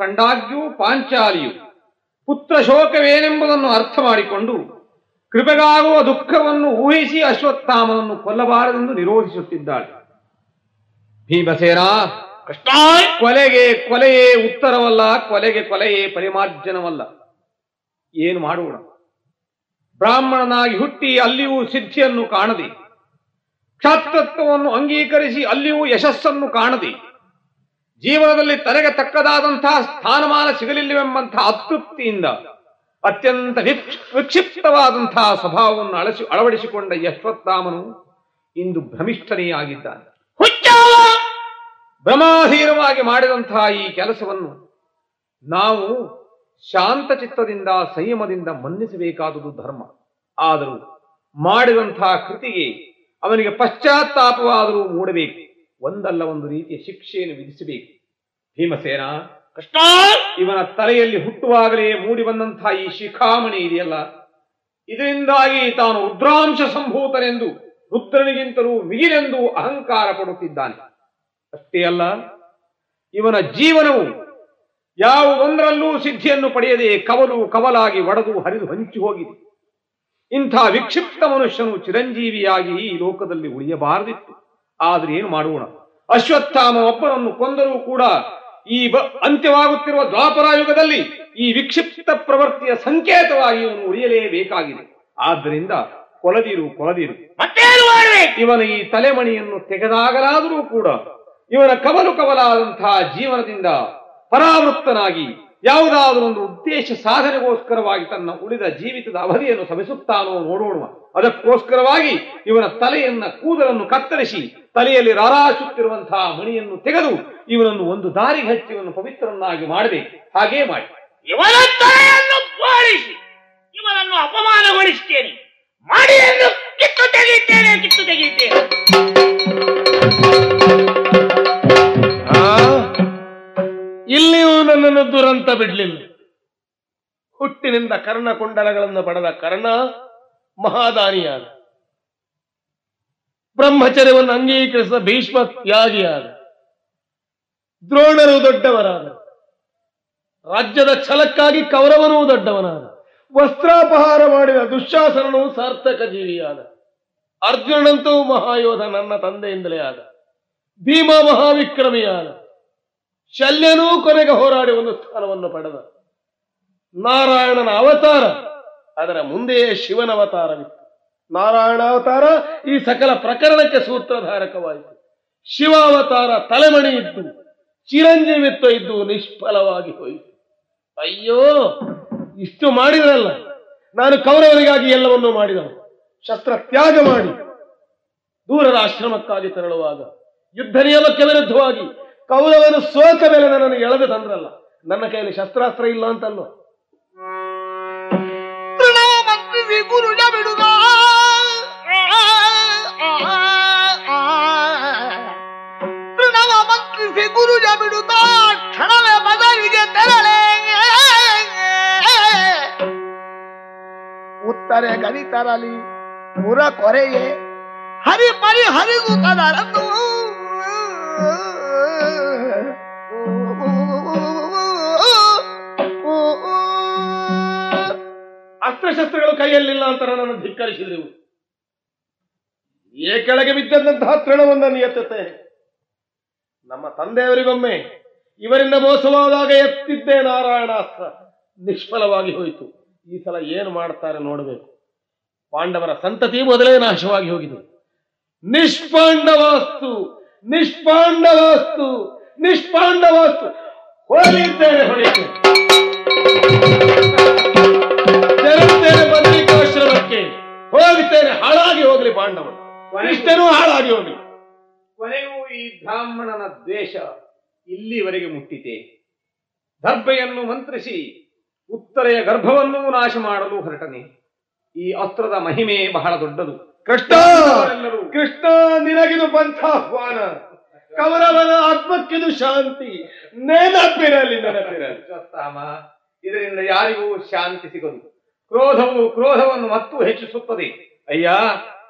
ಕಂಡಾಗ್ಯೂ ಪಾಂಚಾಲಿಯು. ಪುತ್ರ ಶೋಕವೇನೆಂಬುದನ್ನು ಅರ್ಥ ಮಾಡಿಕೊಂಡು ಕೃಪೆಗಾಗುವ ದುಃಖವನ್ನು ಊಹಿಸಿ ಅಶ್ವತ್ಥಾಮನನ್ನು ಕೊಲ್ಲಬಾರದೆಂದು ನಿರೋಧಿಸುತ್ತಿದ್ದಾಳೆ. ಭೀಮಸೇನ ಕಷ್ಟ ಕೊಲೆಗೆ ಕೊಲೆಯೇ ಉತ್ತರವಲ್ಲ ಕೊಲೆಗೆ ಕೊಲೆಯೇ ಪರಿಮಾರ್ಜನವಲ್ಲ. ಏನು ಮಾಡೋಣ ಬ್ರಾಹ್ಮಣನಾಗಿ ಹುಟ್ಟಿ ಅಲ್ಲಿಯೂ ಸಿದ್ಧಿಯನ್ನು ಕಾಣದೆ ಕ್ಷಾತ್ರತ್ವವನ್ನು ಅಂಗೀಕರಿಸಿ ಅಲ್ಲಿಯೂ ಯಶಸ್ಸನ್ನು ಕಾಣದೆ ಜೀವನದಲ್ಲಿ ತನಗೆ ತಕ್ಕದಾದಂತಹ ಸ್ಥಾನಮಾನ ಸಿಗಲಿಲ್ಲವೆಂಬಂತಹ ಅತೃಪ್ತಿಯಿಂದ ಅತ್ಯಂತ ವಿಕ್ಷ್- ವಿಕ್ಷಿಪ್ತವಾದಂತಹ ಸ್ವಭಾವವನ್ನು ಅಳಸಿ, ಅಳವಡಿಸಿಕೊಂಡ ಯಶ್ವತ್ಥಾಮನು ಇಂದು ಭ್ರಮಿಷ್ಠನೇ ಆಗಿದ್ದಾನೆ ಭ್ರಮಾಧೀನವಾಗಿ ಮಾಡಿದಂತಹ ಈ ಕೆಲಸವನ್ನು ನಾವು ಶಾಂತಚಿತ್ತದಿಂದ ಸಂಯಮದಿಂದ ಮನ್ನಿಸಬೇಕಾದುದು ಧರ್ಮ. ಆದರೂ ಮಾಡಿದಂತಹ ಕೃತಿಗೆ ಅವನಿಗೆ ಪಶ್ಚಾತ್ತಾಪವಾದರೂ ಮೂಡಬೇಕು. ಒಂದಲ್ಲ ಒಂದು ರೀತಿಯ ಶಿಕ್ಷೆಯನ್ನು ವಿಧಿಸಬೇಕು. ಭೀಮಸೇನ, ಕೃಷ್ಣ, ಇವನ ತಲೆಯಲ್ಲಿ ಹುಟ್ಟುವಾಗಲೇ ಮೂಡಿ ಬಂದಂತಹ ಈ ಶಿಖಾಮಣಿ ಇದೆಯಲ್ಲ? ಇದರಿಂದಾಗಿ ತಾನು ರುದ್ರಾಂಶ ಸಂಭೂತನೆಂದು ರುದ್ರನಿಗಿಂತಲೂ ಮಿಗಿಲೆಂದು ಅಹಂಕಾರ ಪಡುತ್ತಿದ್ದಾನೆ. ಅಷ್ಟೇ ಅಲ್ಲ, ಇವನ ಜೀವನವು ಯಾವುದೊಂದರಲ್ಲೂ ಸಿದ್ಧಿಯನ್ನು ಪಡೆಯದೆ ಕವಲು ಕವಲಾಗಿ ಒಡೆದು ಹರಿದು ಹಂಚಿ ಹೋಗಿದೆ. ಇಂಥ ವಿಕ್ಷಿಪ್ತ ಮನುಷ್ಯನು ಚಿರಂಜೀವಿಯಾಗಿ ಈ ಲೋಕದಲ್ಲಿ ಉಳಿಯಬಾರದಿತ್ತು. ಆದ್ರೆ ಏನು ಮಾಡೋಣ ಅಶ್ವತ್ಥಾಮ ಒಬ್ಬನನ್ನು ಕೊಂದರೂ ಕೂಡ ಈ ಅಂತ್ಯವಾಗುತ್ತಿರುವ ದ್ವಾಪರಾಯುಗದಲ್ಲಿ ಈ ವಿಕ್ಷಿಪ್ತ ಪ್ರವೃತ್ತಿಯ ಸಂಕೇತವಾಗಿ ಇವನು ಉಳಿಯಲೇಬೇಕಾಗಿದೆ. ಆದ್ದರಿಂದ ಕೊಲದಿರು ಕೊಲದಿರು. ಇವನ ಈ ತಲೆಮಣಿಯನ್ನು ತೆಗೆದಾಗಲಾದರೂ ಕೂಡ ಇವನ ಕವಲು ಕವಲಾದಂತಹ ಜೀವನದಿಂದ ಪರಾವೃತ್ತನಾಗಿ ಯಾವುದಾದರೂ ಒಂದು ಉದ್ದೇಶ ಸಾಧನೆಗೋಸ್ಕರವಾಗಿ ತನ್ನ ಉಳಿದ ಜೀವಿತದ ಅವಧಿಯನ್ನು ಸಮಿಸುತ್ತಾನೋ ನೋಡೋಣ ಅದಕ್ಕೋಸ್ಕರವಾಗಿ ಇವನ ತಲೆಯನ್ನ ಕೂದಲನ್ನು ಕತ್ತರಿಸಿ ತಲೆಯಲ್ಲಿ ರಾರಾಸುತ್ತಿರುವಂತಹ ಮಣಿಯನ್ನು ತೆಗೆದು ಇವನನ್ನು ಒಂದು ದಾರಿಗೆ ಹಚ್ಚಿ ಇವನು ಪವಿತ್ರನಾಗಿ ಮಾಡಬೇಕು. ಹಾಗೇ ಮಾಡಿ. ಇವನ ತಲೆಯನ್ನು ಬೋಳಿಸಿ ಇವನನ್ನು ಅಪಮಾನಗೊಳಿಸುತ್ತೇನೆ. ಮಾಡಿ ಎಂದು ಕಿತ್ತು ತೆಗೆಯುತ್ತೇನೆ ಕಿತ್ತು ತೆಗೆಯುತ್ತೇನೆ. ಇಲ್ಲಿಯೂ ನನ್ನನ್ನು ದುರಂತ ಬಿಡ್ಲಿಲ್ಲ. ಹುಟ್ಟಿನಿಂದ ಕರ್ಣಕುಂಡಲಗಳನ್ನು ಪಡೆದ ಕರ್ಣ ಮಹಾದಾನಿಯಾದ. ಬ್ರಹ್ಮಚರ್ಯವನ್ನು ಅಂಗೀಕರಿಸಿದ ಭೀಷ್ಮ ತ್ಯಾಗಿಯಾದ. ದ್ರೋಣರು ದೊಡ್ಡವರಾದ. ರಾಜ್ಯದ ಛಲಕ್ಕಾಗಿ ಕೌರವನೂ ದೊಡ್ಡವನಾದ. ವಸ್ತ್ರಾಪಹಾರ ಮಾಡಿದ ದುಶ್ಯಾಸನನು ಸಾರ್ಥಕ ಜೀವಿಯಾದ. ಅರ್ಜುನಂತೂ ಮಹಾಯೋಧ ನನ್ನ ತಂದೆಯಿಂದಲೇ ಆದ. ಭೀಮ ಮಹಾವಿಕ್ರಮಿಯಾದ. ಶಲ್ಯನೂ ಕೊನೆಗೆ ಹೋರಾಡಿ ಒಂದು ಸ್ಥಾನವನ್ನು ಪಡೆದ. ನಾರಾಯಣನ ಅವತಾರ, ಅದರ ಮುಂದೆಯೇ ಶಿವನ ಅವತಾರವಿತ್ತು. ನಾರಾಯಣ ಅವತಾರ ಈ ಸಕಲ ಪ್ರಕರಣಕ್ಕೆ ಸೂತ್ರಧಾರಕವಾಯಿತು. ಶಿವ ಅವತಾರ ತಲೆಮಣಿ ಇದ್ದು, ಚಿರಂಜೀವಿತ್ವ ಇದ್ದು ನಿಷ್ಫಲವಾಗಿ ಹೋಯಿತು. ಅಯ್ಯೋ, ಇಷ್ಟು ಮಾಡಿದ್ರಲ್ಲ. ನಾನು ಕೌರವರಿಗಾಗಿ ಎಲ್ಲವನ್ನೂ ಮಾಡಿದವನು. ಶಸ್ತ್ರ ತ್ಯಾಗ ಮಾಡಿ ದೂರದ ಆಶ್ರಮಕ್ಕಾಗಿ ತೆರಳುವಾಗ, ಯುದ್ಧ ನಿಯಮಕ್ಕೆ ವಿರುದ್ಧವಾಗಿ ಕೌರವನು ಸೋತ ಮೇಲೆ ನನ್ನನ್ನು ಎಳೆದು ತಂದ್ರಲ್ಲ. ನನ್ನ ಕೈಯಲ್ಲಿ ಶಸ್ತ್ರಾಸ್ತ್ರ ಇಲ್ಲ ಅಂತಲ್ಲೋ ಗುರುಜ ಬಿಡುತ್ತ ಕ್ಷಣವೇ ತೆರಳೆ ಉತ್ತರೆ ಗಣಿತರಲಿ ಪುರ ಕೊರೆಯೇ ಹರಿ ಪರಿ ಹರಿಗೂ ತದರನ್ನು ಅಸ್ತ್ರಶಸ್ತ್ರಗಳು ಕೈಯಲ್ಲಿಲ್ಲ ಅಂತ ನನ್ನನ್ನು ಧಿಕ್ಕರಿಸಿದೆವು ಏ ಕೆಳಗೆ ಬಿದ್ದಂತಹ ತೃಣವನ್ನು ಎತ್ತುತ್ತೆ. ನಮ್ಮ ತಂದೆಯವರಿಗೊಮ್ಮೆ ಇವರಿಂದ ಮೋಸವಾದಾಗ ಎತ್ತಿದ್ದೇ ನಾರಾಯಣಾಸ್ತ್ರ ನಿಷ್ಫಲವಾಗಿ ಹೋಯಿತು. ಈ ಸಲ ಏನು ಮಾಡ್ತಾರೆ ನೋಡಬೇಕು. ಪಾಂಡವರ ಸಂತತಿ ಮೊದಲೇ ನಾಶವಾಗಿ ಹೋಗಿದೆ. ನಿಷ್ಪಾಂಡವಾಸ್ತು ನಿಷ್ಪಾಂಡವಾಸ್ತು ನಿಷ್ಪಾಂಡವಾಸ್ತು. ಹೊಡೆಯುತ್ತೇನೆ ಹೊಡೆಯುತ್ತೇನೆ ತೆರಳುತ್ತೇನೆ ಹೋಗುತ್ತೇನೆ ಹಾಳಾಗಿ ಹೋಗ್ಲಿ ಪಾಂಡವರು ಇಷ್ಟೇನೂ ಹಾಳಾಗಿ ಹೋಗ್ಲಿ. ಕೊನೆಗೂ ಈ ಬ್ರಾಹ್ಮಣನ ದ್ವೇಷ ಇಲ್ಲಿವರೆಗೆ ಮುಟ್ಟಿತೆ. ದರ್ಭೆಯನ್ನು ಮಂತ್ರಿಸಿ ಉತ್ತರೆಯ ಗರ್ಭವನ್ನೂ ನಾಶ ಮಾಡಲು ಹೊರಟನೆ. ಈ ಅಸ್ತ್ರದ ಮಹಿಮೆ ಬಹಳ ದೊಡ್ಡದು. ಕೃಷ್ಣ! ಕೃಷ್ಣ ನಿನಗಿದು ಪಂಥಾಹ್ವಾನ ಕೌರವನ ಆತ್ಮಕ್ಕಿದು ಶಾಂತಿ. ನೆನಪಿರಲಿ ನೆನಪಿರಲಿ. ಇದರಿಂದ ಯಾರಿಗೂ ಶಾಂತಿ ಸಿಗದು. ಕ್ರೋಧವು ಕ್ರೋಧವನ್ನು ಮತ್ತೂ ಹೆಚ್ಚಿಸುತ್ತದೆ. ಅಯ್ಯ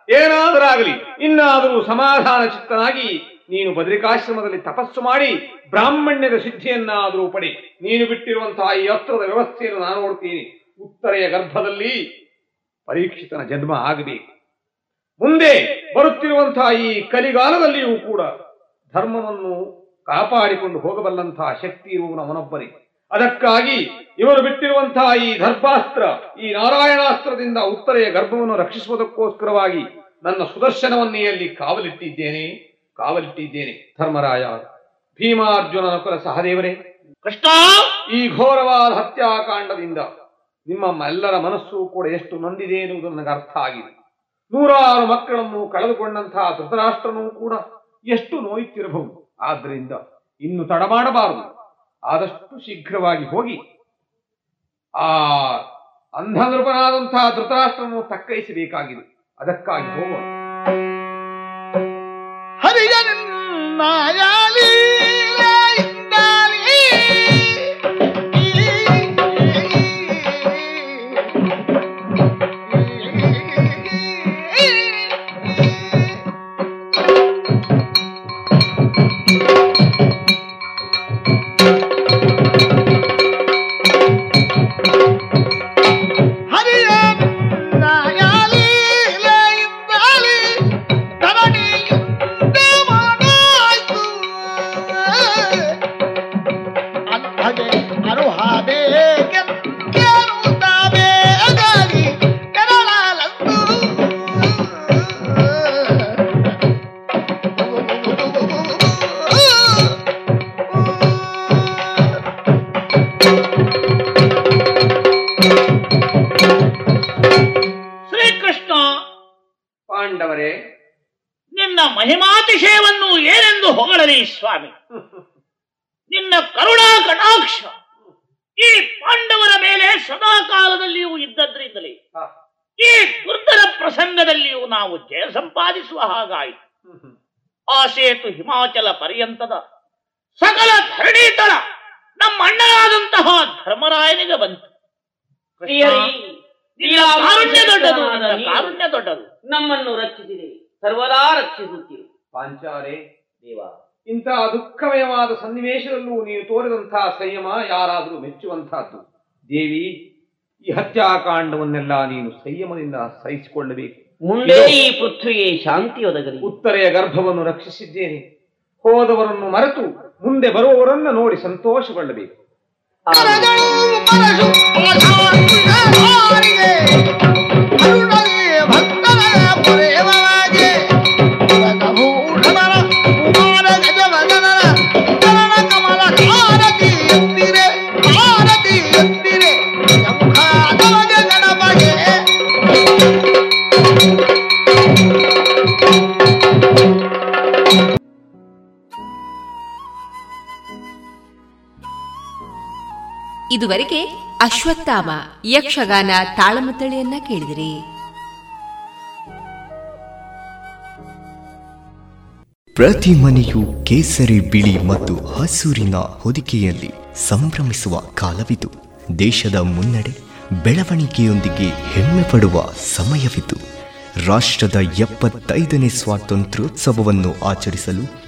ಏನಾದರಾಗಲಿ, ಇನ್ನಾದರೂ ಸಮಾಧಾನ ಚಿತ್ತನಾಗಿ ನೀನು ಬದರಿಕಾಶ್ರಮದಲ್ಲಿ ತಪಸ್ಸು ಮಾಡಿ ಬ್ರಾಹ್ಮಣ್ಯದ ಸಿದ್ಧಿಯನ್ನಾದರೂ ಪಡೆ. ನೀನು ಬಿಟ್ಟಿರುವಂತಹ ಈ ಅಸ್ತ್ರದ ವ್ಯವಸ್ಥೆಯನ್ನು ನಾನು ನೋಡ್ತೀನಿ. ಉತ್ತರೆಯ ಗರ್ಭದಲ್ಲಿ ಪರೀಕ್ಷಿತನ ಜನ್ಮ ಆಗಬೇಕು. ಮುಂದೆ ಬರುತ್ತಿರುವಂತಹ ಈ ಕಲಿಗಾಲದಲ್ಲಿಯೂ ಕೂಡ ಧರ್ಮವನ್ನು ಕಾಪಾಡಿಕೊಂಡು ಹೋಗಬಲ್ಲಂತಹ ಶಕ್ತಿ ಅವನೊಬ್ಬನೇ ಅದಕ್ಕಾಗಿ ಇವರು ಬಿಟ್ಟಿರುವಂತಹ ಈ ಗರ್ಭಾಸ್ತ್ರ ಈ ನಾರಾಯಣಾಸ್ತ್ರದಿಂದ ಉತ್ತರೆಯ ಗರ್ಭವನ್ನು ರಕ್ಷಿಸುವುದಕ್ಕೋಸ್ಕರವಾಗಿ ನನ್ನ ಸುದರ್ಶನವನ್ನೆಯಲ್ಲಿ ಕಾವಲಿಟ್ಟಿದ್ದೇನೆ ಕಾವಲಿಟ್ಟಿದ್ದೇನೆ. ಧರ್ಮರಾಯ ಭೀಮಾರ್ಜುನನ ಕುಲ ಸಹದೇವರೇ ಕೃಷ್ಣ! ಈ ಘೋರವಾದ ಹತ್ಯಾಕಾಂಡದಿಂದ ನಿಮ್ಮ ಎಲ್ಲರ ಮನಸ್ಸು ಕೂಡ ಎಷ್ಟು ನೊಂದಿದೆ ಎನ್ನುವುದು ನನಗೆ ಅರ್ಥ ಆಗಿದೆ. ನೂರಾರು ಮಕ್ಕಳನ್ನು ಕಳೆದುಕೊಂಡಂತಹ ಧೃತರಾಷ್ಟ್ರನೂ ಕೂಡ ಎಷ್ಟು ನೋಯುತ್ತಿರಬಹುದು ಆದ್ದರಿಂದ ಇನ್ನು ತಡ ಮಾಡಬಾರದು ಆದಷ್ಟು ಶೀಘ್ರವಾಗಿ ಹೋಗಿ ಆ ಅಂಧನೃಪನಾದಂತಹ ಧೃತರಾಷ್ಟ್ರನು ತಕ್ಕೈಸಬೇಕಾಗಿದೆ. ಅದಕ್ಕಾಗಿ ಹೋಗೋಣ ಶ್ರೀಕೃಷ್ಣ ಹಿಮಾಚಲ ಪರ್ಯಂತದ ಸಕಲ ಧರಣೀತಳ ನಮ್ಮ ಅಣ್ಣನಾದಂತಹ ಧರ್ಮರಾಯನಿಗೆ ಬಂತು. ಕಾರುಣ್ಯ ದೊಡ್ಡದು ಕಾರುಣ್ಯ ದೊಡ್ಡದು. ನಮ್ಮನ್ನು ರಕ್ಷಿಸಿದೆ ಸರ್ವದಾ ರಕ್ಷಿಸುತ್ತೀರಿ. ಪಾಂಚಾರೆ ದೇವ ಇಂತಹ ದುಃಖಮಯವಾದ ಸನ್ನಿವೇಶದಲ್ಲೂ ನೀನು ತೋರಿದಂತಹ ಸಂಯಮ ಯಾರಾದರೂ ಮೆಚ್ಚುವಂತಹದ್ದು ದೇವಿ ಈ ಹತ್ಯಾಕಾಂಡವನ್ನೆಲ್ಲ ನೀನು ಸಂಯಮದಿಂದ ಸಹಿಸಿಕೊಳ್ಳಬೇಕು. ಮುಂದೆ ಈ ಪೃಥ್ವಿಗೆ ಶಾಂತಿ ಒದಗಲಿ ಉತ್ತರೆಯ ಗರ್ಭವನ್ನು ರಕ್ಷಿಸಿದ್ದೇನೆ. ಹೋದವರನ್ನು ಮರೆತು ಮುಂದೆ ಬರುವವರನ್ನ ನೋಡಿ ಸಂತೋಷಗೊಳ್ಳಬೇಕು. ಇದುವರೆಗೆ ಅಶ್ವತ್ಥಾಮ ಯಕ್ಷಗಾನ ತಾಳಮದ್ದಳೆಯನ್ನ ಕೇಳಿದಿರಿ. ಪ್ರತಿ ಮನೆಯು ಕೇಸರಿ ಬಿಳಿ ಮತ್ತು ಹಸೂರಿನ ಹೊದಿಕೆಯಲ್ಲಿ ಸಂಭ್ರಮಿಸುವ ಕಾಲವಿದು. ದೇಶದ ಮುನ್ನಡೆ ಬೆಳವಣಿಗೆಯೊಂದಿಗೆ ಹೆಮ್ಮೆ ಪಡುವ ಸಮಯವಿದು. ರಾಷ್ಟ್ರದ ಎಪ್ಪತ್ತೈದನೇ ಸ್ವಾತಂತ್ರ್ಯೋತ್ಸವವನ್ನು ಆಚರಿಸಲು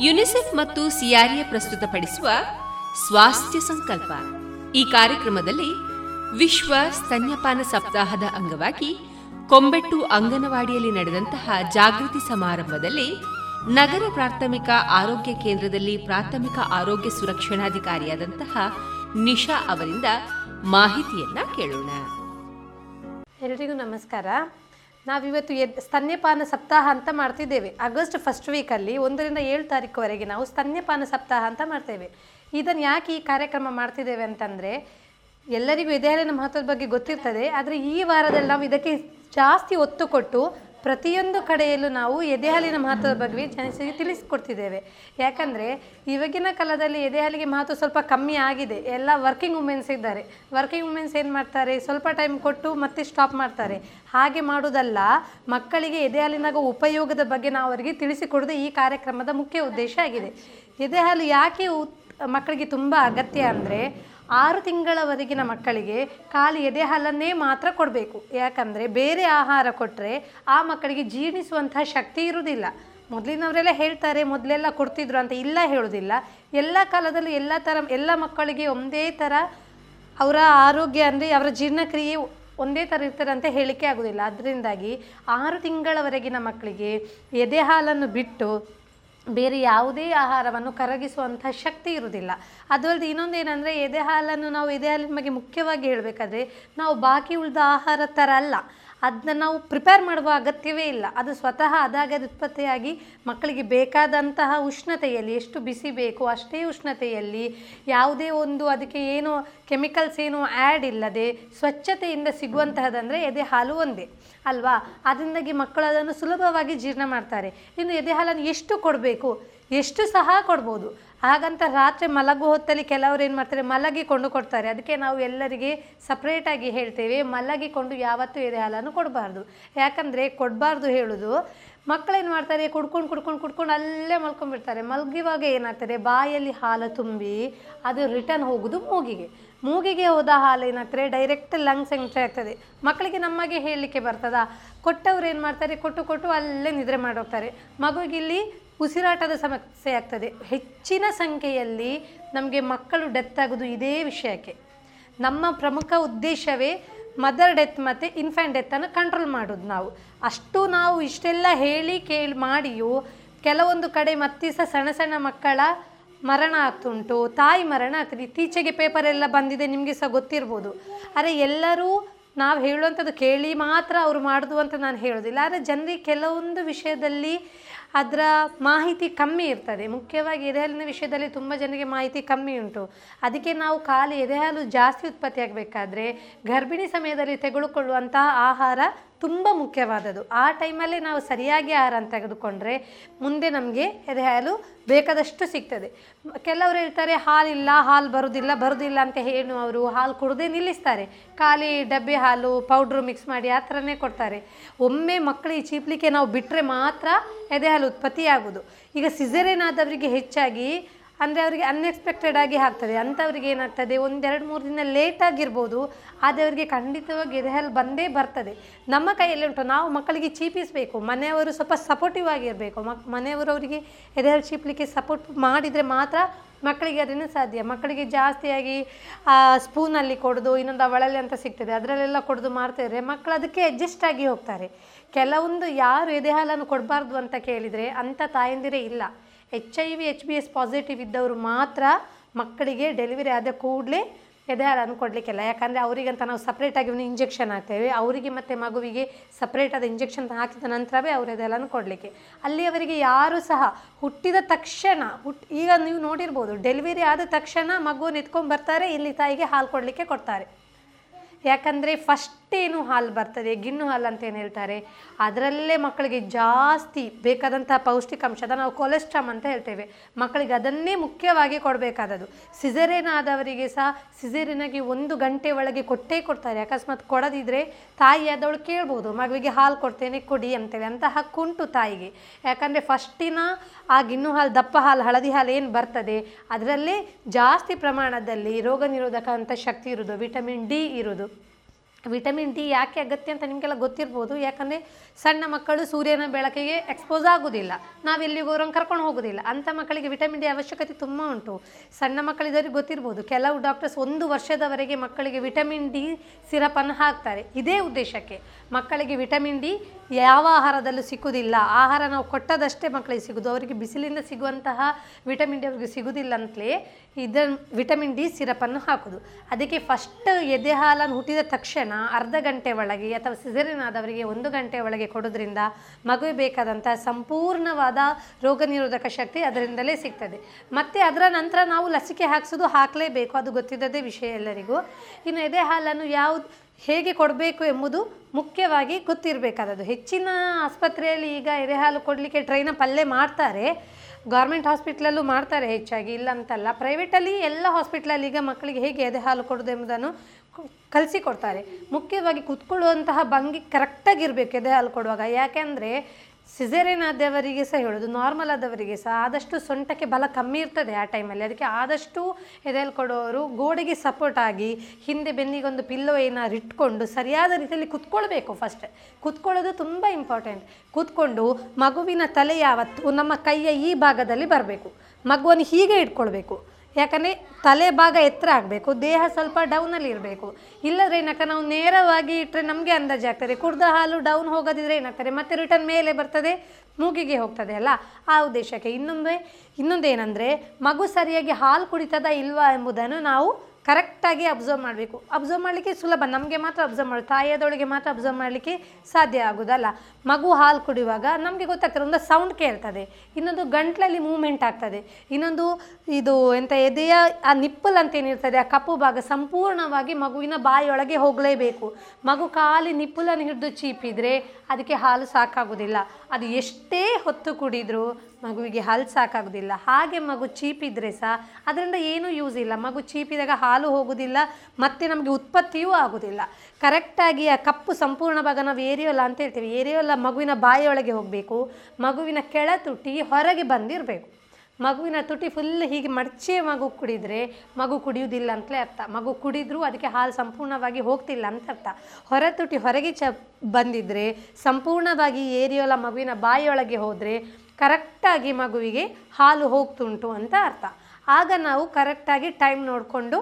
ಯುನಿಸೆಫ್ ಮತ್ತು ಸಿಆರ್ಎ ಪ್ರಸ್ತುತಪಡಿಸುವ ಸ್ವಾಸ್ಥ್ಯ ಸಂಕಲ್ಪ. ಈ ಕಾರ್ಯಕ್ರಮದಲ್ಲಿ ವಿಶ್ವ ಸ್ತನ್ಯಪಾನ ಸಪ್ತಾಹದ ಅಂಗವಾಗಿ ಕೊಂಬೆಟ್ಟು ಅಂಗನವಾಡಿಯಲ್ಲಿ ನಡೆದಂತಹ ಜಾಗೃತಿ ಸಮಾರಂಭದಲ್ಲಿ ನಗರ ಪ್ರಾಥಮಿಕ ಆರೋಗ್ಯ ಕೇಂದ್ರದಲ್ಲಿ ಪ್ರಾಥಮಿಕ ಆರೋಗ್ಯ ಸುರಕ್ಷಣಾಧಿಕಾರಿಯಾದಂತಹ ನಿಶಾ ಅವರಿಂದ ಮಾಹಿತಿಯನ್ನ ಕೇಳೋಣ. ಎಲ್ರಿಗೂ ನಮಸ್ಕಾರ. ನಾವಿವತ್ತು ಎದ್ ಸ್ತನ್ಯಪಾನ ಸಪ್ತಾಹ ಅಂತ ಮಾಡ್ತಿದ್ದೇವೆ. ಆಗಸ್ಟ್ ಫಸ್ಟ್ ವೀಕಲ್ಲಿ ಒಂದರಿಂದ ಏಳು ತಾರೀಕುವರೆಗೆ ನಾವು ಸ್ತನ್ಯಪಾನ ಸಪ್ತಾಹ ಅಂತ ಮಾಡ್ತೇವೆ. ಇದನ್ನು ಯಾಕೆ ಈ ಕಾರ್ಯಕ್ರಮ ಮಾಡ್ತಿದ್ದೇವೆ ಅಂತಂದರೆ, ಎಲ್ಲರಿಗೂ ಎದೆಹಾಲಿನ ಮಹತ್ವದ ಬಗ್ಗೆ ಗೊತ್ತಿರ್ತದೆ, ಆದರೆ ಈ ವಾರದಲ್ಲಿ ನಾವು ಇದಕ್ಕೆ ಜಾಸ್ತಿ ಒತ್ತು ಕೊಟ್ಟು ಪ್ರತಿಯೊಂದು ಕಡೆಯಲ್ಲೂ ನಾವು ಎದೆಹಾಲಿನ ಮಹತ್ವದ ಬಗ್ಗೆ ಜನರಿಗೆ ತಿಳಿಸಿಕೊಡ್ತಿದ್ದೇವೆ. ಯಾಕಂದರೆ ಇವಾಗಿನ ಕಾಲದಲ್ಲಿ ಎದೆಹಾಲಿಗೆ ಮಹತ್ವ ಸ್ವಲ್ಪ ಕಮ್ಮಿ ಆಗಿದೆ. ಎಲ್ಲ ವರ್ಕಿಂಗ್ ವುಮೆನ್ಸ್ ಇದ್ದಾರೆ. ವರ್ಕಿಂಗ್ ವುಮೆನ್ಸ್ ಏನು ಮಾಡ್ತಾರೆ? ಸ್ವಲ್ಪ ಟೈಮ್ ಕೊಟ್ಟು ಮತ್ತೆ ಸ್ಟಾಪ್ ಮಾಡ್ತಾರೆ. ಹಾಗೆ ಮಾಡೋದಲ್ಲ ಮಕ್ಕಳಿಗೆ ಎದೆಹಾಲಿನಾಗ ಉಪಯೋಗದ ಬಗ್ಗೆ ನಾವು ಅವರಿಗೆ ತಿಳಿಸಿಕೊಡೋದು ಈ ಕಾರ್ಯಕ್ರಮದ ಮುಖ್ಯ ಉದ್ದೇಶ ಆಗಿದೆ. ಎದೆಹಾಲು ಯಾಕೆ ಮಕ್ಕಳಿಗೆ ತುಂಬ ಅಗತ್ಯ ಅಂದರೆ ಆರು ತಿಂಗಳವರೆಗಿನ ಮಕ್ಕಳಿಗೆ ಖಾಲಿ ಎದೆ ಹಾಲನ್ನೇ ಮಾತ್ರ ಕೊಡಬೇಕು. ಯಾಕಂದರೆ ಬೇರೆ ಆಹಾರ ಕೊಟ್ಟರೆ ಆ ಮಕ್ಕಳಿಗೆ ಜೀರ್ಣಿಸುವಂತಹ ಶಕ್ತಿ ಇರುವುದಿಲ್ಲ. ಮೊದಲಿನವರೆಲ್ಲ ಹೇಳ್ತಾರೆ, ಮೊದಲೆಲ್ಲ ಕೊಡ್ತಿದ್ರು ಅಂತ ಇಲ್ಲ ಹೇಳೋದಿಲ್ಲ ಎಲ್ಲ ಕಾಲದಲ್ಲೂ ಎಲ್ಲ ಥರ, ಎಲ್ಲ ಮಕ್ಕಳಿಗೆ ಒಂದೇ ಥರ ಅವರ ಆರೋಗ್ಯ ಅಂದರೆ ಅವರ ಜೀರ್ಣಕ್ರಿಯೆ ಒಂದೇ ಥರ ಇರ್ತಾರೆ ಅಂತ ಹೇಳಿಕೆ ಆಗೋದಿಲ್ಲ ಅದರಿಂದಾಗಿ ಆರು ತಿಂಗಳವರೆಗಿನ ಮಕ್ಕಳಿಗೆ ಎದೆ ಬಿಟ್ಟು ಬೇರೆ ಯಾವುದೇ ಆಹಾರವನ್ನು ಕರಗಿಸುವಂಥ ಶಕ್ತಿ ಇರುವುದಿಲ್ಲ. ಅದು ಅಲ್ಲದೆ ಇನ್ನೊಂದು ಏನಂದರೆ ಎದೆ ಹಾಲನ್ನು ನಾವು ಎದೆ ಹಾಲಿನ ಬಗ್ಗೆ ಮುಖ್ಯವಾಗಿ ಹೇಳಬೇಕಾದ್ರೆ ನಾವು ಬಾಕಿ ಉಳಿದ ಆಹಾರ ಥರ ಅಲ್ಲ ಅದನ್ನ ನಾವು ಪ್ರಿಪೇರ್ ಮಾಡುವ ಅಗತ್ಯವೇ ಇಲ್ಲ. ಅದು ಸ್ವತಃ ಅದಾಗೆ ಅದು ಉತ್ಪತ್ತಿಯಾಗಿ ಮಕ್ಕಳಿಗೆ ಬೇಕಾದಂತಹ ಉಷ್ಣತೆಯಲ್ಲಿ ಎಷ್ಟು ಬಿಸಿ ಬೇಕು ಅಷ್ಟೇ ಉಷ್ಣತೆಯಲ್ಲಿ ಯಾವುದೇ ಒಂದು ಅದಕ್ಕೆ ಏನು ಕೆಮಿಕಲ್ಸ್ ಏನು ಆ್ಯಡ್ ಇಲ್ಲದೆ ಸ್ವಚ್ಛತೆಯಿಂದ ಸಿಗುವಂತಹದ್ದಂದರೆ ಎದೆ ಹಾಲು ಒಂದೇ, ಅಲ್ವಾ? ಅದರಿಂದಾಗಿ ಮಕ್ಕಳು ಅದನ್ನು ಸುಲಭವಾಗಿ ಜೀರ್ಣ ಮಾಡ್ತಾರೆ. ಇನ್ನು ಎದೆ ಹಾಲನ್ನು ಎಷ್ಟು ಕೊಡಬೇಕು? ಎಷ್ಟು ಸಹ ಕೊಡ್ಬೋದು. ಹಾಗಂತ ರಾತ್ರಿ ಮಲಗು ಹೊತ್ತಲ್ಲಿ ಕೆಲವರು ಏನು ಮಾಡ್ತಾರೆ, ಮಲಗಿಕೊಂಡು ಕೊಡ್ತಾರೆ. ಅದಕ್ಕೆ ನಾವು ಎಲ್ಲರಿಗೆ ಸಪ್ರೇಟಾಗಿ ಹೇಳ್ತೇವೆ, ಮಲಗಿಕೊಂಡು ಯಾವತ್ತೂ ಎದೆ ಹಾಲನ್ನು ಕೊಡಬಾರ್ದು. ಯಾಕಂದರೆ ಕೊಡಬಾರ್ದು ಹೇಳೋದು ಮಕ್ಕಳೇನು ಮಾಡ್ತಾರೆ, ಕುಡ್ಕೊಂಡು ಕುಡ್ಕೊಂಡು ಕುಡ್ಕೊಂಡು ಅಲ್ಲೇ ಮಲ್ಕೊಂಡ್ಬಿಡ್ತಾರೆ. ಮಲಗಿವಾಗ ಏನಾಗ್ತದೆ, ಬಾಯಲ್ಲಿ ಹಾಲು ತುಂಬಿ ಅದು ರಿಟರ್ನ್ ಹೋಗೋದು ಮೂಗಿಗೆ. ಮೂಗಿಗೆ ಹೋದ ಹಾಲು ಏನಾಗ್ತದೆ ಡೈರೆಕ್ಟ್ ಲಂಗ್ಸ್ ಎಂಟ್ರಿ ಆಗ್ತದೆ. ಮಕ್ಕಳಿಗೆ ನಮಗೆ ಹೇಳಲಿಕ್ಕೆ ಬರ್ತದ, ಕೊಟ್ಟವ್ರು ಏನು ಮಾಡ್ತಾರೆ, ಕೊಟ್ಟು ಕೊಟ್ಟು ಅಲ್ಲೇ ನಿದ್ರೆ ಮಾಡೋಗ್ತಾರೆ ಮಗುವಿಗೆ ಇಲ್ಲಿ ಉಸಿರಾಟದ ಸಮಸ್ಯೆ ಆಗ್ತದೆ. ಹೆಚ್ಚಿನ ಸಂಖ್ಯೆಯಲ್ಲಿ ನಮಗೆ ಮಕ್ಕಳು ಡೆತ್ ಆಗೋದು ಇದೇ ವಿಷಯಕ್ಕೆ. ನಮ್ಮ ಪ್ರಮುಖ ಉದ್ದೇಶವೇ ಮದರ್ ಡೆತ್ ಮತ್ತು ಇನ್ಫ್ಯಾಂಟ್ ಡೆತ್ತನ್ನು ಕಂಟ್ರೋಲ್ ಮಾಡೋದು ನಾವು. ಅಷ್ಟು ನಾವು ಇಷ್ಟೆಲ್ಲ ಹೇಳಿ ಕೇಳಿ ಮಾಡಿಯೂ ಕೆಲವೊಂದು ಕಡೆ ಮತ್ತೆ ಸಹ ಸಣ್ಣ ಸಣ್ಣ ಮಕ್ಕಳ ಮರಣ ಆಗ್ತುಂಟು, ತಾಯಿ ಮರಣ ಆಗ್ತದೆ. ಇತ್ತೀಚೆಗೆ ಪೇಪರ್ ಎಲ್ಲ ಬಂದಿದೆ, ನಿಮಗೆ ಸಹ ಗೊತ್ತಿರ್ಬೋದು. ಆದರೆ ಎಲ್ಲರೂ ನಾವು ಹೇಳುವಂಥದ್ದು ಕೇಳಿ ಮಾತ್ರ ಅವರು ಮಾಡೋದು ಅಂತ ನಾನು ಹೇಳೋದಿಲ್ಲ. ಆದರೆ ಜನರಿಗೆ ಕೆಲವೊಂದು ವಿಷಯದಲ್ಲಿ ಅದರ ಮಾಹಿತಿ ಕಮ್ಮಿ ಇರ್ತದೆ. ಮುಖ್ಯವಾಗಿ ಎದೆಹಾಲಿನ ವಿಷಯದಲ್ಲಿ ತುಂಬ ಜನರಿಗೆ ಮಾಹಿತಿ ಕಮ್ಮಿ ಉಂಟು. ಅದಕ್ಕೆ ನಾವು ಖಾಲಿ ಎದೆಹಾಲು ಜಾಸ್ತಿ ಉತ್ಪತ್ತಿಯಾಗಬೇಕಾದ್ರೆ ಗರ್ಭಿಣಿ ಸಮಯದಲ್ಲಿ ತೆಗೆದುಕೊಳ್ಳುವಂತಹ ಆಹಾರ ತುಂಬ ಮುಖ್ಯವಾದದ್ದು. ಆ ಟೈಮಲ್ಲಿ ನಾವು ಸರಿಯಾಗಿ ಆಹಾರ ತೆಗೆದುಕೊಂಡ್ರೆ ಮುಂದೆ ನಮಗೆ ಎದೆಹಾಲು ಬೇಕಾದಷ್ಟು ಸಿಗ್ತದೆ. ಕೆಲವರು ಹೇಳ್ತಾರೆ, ಹಾಲಿಲ್ಲ, ಹಾಲು ಬರೋದಿಲ್ಲ ಬರೋದಿಲ್ಲ ಅಂತ ಹೇಳು ಅವರು ಹಾಲು ಕುಡದೆ ನಿಲ್ಲಿಸ್ತಾರೆ. ಖಾಲಿ ಡಬ್ಬೆ ಹಾಲು, ಪೌಡ್ರು ಮಿಕ್ಸ್ ಮಾಡಿ ಆ ಥರನೇ ಕೊಡ್ತಾರೆ. ಒಮ್ಮೆ ಮಕ್ಕಳಿಗೆ ಚೀಪ್ಲಿಕ್ಕೆ ನಾವು ಬಿಟ್ಟರೆ ಮಾತ್ರ ಎದೆ ಹಾಲು ಉತ್ಪತ್ತಿಯಾಗೋದು ಈಗ ಸಿಸರೇನ್ ಆದವರಿಗೆ ಹೆಚ್ಚಾಗಿ ಅಂದರೆ ಅವರಿಗೆ ಅನ್ಎಕ್ಸ್ಪೆಕ್ಟೆಡ್ ಆಗಿ ಆಗ್ತದೆ. ಅಂಥವ್ರಿಗೆ ಏನಾಗ್ತದೆ? ಒಂದೆರಡು ಮೂರು ದಿನ ಲೇಟ್ ಆಗಿರ್ಬೋದು. ಆದರೆ ಅವರಿಗೆ ಖಂಡಿತವಾಗಿ ಎದೆಹಾಲು ಬಂದೇ ಬರ್ತದೆ. ನಮ್ಮ ಕೈಯಲ್ಲಿ ಉಂಟು. ನಾವು ಮಕ್ಕಳಿಗೆ ಚೀಪಿಸಬೇಕು. ಮನೆಯವರು ಸ್ವಲ್ಪ ಸಪೋರ್ಟಿವ್ ಆಗಿರಬೇಕು. ಮಕ್, ಮನೆಯವರು ಅವರಿಗೆ ಎದೆಹಾಲು ಚೀಪ್ಲಿಕ್ಕೆ ಸಪೋರ್ಟ್ ಮಾಡಿದರೆ ಮಾತ್ರ ಮಕ್ಕಳಿಗೆ ಅದನ್ನು ಸಾಧ್ಯ. ಮಕ್ಕಳಿಗೆ ಜಾಸ್ತಿಯಾಗಿ ಸ್ಪೂನಲ್ಲಿ ಕೊಡೋದು, ಇನ್ನೊಂದು ಅವಳಲ್ಲಿ ಅಂತ ಸಿಗ್ತದೆ. ಅದರಲ್ಲೆಲ್ಲ ಕೊಡೋದು ಮಾಡ್ತಿದ್ರೆ ಮಕ್ಕಳು ಅದಕ್ಕೆ ಅಡ್ಜಸ್ಟ್ ಆಗಿ ಹೋಗ್ತಾರೆ. ಕೆಲವೊಂದು ಯಾರು ಎದೆಹಾಲನ್ನು ಕೊಡಬಾರ್ದು ಅಂತ ಕೇಳಿದರೆ ಅಂಥ ತಾಯಂದಿರೇ ಇಲ್ಲ. H I V H B S positive ಇದ್ದವರು ಮಾತ್ರ ಮಕ್ಕಳಿಗೆ ಡೆಲಿವರಿ ಆದ ಕೂಡಲೇ ಎದೆ ಹಾಲನ್ನು ಕೊಡಲಿಕ್ಕಿಲ್ಲ ಯಾಕಂದರೆ ಅವರಿಗಂತ ನಾವು ಸಪ್ರೇಟಾಗಿ ಒಂದು ಇಂಜೆಕ್ಷನ್ ಹಾಕ್ತೇವೆ. ಅವರಿಗೆ ಮತ್ತು ಮಗುವಿಗೆ ಸಪ್ರೇಟ್ ಆದ ಇಂಜೆಕ್ಷನ್ ಹಾಕಿದ ನಂತರವೇ ಅವರು ಎದೆ ಹಾಲನ್ನು ಕೊಡಲಿಕ್ಕೆ ಅಲ್ಲಿ ಅವರಿಗೆ ಯಾರೂ ಸಹ ಹುಟ್ಟಿದ ತಕ್ಷಣ, ಹುಟ್, ಈಗ ನೀವು ನೋಡಿರ್ಬೋದು ಡೆಲಿವರಿ ಆದ ತಕ್ಷಣ ಮಗುವನ್ನು ಎತ್ಕೊಂಡು ಬರ್ತಾರೆ, ಇಲ್ಲಿ ತಾಯಿಗೆ ಹಾಲು ಕೊಡಲಿಕ್ಕೆ ಕೊಡ್ತಾರೆ. ಯಾಕಂದರೆ ಫಸ್ಟ್ ಏನು ಹಾಲು ಬರ್ತದೆ, ಗಿಣ್ಣು ಹಾಲು ಅಂತ ಏನು ಹೇಳ್ತಾರೆ? ಅದರಲ್ಲೇ ಮಕ್ಕಳಿಗೆ ಜಾಸ್ತಿ ಬೇಕಾದಂತಹ ಪೌಷ್ಟಿಕಾಂಶ ಅದನ್ನು ನಾವು ಕೊಲೆಸ್ಟ್ರಾಮ್ ಅಂತ ಹೇಳ್ತೇವೆ. ಮಕ್ಕಳಿಗೆ ಅದನ್ನೇ ಮುಖ್ಯವಾಗಿ ಕೊಡಬೇಕಾದದು ಸಿಸರೇನ್ ಸಹ ಸಿಸೇರಿನಾಗಿ ಒಂದು ಗಂಟೆ ಒಳಗೆ ಕೊಟ್ಟೇ ಕೊಡ್ತಾರೆ. ಅಕಸ್ಮಾತ್ ಕೊಡದಿದ್ದರೆ ತಾಯಿ ಆದವಳು ಕೇಳ್ಬೋದು, ಮಗುವಿಗೆ ಹಾಲು ಕೊಡ್ತೇನೆ, ಕೊಡಿ ಅಂತೇಳಿ ಅಂತ ಹಕ್ಕುಂಟು ತಾಯಿಗೆ. ಯಾಕಂದರೆ ಫಸ್ಟಿನ ಆ ಗಿಣ್ಣು ಹಾಲು, ದಪ್ಪ ಹಾಲು, ಹಳದಿ ಹಾಲು ಏನು ಬರ್ತದೆ? ಅದರಲ್ಲೇ ಜಾಸ್ತಿ ಪ್ರಮಾಣದಲ್ಲಿ ರೋಗ ನಿರೋಧಕ ಅಂತ ಶಕ್ತಿ ಇರೋದು ವಿಟಮಿನ್ ಡಿ ಇರೋದು ವಿಟಮಿನ್ ಡಿ ಯಾಕೆ ಅಗತ್ಯ ಅಂತ ನಿಮಗೆಲ್ಲ ಗೊತ್ತಿರ್ಬೋದು. ಯಾಕಂದರೆ ಸಣ್ಣ ಮಕ್ಕಳು ಸೂರ್ಯನ ಬೆಳಕಿಗೆ ಎಕ್ಸ್ಪೋಸ್ ಆಗೋದಿಲ್ಲ. ನಾವೆಲ್ಲಿಗೂ ಅವ್ರನ್ನ ಕರ್ಕೊಂಡು ಹೋಗೋದಿಲ್ಲ. ಅಂಥ ಮಕ್ಕಳಿಗೆ ವಿಟಮಿನ್ ಡಿ ಅವಶ್ಯಕತೆ ತುಂಬ ಉಂಟು. ಸಣ್ಣ ಮಕ್ಕಳಿದ್ದವ್ರಿಗೆ ಗೊತ್ತಿರ್ಬೋದು. ಕೆಲವು ಡಾಕ್ಟರ್ಸ್ ಒಂದು ವರ್ಷದವರೆಗೆ ಮಕ್ಕಳಿಗೆ ವಿಟಮಿನ್ ಡಿ ಸಿರಪನ್ನು ಹಾಕ್ತಾರೆ. ಇದೇ ಉದ್ದೇಶಕ್ಕೆ. ಮಕ್ಕಳಿಗೆ ವಿಟಮಿನ್ ಡಿ ಯಾವ ಆಹಾರದಲ್ಲೂ ಸಿಕ್ಕುವುದಿಲ್ಲ ಆಹಾರ ನಾವು ಕೊಟ್ಟದಷ್ಟೇ ಮಕ್ಕಳಿಗೆ ಸಿಗೋದು. ಅವರಿಗೆ ಬಿಸಿಲಿಂದ ಸಿಗುವಂತಹ ವಿಟಮಿನ್ ಡಿ ಅವರಿಗೆ ಸಿಗುವುದಿಲ್ಲ ಅಂತಲೇ ಇದನ್ನು ವಿಟಮಿನ್ ಡಿ ಸಿರಪನ್ನು ಹಾಕೋದು. ಅದಕ್ಕೆ ಫಸ್ಟ್ ಎದೆ ಹಾಲನ್ನು ಹುಟ್ಟಿದ ತಕ್ಷಣ ಅರ್ಧ ಗಂಟೆ ಒಳಗೆ ಅಥವಾ ಸಿಸರಿನ್ ಆದವರಿಗೆ ಒಂದು ಗಂಟೆ ಒಳಗೆ ಕೊಡೋದ್ರಿಂದ ಮಗುವಿಗೆ ಬೇಕಾದಂಥ ಸಂಪೂರ್ಣವಾದ ರೋಗ ನಿರೋಧಕ ಶಕ್ತಿ ಅದರಿಂದಲೇ ಸಿಗ್ತದೆ. ಮತ್ತು ಅದರ ನಂತರ ನಾವು ಲಸಿಕೆ ಹಾಕ್ಸೋದು ಹಾಕಲೇಬೇಕು, ಅದು ಗೊತ್ತಿದ್ದದೇ ವಿಷಯ ಎಲ್ಲರಿಗೂ. ಇನ್ನು ಎದೆ ಹಾಲನ್ನು ಯಾವುದು ಹೇಗೆ ಕೊಡಬೇಕು ಎಂಬುದು ಮುಖ್ಯವಾಗಿ ಗೊತ್ತಿರಬೇಕಾದದ್ದು. ಹೆಚ್ಚಿನ ಆಸ್ಪತ್ರೆಯಲ್ಲಿ ಈಗ ಎದೆಹಾಲು ಕೊಡಲಿಕ್ಕೆ ಟ್ರೈನ ಪಲ್ಲೆ ಮಾಡ್ತಾರೆ. ಗೌರ್ಮೆಂಟ್ ಹಾಸ್ಪಿಟ್ಲಲ್ಲೂ ಮಾಡ್ತಾರೆ ಹೆಚ್ಚಾಗಿ ಇಲ್ಲ ಅಂತಲ್ಲ ಪ್ರೈವೇಟಲ್ಲಿ ಎಲ್ಲ ಹಾಸ್ಪಿಟ್ಲಲ್ಲಿ ಈಗ ಮಕ್ಕಳಿಗೆ ಹೇಗೆ ಎದೆ ಹಾಲು ಕೊಡೋದು ಎಂಬುದನ್ನು ಕಲಿಸಿಕೊಡ್ತಾರೆ. ಮುಖ್ಯವಾಗಿ ಕುತ್ಕೊಳ್ಳುವಂತಹ ಭಂಗಿ ಕರೆಕ್ಟಾಗಿರಬೇಕು ಎದೆ ಹಾಲು ಕೊಡುವಾಗ. ಯಾಕೆಂದರೆ ಸಿಸೇರಿಯನ್ ಆದವರಿಗೆ ಸಹ ಹೇಳೋದು, ನಾರ್ಮಲ್ ಆದವರಿಗೆ ಸಹ ಆದಷ್ಟು ಸೊಂಟಕ್ಕೆ ಬಲ ಕಮ್ಮಿ ಇರ್ತದೆ ಆ ಟೈಮಲ್ಲಿ. ಅದಕ್ಕೆ ಆದಷ್ಟು ಎದೆಯಲ್ಲಿ ಕೊಡೋರು ಗೋಡೆಗೆ ಸಪೋರ್ಟ್ ಆಗಿ ಹಿಂದೆ ಬೆನ್ನಿಗೊಂದು ಪಿಲ್ಲೋ ಏನಾದ್ರು ಇಟ್ಕೊಂಡು ಸರಿಯಾದ ರೀತಿಯಲ್ಲಿ ಕುತ್ಕೊಳ್ಬೇಕು ಫಸ್ಟ್ ಕುತ್ಕೊಳ್ಳೋದು ತುಂಬ ಇಂಪಾರ್ಟೆಂಟ್ ಕೂತ್ಕೊಂಡು ಮಗುವಿನ ತಲೆ ಯಾವತ್ತು, ನಮ್ಮ ಕೈಯ ಈ ಭಾಗದಲ್ಲಿ ಬರಬೇಕು. ಮಗುವನ್ನು ಹೀಗೆ ಇಟ್ಕೊಳ್ಬೇಕು. ಯಾಕಂದರೆ ತಲೆ ಭಾಗ ಎತ್ತರ ಆಗಬೇಕು, ದೇಹ ಸ್ವಲ್ಪ ಡೌನಲ್ಲಿ ಇರಬೇಕು. ಇಲ್ಲದ್ರೆ ಏನಕ್ಕ, ನಾವು ನೇರವಾಗಿ ಇಟ್ಟರೆ ನಮಗೆ ಅಂದಾಜು ಆಗ್ತದೆ. ಕುಡ್ದ ಹಾಲು ಡೌನ್ ಹೋಗೋದಿದ್ರೆ ಏನಾಗ್ತದೆ? ಮತ್ತೆ ರಿಟರ್ನ್ ಮೇಲೆ ಬರ್ತದೆ, ಮೂಗಿಗೆ ಹೋಗ್ತದೆ ಅಲ್ಲ? ಆ ಉದ್ದೇಶಕ್ಕೆ ಇನ್ನೊಂದು, ಇನ್ನೊಂದೇನೆಂದರೆ ಮಗು ಸರಿಯಾಗಿ ಹಾಲು ಕುಡಿತದ ಇಲ್ವಾ ಎಂಬುದನ್ನು ನಾವು ಕರೆಕ್ಟಾಗಿ ಅಬ್ಸರ್ವ್ ಮಾಡಬೇಕು. ಅಬ್ಸರ್ವ್ ಮಾಡಲಿಕ್ಕೆ ಸುಲಭ. ನಮಗೆ ಮಾತ್ರ ಅಬ್ಸರ್ವ್ ಮಾಡಿ. ತಾಯಿಯದೊಳಗೆ ಮಾತ್ರ ಅಬ್ಸರ್ವ್ ಮಾಡಲಿಕ್ಕೆ ಸಾಧ್ಯ ಆಗೋದಲ್ಲ. ಮಗು ಹಾಲು ಕುಡಿಯುವಾಗ ನಮಗೆ ಗೊತ್ತಾಗ್ತದೆ, ಒಂದು ಸೌಂಡ್ ಕೇಳ್ತದೆ. ಇನ್ನೊಂದು ಗಂಟ್ಲಲ್ಲಿ ಮೂವ್ಮೆಂಟ್ ಆಗ್ತದೆ. ಇನ್ನೊಂದು ಇದು ಎಂತ, ಎದೆಯ, ಆ ನಿಪ್ಪಲ್ ಅಂತ ಏನಿರ್ತದೆ, ಆ ಕಪ್ಪು ಭಾಗ ಸಂಪೂರ್ಣವಾಗಿ ಮಗುವಿನ ಬಾಯಿಯೊಳಗೆ ಹೋಗಲೇಬೇಕು. ಮಗು ಖಾಲಿ ನಿಪ್ಪಲನ್ನು ಹಿಡಿದು ಚೀಪಿದ್ರೆ ಅದಕ್ಕೆ ಹಾಲು ಸಾಕಾಗೋದಿಲ್ಲ. ಅದು ಎಷ್ಟೇ ಹೊತ್ತು ಕುಡಿದ್ರೂ ಮಗುವಿಗೆ ಹಾಲು ಸಾಕಾಗೋದಿಲ್ಲ. ಹಾಗೆ ಮಗು ಚೀಪಿದ್ರೆ ಸಹ ಅದರಿಂದ ಏನೂ ಯೂಸ್ ಇಲ್ಲ. ಮಗು ಚೀಪಿದಾಗ ಹಾಲು ಹೋಗೋದಿಲ್ಲ, ಮತ್ತು ನಮಗೆ ಉತ್ಪತ್ತಿಯೂ ಆಗೋದಿಲ್ಲ. ಕರೆಕ್ಟಾಗಿ ಆ ಕಪ್ಪು ಸಂಪೂರ್ಣ ಭಾಗ ನಾವು ಏರಿಯೋಲ್ಲ ಅಂತ ಹೇಳ್ತೀವಿ. ಏರಿಯೋಲ್ಲ ಮಗುವಿನ ಬಾಯಿಯೊಳಗೆ ಹೋಗಬೇಕು, ಮಗುವಿನ ಕೆಳ ತುಟಿ ಹೊರಗೆ ಬಂದಿರಬೇಕು. ಮಗುವಿನ ತುಟಿ ಫುಲ್ ಹೀಗೆ ಮಡಚೆ ಮಗು ಕುಡಿದರೆ ಮಗು ಕುಡಿಯುವುದಿಲ್ಲ ಅಂತಲೇ ಅರ್ಥ. ಮಗು ಕುಡಿದ್ರೂ ಅದಕ್ಕೆ ಹಾಲು ಸಂಪೂರ್ಣವಾಗಿ ಹೋಗ್ತಿಲ್ಲ ಅಂತ ಅರ್ಥ. ಹೊರ ತುಟಿ ಹೊರಗೆ ಚ ಬಂದಿದ್ದರೆ ಸಂಪೂರ್ಣವಾಗಿ ಏರಿಯೋಲ ಮಗುವಿನ ಬಾಯಿಯೊಳಗೆ ಹೋದರೆ ಕರೆಕ್ಟಾಗಿ ಮಗುವಿಗೆ ಹಾಲು ಹೋಗ್ತುಂಟು ಅಂತ ಅರ್ಥ. ಆಗ ನಾವು ಕರೆಕ್ಟಾಗಿ ಟೈಮ್ ನೋಡಿಕೊಂಡು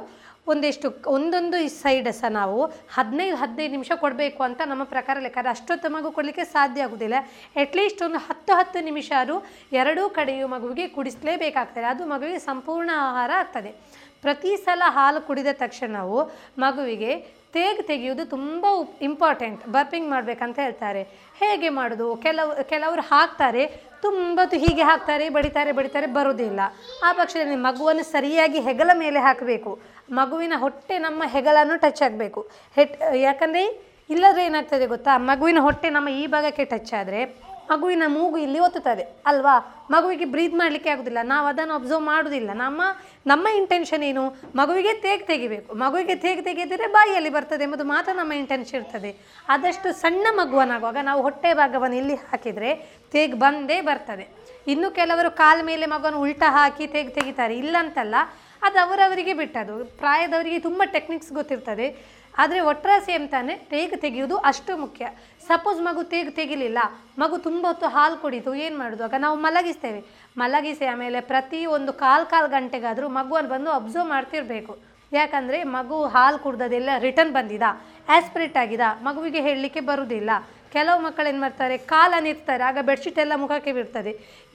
ಒಂದಿಷ್ಟು ಒಂದೊಂದು ಸೈಡ್ ಸಹ ನಾವು ಹದಿನೈದು ಹದಿನೈದು ನಿಮಿಷ ಕೊಡಬೇಕು ಅಂತ ನಮ್ಮ ಪ್ರಕಾರ ಲೆಕ್ಕ ಅದು ಅಷ್ಟೊತ್ತು ಮಗು ಕೊಡಲಿಕ್ಕೆ ಸಾಧ್ಯ ಆಗೋದಿಲ್ಲ. ಅಟ್ಲೀಸ್ಟ್ ಒಂದು ಹತ್ತು ಹತ್ತು ನಿಮಿಷ ಆದರೂ ಎರಡೂ ಕಡೆಯೂ ಮಗುವಿಗೆ ಕುಡಿಸಲೇಬೇಕಾಗ್ತದೆ. ಅದು ಮಗುವಿಗೆ ಸಂಪೂರ್ಣ ಆಹಾರ ಆಗ್ತದೆ. ಪ್ರತಿ ಸಲ ಹಾಲು ಕುಡಿದ ತಕ್ಷಣವು ಮಗುವಿಗೆ ತೇಗು ತೆಗೆಯುವುದು ತುಂಬ ಇಂಪಾರ್ಟೆಂಟ್ ಬರ್ಪಿಂಗ್ ಮಾಡಬೇಕಂತ ಹೇಳ್ತಾರೆ. ಹೇಗೆ ಮಾಡೋದು? ಕೆಲವು ಕೆಲವರು ಹಾಕ್ತಾರೆ. ತುಂಬ ಹೀಗೆ ಹಾಕ್ತಾರೆ, ಬಡಿತಾರೆ ಬಡಿತಾರೆ ಬರೋದಿಲ್ಲ ಆ ಪಕ್ಷದಲ್ಲಿ ಮಗುವನ್ನು ಸರಿಯಾಗಿ ಹೆಗಲ ಮೇಲೆ ಹಾಕಬೇಕು. ಮಗುವಿನ ಹೊಟ್ಟೆ ನಮ್ಮ ಹೆಗಲನ್ನು ಟಚ್ ಆಗಬೇಕು. ಹೆಟ್ ಯಾಕಂದರೆ ಇಲ್ಲದ್ರೆ ಏನಾಗ್ತದೆ ಗೊತ್ತಾ? ಮಗುವಿನ ಹೊಟ್ಟೆ ನಮ್ಮ ಈ ಭಾಗಕ್ಕೆ ಟಚ್ ಆದರೆ ಮಗುವಿನ ಮೂಗು ಇಲ್ಲಿ ಒತ್ತುತ್ತದೆ, ಅಲ್ವಾ? ಮಗುವಿಗೆ ಬ್ರೀತ್ ಮಾಡಲಿಕ್ಕೆ ಆಗೋದಿಲ್ಲ. ನಾವು ಅದನ್ನು ಅಬ್ಸರ್ವ್ ಮಾಡೋದಿಲ್ಲ. ನಮ್ಮ ನಮ್ಮ ಇಂಟೆನ್ಷನ್ ಏನು? ಮಗುವಿಗೆ ತೇಗ್ ತೆಗಿಬೇಕು. ಮಗುವಿಗೆ ತೇಗ್ ತೆಗೆದರೆ ಬಾಯಿಯಲ್ಲಿ ಬರ್ತದೆ ಎಂಬುದು ಮಾತ್ರ ನಮ್ಮ ಇಂಟೆನ್ಷನ್ ಇರ್ತದೆ. ಆದಷ್ಟು ಸಣ್ಣ ಮಗುವನಾಗುವಾಗ ನಾವು ಹೊಟ್ಟೆ ಭಾಗವನ್ನು ಇಲ್ಲಿ ಹಾಕಿದರೆ ತೇಗ್ ಬಂದೇ ಬರ್ತದೆ. ಇನ್ನು ಕೆಲವರು ಕಾಲ ಮೇಲೆ ಮಗುವನ್ನು ಉಲ್ಟಾ ಹಾಕಿ ತೇಗ್ ತೆಗಿತಾರೆ. ಇಲ್ಲಂತಲ್ಲ, ಅದು ಅವರವರಿಗೆ ಬಿಟ್ಟದು ಪ್ರಾಯದವರಿಗೆ ತುಂಬ ಟೆಕ್ನಿಕ್ಸ್ ಗೊತ್ತಿರ್ತದೆ. ಆದರೆ ಒಟ್ರಾಸಿ ಅಂತಾನೆ ತೇಗು ತೆಗೆಯುವುದು ಅಷ್ಟು ಮುಖ್ಯ. ಸಪೋಸ್ ಮಗು ತೇಗು ತೆಗಿಲಿಲ್ಲ, ಮಗು ತುಂಬ ಹೊತ್ತು ಹಾಲು ಕುಡಿತು ಏನು ಮಾಡೋದು? ಆಗ ನಾವು ಮಲಗಿಸ್ತೇವೆ. ಮಲಗಿಸಿ ಆಮೇಲೆ ಪ್ರತಿ ಒಂದು ಕಾಲು ಕಾಲು ಗಂಟೆಗಾದರೂ ಮಗುವನ್ನು ಬಂದು ಅಬ್ಸರ್ವ್ ಮಾಡ್ತಿರಬೇಕು. ಯಾಕಂದರೆ ಮಗು ಹಾಲು ಕುಡ್ದದೆಲ್ಲ ರಿಟರ್ನ್ ಬಂದಿದ? ಆಸ್ಪಿರೇಟ್ ಆಗಿದ? ಮಗುವಿಗೆ ಹೇಳಲಿಕ್ಕೆ ಬರುವುದಿಲ್ಲ ಕೆಲವು ಮಕ್ಕಳು ಏನು ಮಾಡ್ತಾರೆ? ಕಾಲನ್ನು ಇರ್ತಾರೆ ಆಗ ಬೆಡ್ಶೀಟ್ ಎಲ್ಲ ಮುಖಕ್ಕೆ ಬಿಡ್ತದೆ.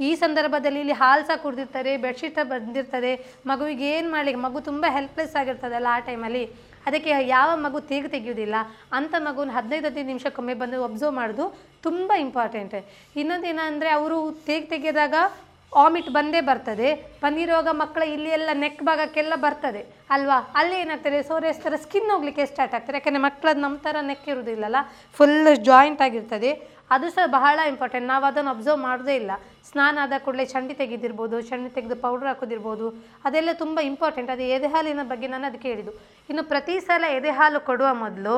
ಈ ಸಂದರ್ಭದಲ್ಲಿ ಇಲ್ಲಿ ಹಾಲು ಸಹ ಕುಡ್ದಿರ್ತಾರೆ ಬೆಡ್ಶೀಟ್ ಬಂದಿರ್ತದೆ. ಮಗುವಿಗೆ ಏನು ಮಾಡಲಿಕ್ಕೆ? ಮಗು ತುಂಬ ಹೆಲ್ಪ್ಲೆಸ್ ಆಗಿರ್ತದಲ್ಲ ಆ ಟೈಮಲ್ಲಿ ಅದಕ್ಕೆ ಯಾವ ಮಗು ತೇಗು ತೆಗೆಯೋದಿಲ್ಲ ಅಂಥ ಮಗುನ ಹದಿನೈದು ಹದಿನೈದು ನಿಮಿಷಕ್ಕೊಮ್ಮೆ ಬಂದು ಒಬ್ಸರ್ವ್ ಮಾಡೋದು ತುಂಬ ಇಂಪಾರ್ಟೆಂಟ್ ಇನ್ನೊಂದು ಏನಂದರೆ ಅವರು ತೇಗು ತೆಗೆದಾಗ ವಾಮಿಟ್ ಬಂದೇ ಬರ್ತದೆ. ಬಂದಿರುವಾಗ ಮಕ್ಕಳ ಇಲ್ಲಿ ಎಲ್ಲ ನೆಕ್ ಭಾಗಕ್ಕೆಲ್ಲ ಬರ್ತದೆ. ಅಲ್ವಾ? ಅಲ್ಲಿ ಏನಾಗ್ತದೆ? ಸೋರೆಸ್ ಥರ ಸ್ಕಿನ್ ಹೋಗ್ಲಿಕ್ಕೆ ಸ್ಟಾರ್ಟ್ ಆಗ್ತದೆ. ಯಾಕೆಂದರೆ ಮಕ್ಕಳದ್ದು ನಮ್ಮ ಥರ ನೆಕ್ ಇರೋದಿಲ್ಲಲ್ಲ. ಫುಲ್ ಜಾಯಿಂಟ್ ಆಗಿರ್ತದೆ. ಅದು ಸಹ ಬಹಳ ಇಂಪಾರ್ಟೆಂಟ್ ನಾವು ಅದನ್ನು ಅಬ್ಸರ್ವ್ ಮಾಡೋದೇ ಇಲ್ಲ. ಸ್ನಾನ ಆದ ಕೂಡಲೇ ಚಂಡಿ ತೆಗೆದಿರ್ಬೋದು, ಚಂಡಿ ತೆಗೆದು ಪೌಡ್ರ್ ಹಾಕೋದಿರ್ಬೋದು. ಅದೆಲ್ಲ ತುಂಬ ಇಂಪಾರ್ಟೆಂಟ್ ಅದು ಎದೆ ಹಾಲಿನ ಬಗ್ಗೆ ನಾನು ಅದಕ್ಕೆ ಹೇಳಿದ್ದು ಇನ್ನು ಪ್ರತಿ ಸಲ ಎದೆ ಹಾಲು ಕೊಡುವ ಮೊದಲು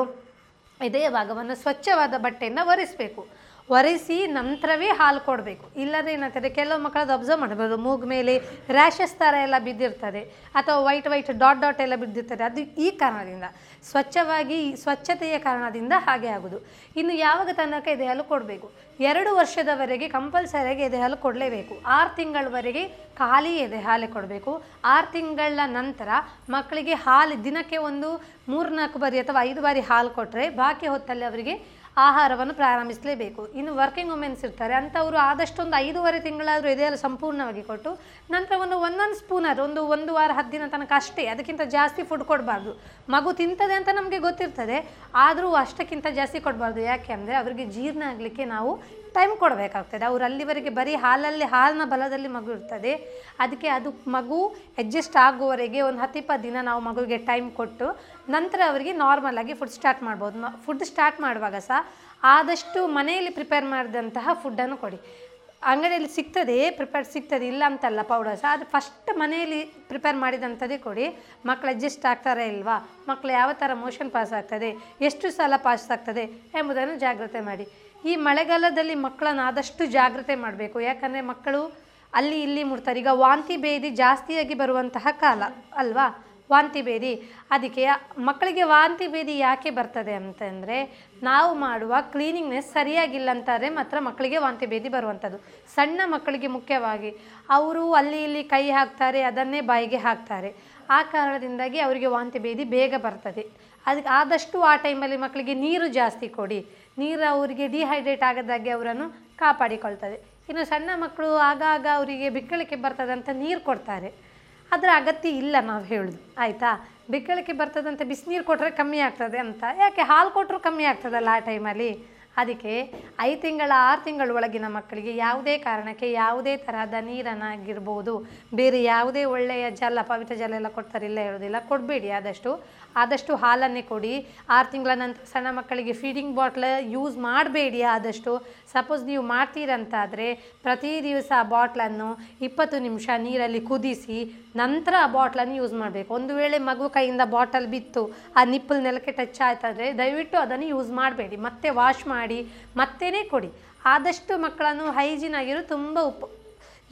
ಎದೆಯ ಭಾಗವನ್ನು ಸ್ವಚ್ಛವಾದ ಬಟ್ಟೆಯನ್ನು ಒರೆಸಬೇಕು. ಒರೆಸಿ ನಂತರವೇ ಹಾಲು ಕೊಡಬೇಕು. ಇಲ್ಲದ್ರೆ ಏನಾಗ್ತದೆ, ಕೆಲವು ಮಕ್ಕಳದ್ದು ಅಬ್ಸರ್ವ್ ಮಾಡಬಹುದು ಮೂಗು ಮೇಲೆ ರ್ಯಾಷಸ್ ಥರ ಎಲ್ಲ ಬಿದ್ದಿರ್ತದೆ. ಅಥವಾ ವೈಟ್ ವೈಟ್ ಡಾಟ್ ಡಾಟ್ ಎಲ್ಲ ಬಿದ್ದಿರ್ತದೆ. ಅದು ಈ ಕಾರಣದಿಂದ. ಸ್ವಚ್ಛವಾಗಿ, ಸ್ವಚ್ಛತೆಯ ಕಾರಣದಿಂದ ಹಾಗೆ ಆಗೋದು. ಇನ್ನು ಯಾವಾಗ ತನಕ ಎದೆ ಹಾಲು ಕೊಡಬೇಕು? ಎರಡು ವರ್ಷದವರೆಗೆ ಕಂಪಲ್ಸರಿಯಾಗಿ ಎದೆ ಹಾಲು ಕೊಡಲೇಬೇಕು. ಆರು ತಿಂಗಳವರೆಗೆ ಖಾಲಿ ಎದೆ ಹಾಲೆ ಕೊಡಬೇಕು. ಆರು ತಿಂಗಳ ನಂತರ ಮಕ್ಕಳಿಗೆ ಹಾಲು ದಿನಕ್ಕೆ ಒಂದು ಮೂರ್ನಾಲ್ಕು ಬಾರಿ ಅಥವಾ ಐದು ಬಾರಿ ಹಾಲು ಕೊಟ್ಟರೆ ಬಾಕಿ ಹೊತ್ತಲ್ಲಿ ಅವರಿಗೆ ಆಹಾರವನ್ನು ಪ್ರಾರಂಭಿಸಲೇಬೇಕು. ಇನ್ನು ವರ್ಕಿಂಗ್ ವುಮೆನ್ಸ್ ಇರ್ತಾರೆ. ಅಂಥವರು ಆದಷ್ಟು ಒಂದು ಐದೂವರೆ ತಿಂಗಳಾದರೂ ಇದೆಲ್ಲ ಸಂಪೂರ್ಣವಾಗಿ ಕೊಟ್ಟು, ನಂತರ ಒಂದು ಒಂದೊಂದು ಸ್ಪೂನರ್ ಒಂದು ಒಂದು ವಾರ ಹತ್ತು ದಿನ ತನಕ ಅಷ್ಟೇ. ಅದಕ್ಕಿಂತ ಜಾಸ್ತಿ ಫುಡ್ ಕೊಡಬಾರ್ದು. ಮಗು ತಿಂತದೆ ಅಂತ ನಮಗೆ ಗೊತ್ತಿರ್ತದೆ. ಆದರೂ ಅಷ್ಟಕ್ಕಿಂತ ಜಾಸ್ತಿ ಕೊಡಬಾರ್ದು. ಯಾಕೆ ಅಂದರೆ ಅವರಿಗೆ ಜೀರ್ಣ ಆಗಲಿಕ್ಕೆ ನಾವು ಟೈಮ್ ಕೊಡಬೇಕಾಗ್ತದೆ. ಅವರು ಅಲ್ಲಿವರೆಗೆ ಬರೀ ಹಾಲಲ್ಲಿ, ಹಾಲಿನ ಬಲದಲ್ಲಿ ಮಗು ಇರ್ತದೆ. ಅದಕ್ಕೆ ಅದು ಮಗು ಅಡ್ಜಸ್ಟ್ ಆಗುವವರೆಗೆ ಒಂದು ಹತ್ತಿಪ್ಪತ್ತು ದಿನ ನಾವು ಮಗುವಿಗೆ ಟೈಮ್ ಕೊಟ್ಟು ನಂತರ ಅವರಿಗೆ ನಾರ್ಮಲ್ ಆಗಿ ಫುಡ್ ಸ್ಟಾರ್ಟ್ ಮಾಡ್ಬೋದು. ಫುಡ್ ಸ್ಟಾರ್ಟ್ ಮಾಡುವಾಗ ಸಹ ಆದಷ್ಟು ಮನೆಯಲ್ಲಿ ಪ್ರಿಪೇರ್ ಮಾಡಿದಂತಹ ಫುಡ್ಡನ್ನು ಕೊಡಿ. ಅಂಗಡಿಯಲ್ಲಿ ಸಿಗ್ತದೆ ಪ್ರಿಪೇರ್ ಸಿಗ್ತದೆ, ಇಲ್ಲ ಅಂತಲ್ಲ ಪೌಡರ್ಸ್ ಆದರೆ ಫಸ್ಟ್ ಮನೆಯಲ್ಲಿ ಪ್ರಿಪೇರ್ ಮಾಡಿದಂಥದ್ದೇ ಕೊಡಿ. ಮಕ್ಕಳು ಅಡ್ಜಸ್ಟ್ ಆಗ್ತಾರೆ ಇಲ್ವಾ? ಮಕ್ಕಳು ಯಾವ ಥರ ಮೋಷನ್ ಪಾಸ್ ಆಗ್ತದೆ? ಎಷ್ಟು ಸಲ ಪಾಸ್ ಆಗ್ತದೆ ಎಂಬುದನ್ನು ಜಾಗ್ರತೆ ಮಾಡಿ. ಈ ಮಳೆಗಾಲದಲ್ಲಿ ಮಕ್ಕಳನ್ನು ಆದಷ್ಟು ಜಾಗ್ರತೆ ಮಾಡಬೇಕು. ಯಾಕಂದರೆ ಮಕ್ಕಳು ಅಲ್ಲಿ ಇಲ್ಲಿ ಮುಡ್ತಾರೆ ಈಗ ವಾಂತಿ ಭೇದಿ ಜಾಸ್ತಿಯಾಗಿ ಬರುವಂತಹ ಕಾಲ, ಅಲ್ವಾ? ವಾಂತಿ ಭೇದಿ. ಅದಕ್ಕೆ ಮಕ್ಕಳಿಗೆ ವಾಂತಿ ಭೇದಿ ಯಾಕೆ ಬರ್ತದೆ ಅಂತಂದರೆ ನಾವು ಮಾಡುವ ಕ್ಲೀನಿಂಗ್ನೆಸ್ ಸರಿಯಾಗಿಲ್ಲ ಅಂತಾರೆ ಮಾತ್ರ ಮಕ್ಕಳಿಗೆ ವಾಂತಿ ಭೇದಿ ಬರುವಂಥದ್ದು. ಸಣ್ಣ ಮಕ್ಕಳಿಗೆ ಮುಖ್ಯವಾಗಿ ಅವರು ಅಲ್ಲಿ ಇಲ್ಲಿ ಕೈ ಹಾಕ್ತಾರೆ, ಅದನ್ನೇ ಬಾಯಿಗೆ ಹಾಕ್ತಾರೆ. ಆ ಕಾರಣದಿಂದಾಗಿ ಅವರಿಗೆ ವಾಂತಿ ಭೇದಿ ಬೇಗ ಬರ್ತದೆ. ಅದಕ್ಕೆ ಆದಷ್ಟು ಆ ಟೈಮಲ್ಲಿ ಮಕ್ಕಳಿಗೆ ನೀರು ಜಾಸ್ತಿ ಕೊಡಿ. ನೀರು ಅವರಿಗೆ ಡಿಹೈಡ್ರೇಟ್ ಆಗದಾಗೆ ಅವರನ್ನು ಕಾಪಾಡಿಕೊಳ್ತದೆ. ಇನ್ನು ಸಣ್ಣ ಮಕ್ಕಳು ಆಗಾಗ ಅವರಿಗೆ ಬಿಕ್ಕಳಿಕೆ ಬರ್ತದಂತ ನೀರು ಕೊಡ್ತಾರೆ. ಅದರ ಅಗತ್ಯ ಇಲ್ಲ ನಾವು ಹೇಳೋದು, ಆಯಿತಾ? ಬಿಕ್ಕಳಿಕೆ ಬರ್ತದಂತ ಬಿಸಿನೀರು ಕೊಟ್ಟರೆ ಕಮ್ಮಿ ಆಗ್ತದೆ ಅಂತ. ಯಾಕೆ ಹಾಲು ಕೊಟ್ಟರು ಕಮ್ಮಿ ಆಗ್ತದಲ್ಲ ಆ ಟೈಮಲ್ಲಿ? ಅದಕ್ಕೆ ಐದು ತಿಂಗಳ, ಆರು ತಿಂಗಳ ಒಳಗಿನ ಮಕ್ಕಳಿಗೆ ಯಾವುದೇ ಕಾರಣಕ್ಕೆ ಯಾವುದೇ ತರಹದ ನೀರನ್ನಾಗಿರ್ಬೋದು ಬೇರೆ ಯಾವುದೇ ಒಳ್ಳೆಯ ಜಲ, ಪವಿತ್ರ ಜಲ ಎಲ್ಲ ಕೊಡ್ತಾರಿಲ್ಲ ಹೇಳೋದಿಲ್ಲ, ಕೊಡಬೇಡಿ ಆದಷ್ಟು. ಆದಷ್ಟು ಹಾಲನ್ನೇ ಕೊಡಿ. ಆರು ತಿಂಗಳ ನಂತರ ಸಣ್ಣ ಮಕ್ಕಳಿಗೆ ಫೀಡಿಂಗ್ ಬಾಟ್ಲ ಯೂಸ್ ಮಾಡಬೇಡಿ ಆದಷ್ಟು. ಸಪೋಸ್ ನೀವು ಮಾಡ್ತೀರಂತಾದರೆ ಪ್ರತಿ ದಿವಸ ಆ ಬಾಟ್ಲನ್ನು ಇಪ್ಪತ್ತು ನಿಮಿಷ ನೀರಲ್ಲಿ ಕುದಿಸಿ ನಂತರ ಆ ಬಾಟ್ಲನ್ನು ಯೂಸ್ ಮಾಡಬೇಕು. ಒಂದು ವೇಳೆ ಮಗು ಕೈಯಿಂದ ಬಾಟಲ್ ಬಿತ್ತು, ಆ ನಿಪ್ಪಲ್ ನೆಲಕ್ಕೆ ಟಚ್ ಆಯ್ತಾದರೆ ದಯವಿಟ್ಟು ಅದನ್ನು ಯೂಸ್ ಮಾಡಬೇಡಿ. ಮತ್ತೆ ವಾಶ್ ಮಾಡಿ ಮತ್ತೇ ಕೊಡಿ. ಆದಷ್ಟು ಮಕ್ಕಳನ್ನು ಹೈಜೀನ್ ಆಗಿರೋ ತುಂಬ ಉಪ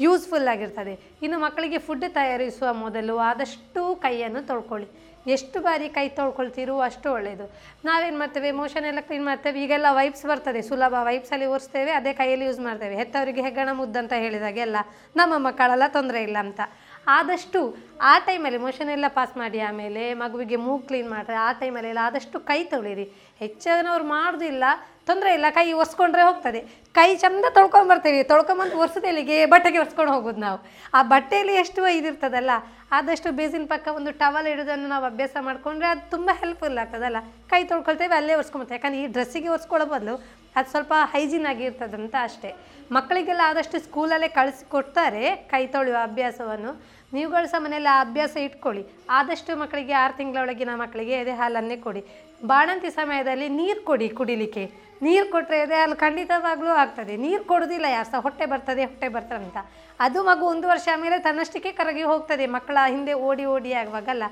ಯೂಸ್ಫುಲ್ ಆಗಿರ್ತದೆ. ಇನ್ನು ಮಕ್ಕಳಿಗೆ ಫುಡ್ ತಯಾರಿಸುವ ಮೊದಲು ಆದಷ್ಟು ಕೈಯನ್ನು ತೊಳ್ಕೊಳ್ಳಿ. ಎಷ್ಟು ಬಾರಿ ಕೈ ತೊಳ್ಕೊಳ್ತೀರೋ ಅಷ್ಟು ಒಳ್ಳೆಯದು ನಾವೇನು ಮಾಡ್ತೇವೆ ಮೋಷನ್ ಎಲ್ಲ ಕ್ಲೀನ್ ಮಾಡ್ತೇವೆ. ಈಗೆಲ್ಲ ವೈಪ್ಸ್ ಬರ್ತದೆ, ಸುಲಭ ವೈಪ್ಸಲ್ಲಿ ಓರಿಸ್ತೇವೆ ಅದೇ ಕೈಯಲ್ಲಿ ಯೂಸ್ ಮಾಡ್ತೇವೆ. ಹೆತ್ತವರಿಗೆ ಹೆಗ್ಗಣ ಮುದ್ದಂತ ಹೇಳಿದಾಗೆಲ್ಲ ನಮ್ಮ ಮಕ್ಕಳೆಲ್ಲ ತೊಂದರೆ ಇಲ್ಲ ಅಂತ. ಆದಷ್ಟು ಆ ಟೈಮಲ್ಲಿ ಮೋಷನ್ ಎಲ್ಲ ಪಾಸ್ ಮಾಡಿ ಆಮೇಲೆ ಮಗುವಿಗೆ ಮೂಗು ಕ್ಲೀನ್ ಮಾಡ್ರೆ ಆ ಟೈಮಲ್ಲಿ ಎಲ್ಲ ಆದಷ್ಟು ಕೈ ತೊಳಿರಿ. ಹೆಚ್ಚಿನವ್ರು ಮಾಡೋದಿಲ್ಲ ತೊಂದರೆ ಇಲ್ಲ, ಕೈ ಒರೆಸ್ಕೊಂಡ್ರೆ ಹೋಗ್ತದೆ. ಕೈ ಚಂದ ತೊಳ್ಕೊಂಡು ಬರ್ತೀವಿ. ತೊಳ್ಕೊಂಬಂದು ಒರೆಸೋದೆಲ್ಲಿಗೆ ಬಟ್ಟೆಗೆ ಒರೆಸ್ಕೊಂಡು ಹೋಗೋದು ನಾವು. ಆ ಬಟ್ಟೆಯಲ್ಲಿ ಎಷ್ಟು ಇದಿರ್ತದಲ್ಲ, ಆದಷ್ಟು ಬೇಸಿನ ಪಕ್ಕ ಒಂದು ಟವಲ್ ಇಡೋದನ್ನು ನಾವು ಅಭ್ಯಾಸ ಮಾಡಿಕೊಂಡ್ರೆ ಅದು ತುಂಬ ಹೆಲ್ಪ್ಫುಲ್ ಆಗ್ತದಲ್ಲ. ಕೈ ತೊಳ್ಕೊಳ್ತೇವೆ, ಅಲ್ಲೇ ಒರೆಸ್ಕೊಂಬರ್ತೇವೆ ಯಾಕಂದ್ರೆ ಈ ಡ್ರೆಸ್ಸಿಗೆ ಒರೆಸ್ಕೊಳ್ಳೋ ಬದಲು ಅದು ಸ್ವಲ್ಪ ಹೈಜೀನ್ ಆಗಿರ್ತದಂತ ಅಷ್ಟೇ. ಮಕ್ಕಳಿಗೆಲ್ಲ ಆದಷ್ಟು ಸ್ಕೂಲಲ್ಲೇ ಕಳಿಸಿ ಕೊಡ್ತಾರೆ ಕೈ ತೊಳೆಯುವ ಅಭ್ಯಾಸವನ್ನು. ನೀವುಗಳು ಸಹ ಮನೆಯಲ್ಲಿ ಅಭ್ಯಾಸ ಇಟ್ಕೊಳ್ಳಿ. ಆದಷ್ಟು ಮಕ್ಕಳಿಗೆ ಆರು ತಿಂಗಳೊಳಗಿನ ಮಕ್ಕಳಿಗೆ ಎದೆ ಹಾಲನ್ನೇ ಕೊಡಿ. ಬಾಣಂತಿ ಸಮಯದಲ್ಲಿ ನೀರು ಕೊಡಿ ಕುಡಿಲಿಕ್ಕೆ. ನೀರು ಕೊಟ್ಟರೆ ಅದೇ, ಅಲ್ಲಿ ಖಂಡಿತವಾಗ್ಲೂ ಆಗ್ತದೆ. ನೀರು ಕೊಡೋದಿಲ್ಲ ಯಾರು ಸಹ ಹೊಟ್ಟೆ ಬರ್ತದೆ ಹೊಟ್ಟೆ ಬರ್ತದೆ ಅಂತ ಅದು ಮಗು ಒಂದು ವರ್ಷ ಆಮೇಲೆ ತನ್ನಷ್ಟಕ್ಕೆ ಕರಗಿ ಹೋಗ್ತದೆ. ಮಕ್ಕಳ ಹಿಂದೆ ಓಡಿ ಓಡಿ ಆಗುವಾಗಲ್ಲ.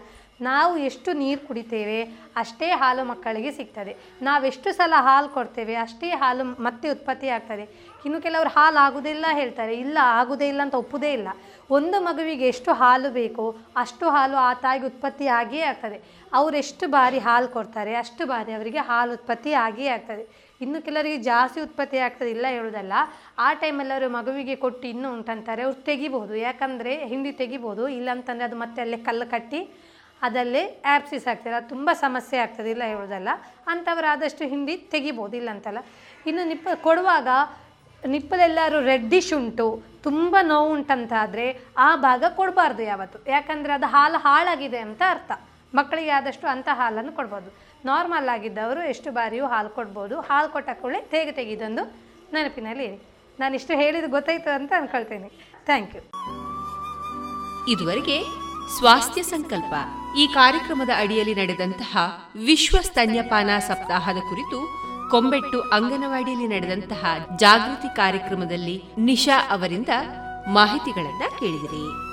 ನಾವು ಎಷ್ಟು ನೀರು ಕುಡಿತೇವೆ, ಅಷ್ಟೇ ಹಾಲು ಮಕ್ಕಳಿಗೆ ಸಿಗ್ತದೆ. ನಾವೆಷ್ಟು ಸಲ ಹಾಲು ಕೊಡ್ತೇವೆ, ಅಷ್ಟೇ ಹಾಲು ಮತ್ತೆ ಉತ್ಪತ್ತಿ ಆಗ್ತದೆ. ಇನ್ನು ಕೆಲವರು ಹಾಲು ಆಗುವುದಿಲ್ಲ ಹೇಳ್ತಾರೆ. ಇಲ್ಲ ಆಗುವುದೇ ಇಲ್ಲ ಅಂತ ಒಪ್ಪುದೇ ಇಲ್ಲ. ಒಂದು ಮಗುವಿಗೆ ಎಷ್ಟು ಹಾಲು ಬೇಕೋ, ಅಷ್ಟು ಹಾಲು ಆ ತಾಯಿಗೆ ಉತ್ಪತ್ತಿ ಆಗಿಯೇ ಆಗ್ತದೆ. ಅವರೆಷ್ಟು ಬಾರಿ ಹಾಲು ಕೊಡ್ತಾರೆ, ಅಷ್ಟು ಬಾರಿ ಅವರಿಗೆ ಹಾಲು ಉತ್ಪತ್ತಿ ಆಗಿಯೇ ಆಗ್ತದೆ. ಇನ್ನು ಕೆಲವರಿಗೆ ಜಾಸ್ತಿ ಉತ್ಪತ್ತಿ ಆಗ್ತದೆ ಇಲ್ಲ ಹೇಳೋದಲ್ಲ ಆ ಟೈಮಲ್ಲಿ ಅವರು ಮಗುವಿಗೆ ಕೊಟ್ಟು ಇನ್ನೂ ಉಂಟಂತಾರೆ, ಅವ್ರು ತೆಗಿಬೋದು ಯಾಕಂದರೆ ಹಿಂಡಿ ತೆಗಿಬೋದು ಇಲ್ಲಂತಂದರೆ ಅದು ಮತ್ತೆ ಅಲ್ಲೇ ಕಲ್ಲು ಕಟ್ಟಿ ಅದಲ್ಲೇ ಆ್ಯಪ್ಸಿಸ್ ಆಗ್ತದೆ. ಅದು ತುಂಬ ಸಮಸ್ಯೆ ಆಗ್ತದೆ ಇಲ್ಲ ಹೇಳೋದಲ್ಲ ಅಂಥವ್ರು ಆದಷ್ಟು ಹಿಂಡಿ ತೆಗಿಬೋದು ಇಲ್ಲ ಅಂತಲ್ಲ ಇನ್ನು ನಿಪ್ಪ, ಕೊಡುವಾಗ ನಿಪ್ಪಲೆಲ್ಲರೂ ರೆಡ್ಡಿಶ್ ಉಂಟು, ತುಂಬ ನೋವು ಉಂಟಂತಾದರೆ ಆ ಭಾಗ ಕೊಡಬಾರ್ದು ಯಾವತ್ತು. ಯಾಕಂದರೆ ಅದು ಹಾಲು ಹಾಳಾಗಿದೆ ಅಂತ ಅರ್ಥ. ಮಕ್ಕಳಿಗೆ ಆದಷ್ಟು ಅಂಥ ಹಾಲನ್ನು ಕೊಡ್ಬೋದು. ನಾರ್ಮಲ್ ಆಗಿದ್ದವರು ಎಷ್ಟು ಬಾರಿಯೂ ಹಾಲು ಕೊಡ್ಬೋದು. ಹಾಲು ಕೊಟ್ಟ ಕೂಡಲೇ ತೆಗೆ ತೆಗೆದೊಂದು ನೆನಪಿನಲ್ಲಿ ಇರಿ. ನಾನು ಇಷ್ಟು ಹೇಳಿದ್ದು ಗೊತ್ತಾಯ್ತು ಅಂತ ಅಂದ್ಕೊಳ್ತೇನೆ ಥ್ಯಾಂಕ್ ಯು ಇದುವರೆಗೆ ಸ್ವಾಸ್ಥ್ಯ ಸಂಕಲ್ಪ. ಈ ಕಾರ್ಯಕ್ರಮದ ಅಡಿಯಲ್ಲಿ ನಡೆದಂತಹ ವಿಶ್ವ ಸ್ತನ್ಯಪಾನ ಸಪ್ತಾಹದ ಕುರಿತು ಕೊಂಬೆಟ್ಟು ಅಂಗನವಾಡಿಯಲ್ಲಿ ನಡೆದಂತಹ ಜಾಗೃತಿ ಕಾರ್ಯಕ್ರಮದಲ್ಲಿ ನಿಶಾ ಅವರಿಂದ ಮಾಹಿತಿಗಳನ್ನ ಕೇಳಿದಿರಿ.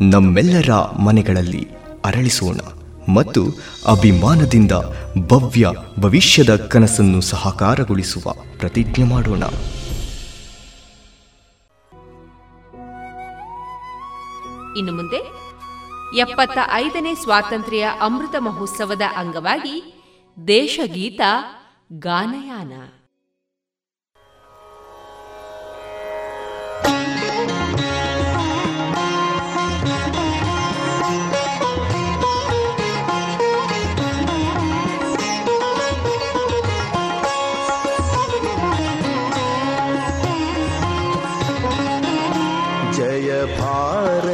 ನಮ್ಮೆಲ್ಲರ ಮನೆಗಳಲ್ಲಿ ಅರಳಿಸೋಣ ಮತ್ತು ಅಭಿಮಾನದಿಂದ ಭವ್ಯ ಭವಿಷ್ಯದ ಕನಸನ್ನು ಸಹಕಾರಗೊಳಿಸುವ ಪ್ರತಿಜ್ಞೆ ಮಾಡೋಣ. ಇನ್ನು ಮುಂದೆ ಎಪ್ಪತ್ತ ಐದನೇ ಸ್ವಾತಂತ್ರ್ಯ ಅಮೃತ ಮಹೋತ್ಸವದ ಅಂಗವಾಗಿ ದೇಶಗೀತ ಗಾನಯಾನ.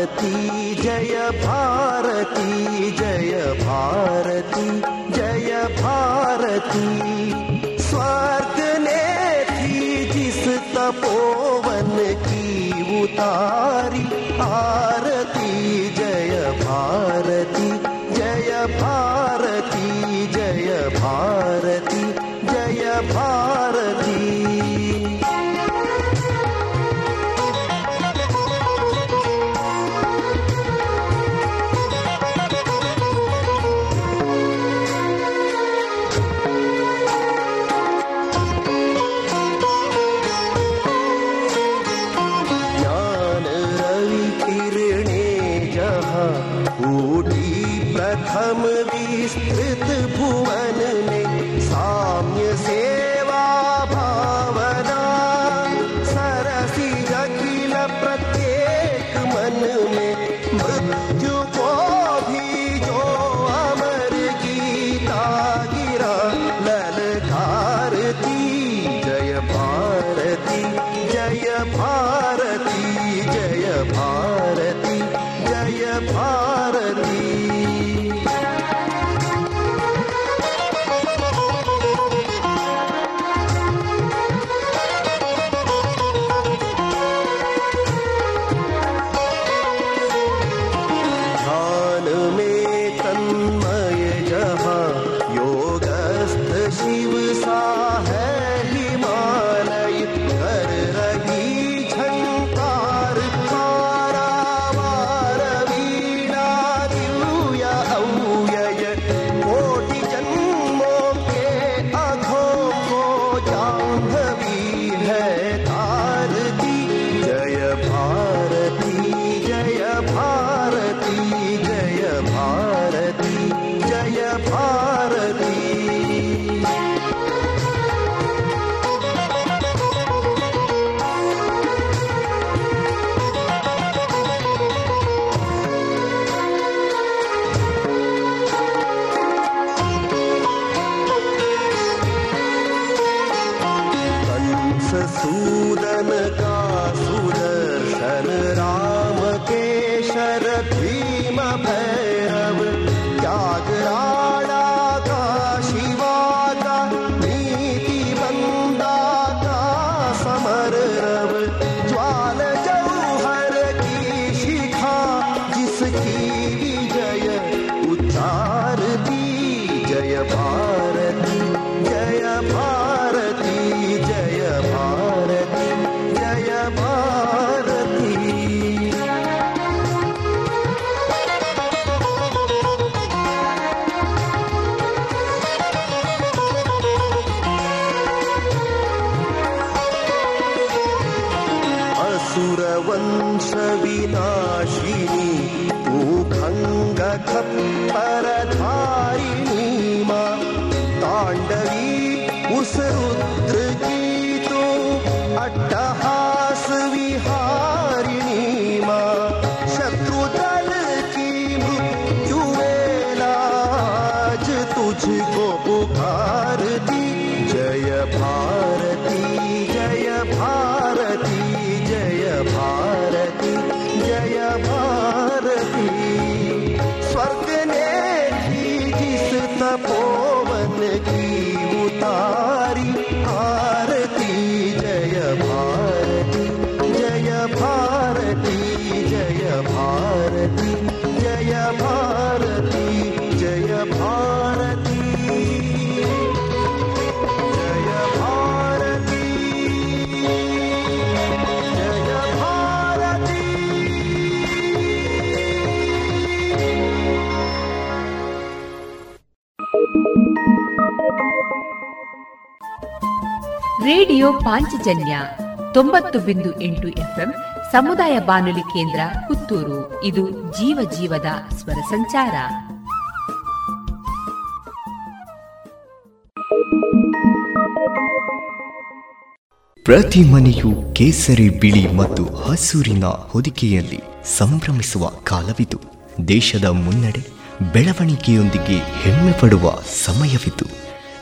भारती जय भारती जय भारती जय भारती। स्वर्ग ने थी जिस तपोवन की उतारी आ ಪಾಂಚಜನ್ಯ ತೊಂಬತ್ತು ಬಿಂದು ಸಮುದಾಯ ಬಾನುಲಿ ಕೇಂದ್ರ ಪುತ್ತೂರು. ಇದು ಜೀವ ಜೀವದ ಸ್ವರ ಸಂಚಾರ. ಪ್ರತಿ ಮನೆಯು ಕೇಸರಿ ಬಿಳಿ ಮತ್ತು ಹಸೂರಿನ ಹೊದಿಕೆಯಲ್ಲಿ ಸಂಭ್ರಮಿಸುವ ಕಾಲವಿದು. ದೇಶದ ಮುನ್ನಡೆ ಬೆಳವಣಿಗೆಯೊಂದಿಗೆ ಹೆಮ್ಮೆ ಪಡುವ ಸಮಯವಿದು.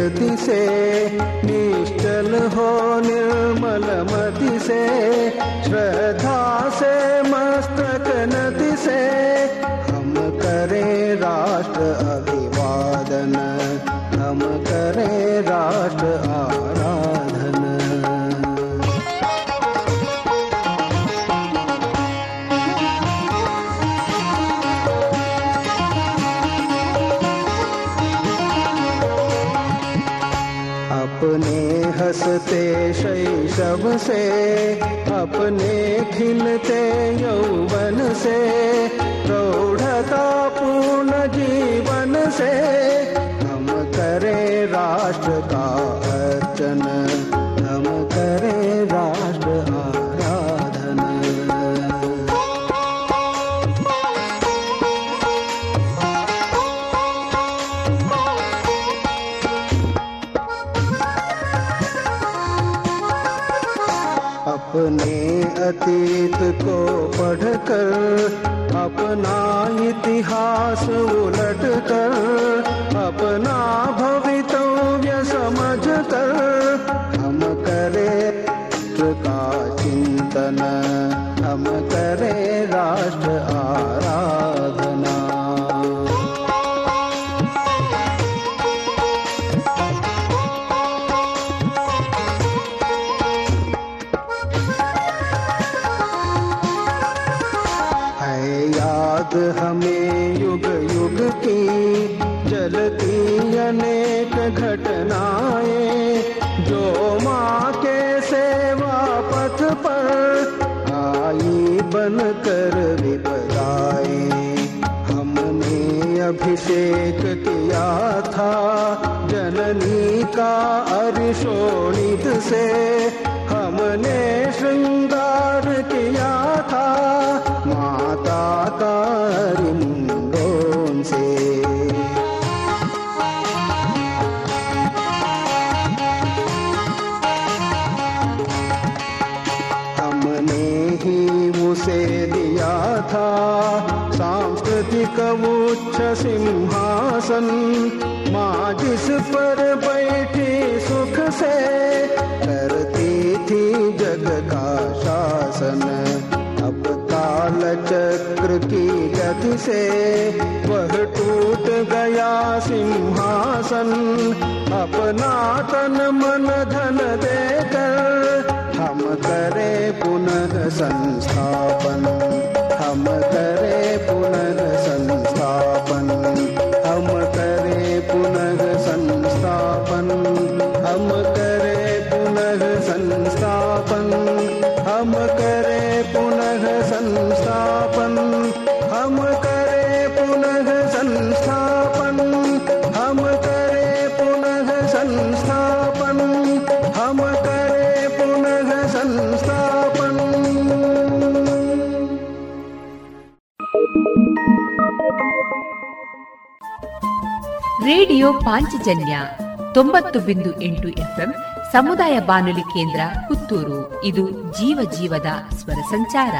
से से, निश्चल हो निर्मल मति से, श्रद्धा से, मस्तक नति से, हम करें राष्ट्र अभिवादन, हम करें राष्ट्र आराधन। हँसते शैशव से, अपने खिलते यौवन से, प्रौढ़ता पूर्ण जीवन से, हम करें राष्ट्र का अर्चन। अतीत को पढ़कर अपना इतिहास उलट कर अपना भवितव्य का अरिशोणित से हमने श्रृंगार किया था। माता का रिंदों से। हमने ही उसे दिया था। सांस्कृतिक उच्च सिंहासन की गति से वह टूट गया सिंहासन। अपना तन मन धन देकर हम करें पुनः संस्थापन। हम करें पुनः ರೇಡಿಯೋ ಪಾಂಚಜನ್ಯ ತೊಂಬತ್ತು ಬಿಂದು ಎಂಟು ಎಫ್ಎಂ ಸಮುದಾಯ ಬಾನುಲಿ ಕೇಂದ್ರ ಪುತ್ತೂರು. ಇದು ಜೀವ ಜೀವದ ಸ್ವರ ಸಂಚಾರ.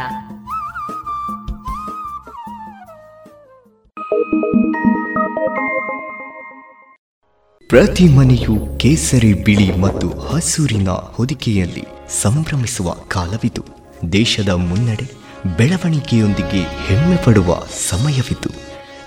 ಪ್ರತಿ ಮನೆಯು ಕೇಸರಿ ಬಿಳಿ ಮತ್ತು ಹಸೂರಿನ ಹೊದಿಕೆಯಲ್ಲಿ ಸಂಭ್ರಮಿಸುವ ಕಾಲವಿದು. ದೇಶದ ಮುನ್ನಡೆ ಬೆಳವಣಿಗೆಯೊಂದಿಗೆ ಹೆಮ್ಮೆ ಪಡುವ ಸಮಯವಿದು.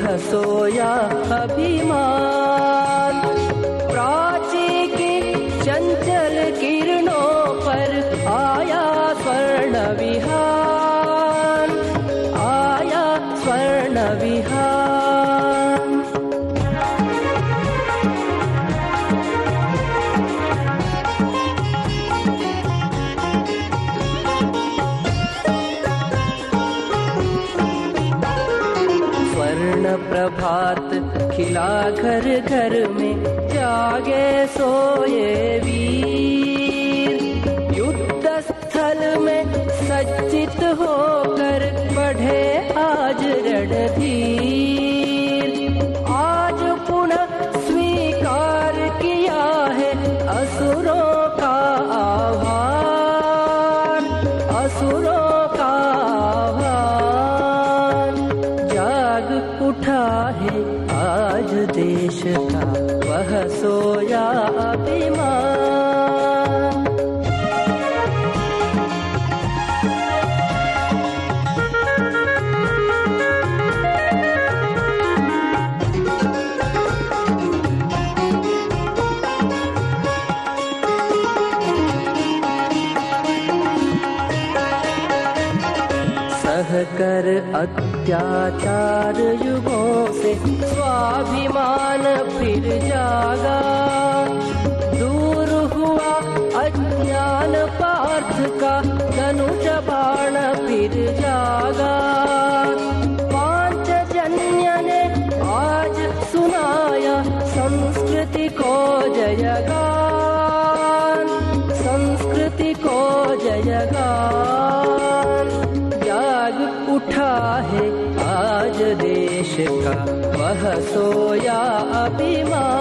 हसोया अभिमा अत्याचार युगों से स्वाभिमान फिर जागा। सोया अभिमान।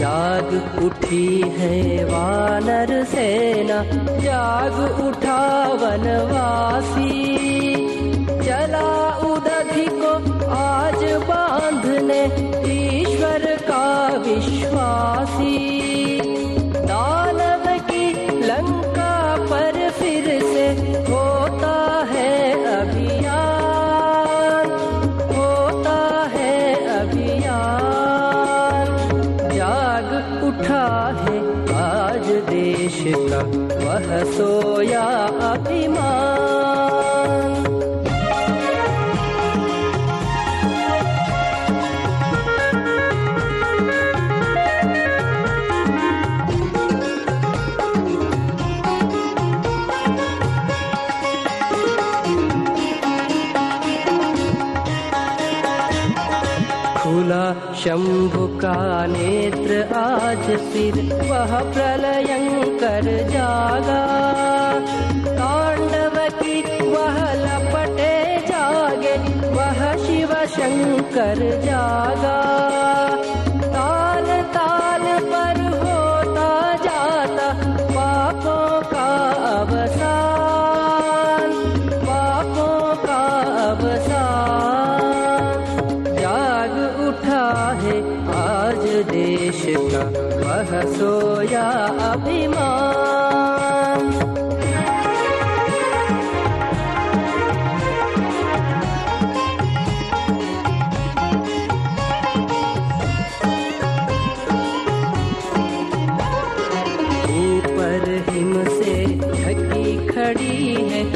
जाग उठी है वानर सेना जाग उठा वनवास। फिर वह प्रलयंकर जागा। तांडव की वह लपटे जागे वह शिव शंकर जागा। है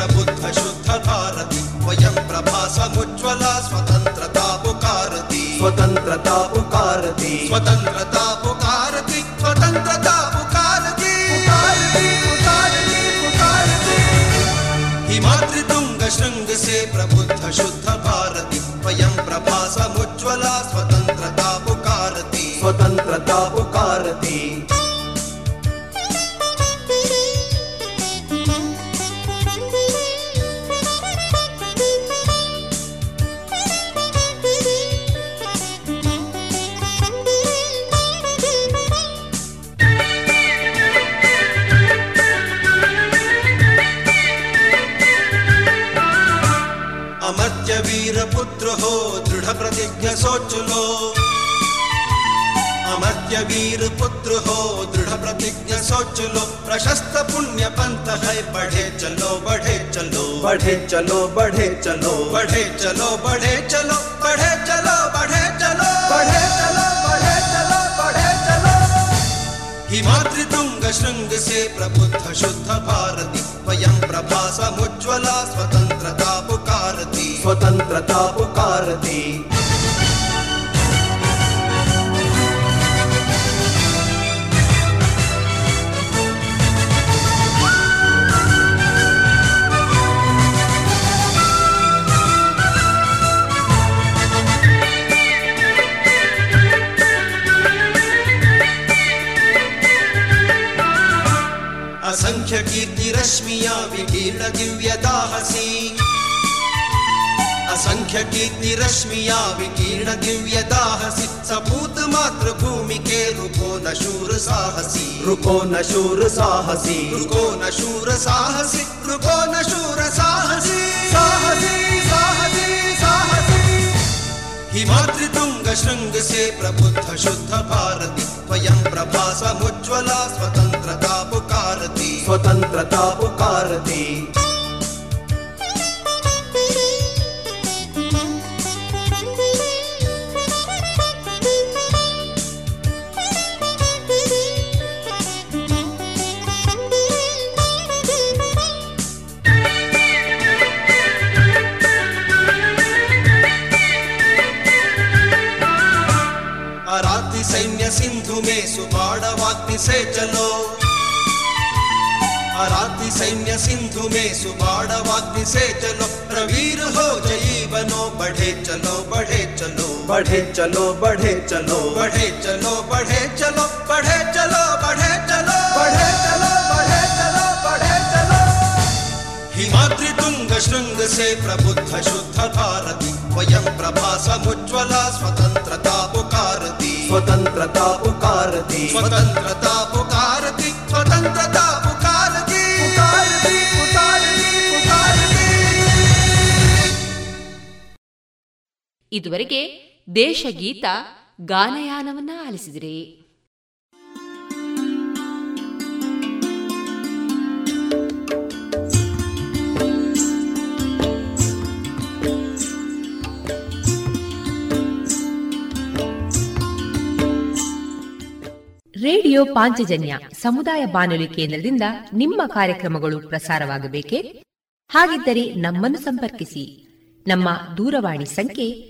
प्रबुद्ध शुद्ध भारति प्रभा प्रभासमुज्ज्वला स्वतंत्रता पुकारति स्वतंत्रता पुकारति स्वतंत्रता पुकारति। स्वतंत्रता पुकारति हिमातृतुङ्ग शृङ्ग से प्रबुद्ध शुद्ध प्रतिज्ञ सोच लो प्रशस्त पुण्य पंथ है। बढ़े चलो बढ़े चलो। बढ़े चलो बढ़े चलो। बढ़े चलो बढ़े चलो बढ़े चलो बढ़े चलो। बढ़े चलो बढ़े चलो बढ़े चलो। हिमाद्रि तुंग श्रृंग से प्रबुद्ध शुद्ध भारती। वयं प्रभा समुज्ज्वला स्वतंत्रता पुकारती। स्वतंत्रता पुकारती। विकीर्ण दिव्य दाहसी सपूत मातृभूमि के रुको न शूर साहसी रुको न शूर साहसी रुको न शूर साहसी रुको न शूर साहसी साहसी साहसी साहसी हिमाद्रि तुंग श्रृंग से प्रबुद्ध शुद्ध भारती स्वयं प्रभा समुज्ज्वला स्वतंत्रता पुकारती। सैन्य सिंधु में सुबाड़ा वाक्य से चलो। अराति सैन्य सिंधु में सुबाड़वाग्नि से चलो। प्रवीर हो जयी बनो बढ़े चलो बढ़े चलो। बढ़े चलो बढ़े चलो। बढ़े चलो बढ़े चलो बढ़े चलो बढ़े चलो। बढ़े चलो बढ़े चलो बढ़े चलो। हिमाद्रि तुंग श्रृंग से प्रबुद्ध शुद्ध भारती। वयं प्रभा समुज्ज्वला स्वतंत्रता पुकारती। स्वतंत्रता पुकारती। स्वतंत्रता पुकारती। स्वतंत्रता ಇದುವರೆಗೆ ದೇಶಗೀತ ಗಾನಯಾನವನ್ನ ಆಲಿಸಿದಿರಿ. ರೇಡಿಯೋ ಪಾಂಚಜನ್ಯ ಸಮುದಾಯ ಬಾನುಲಿ ಕೇಂದ್ರದಿಂದ ನಿಮ್ಮ ಕಾರ್ಯಕ್ರಮಗಳು ಪ್ರಸಾರವಾಗಬೇಕೆ? ಹಾಗಿದ್ದರೆ ನಮ್ಮನ್ನು ಸಂಪರ್ಕಿಸಿ. ನಮ್ಮ ದೂರವಾಣಿ ಸಂಖ್ಯೆ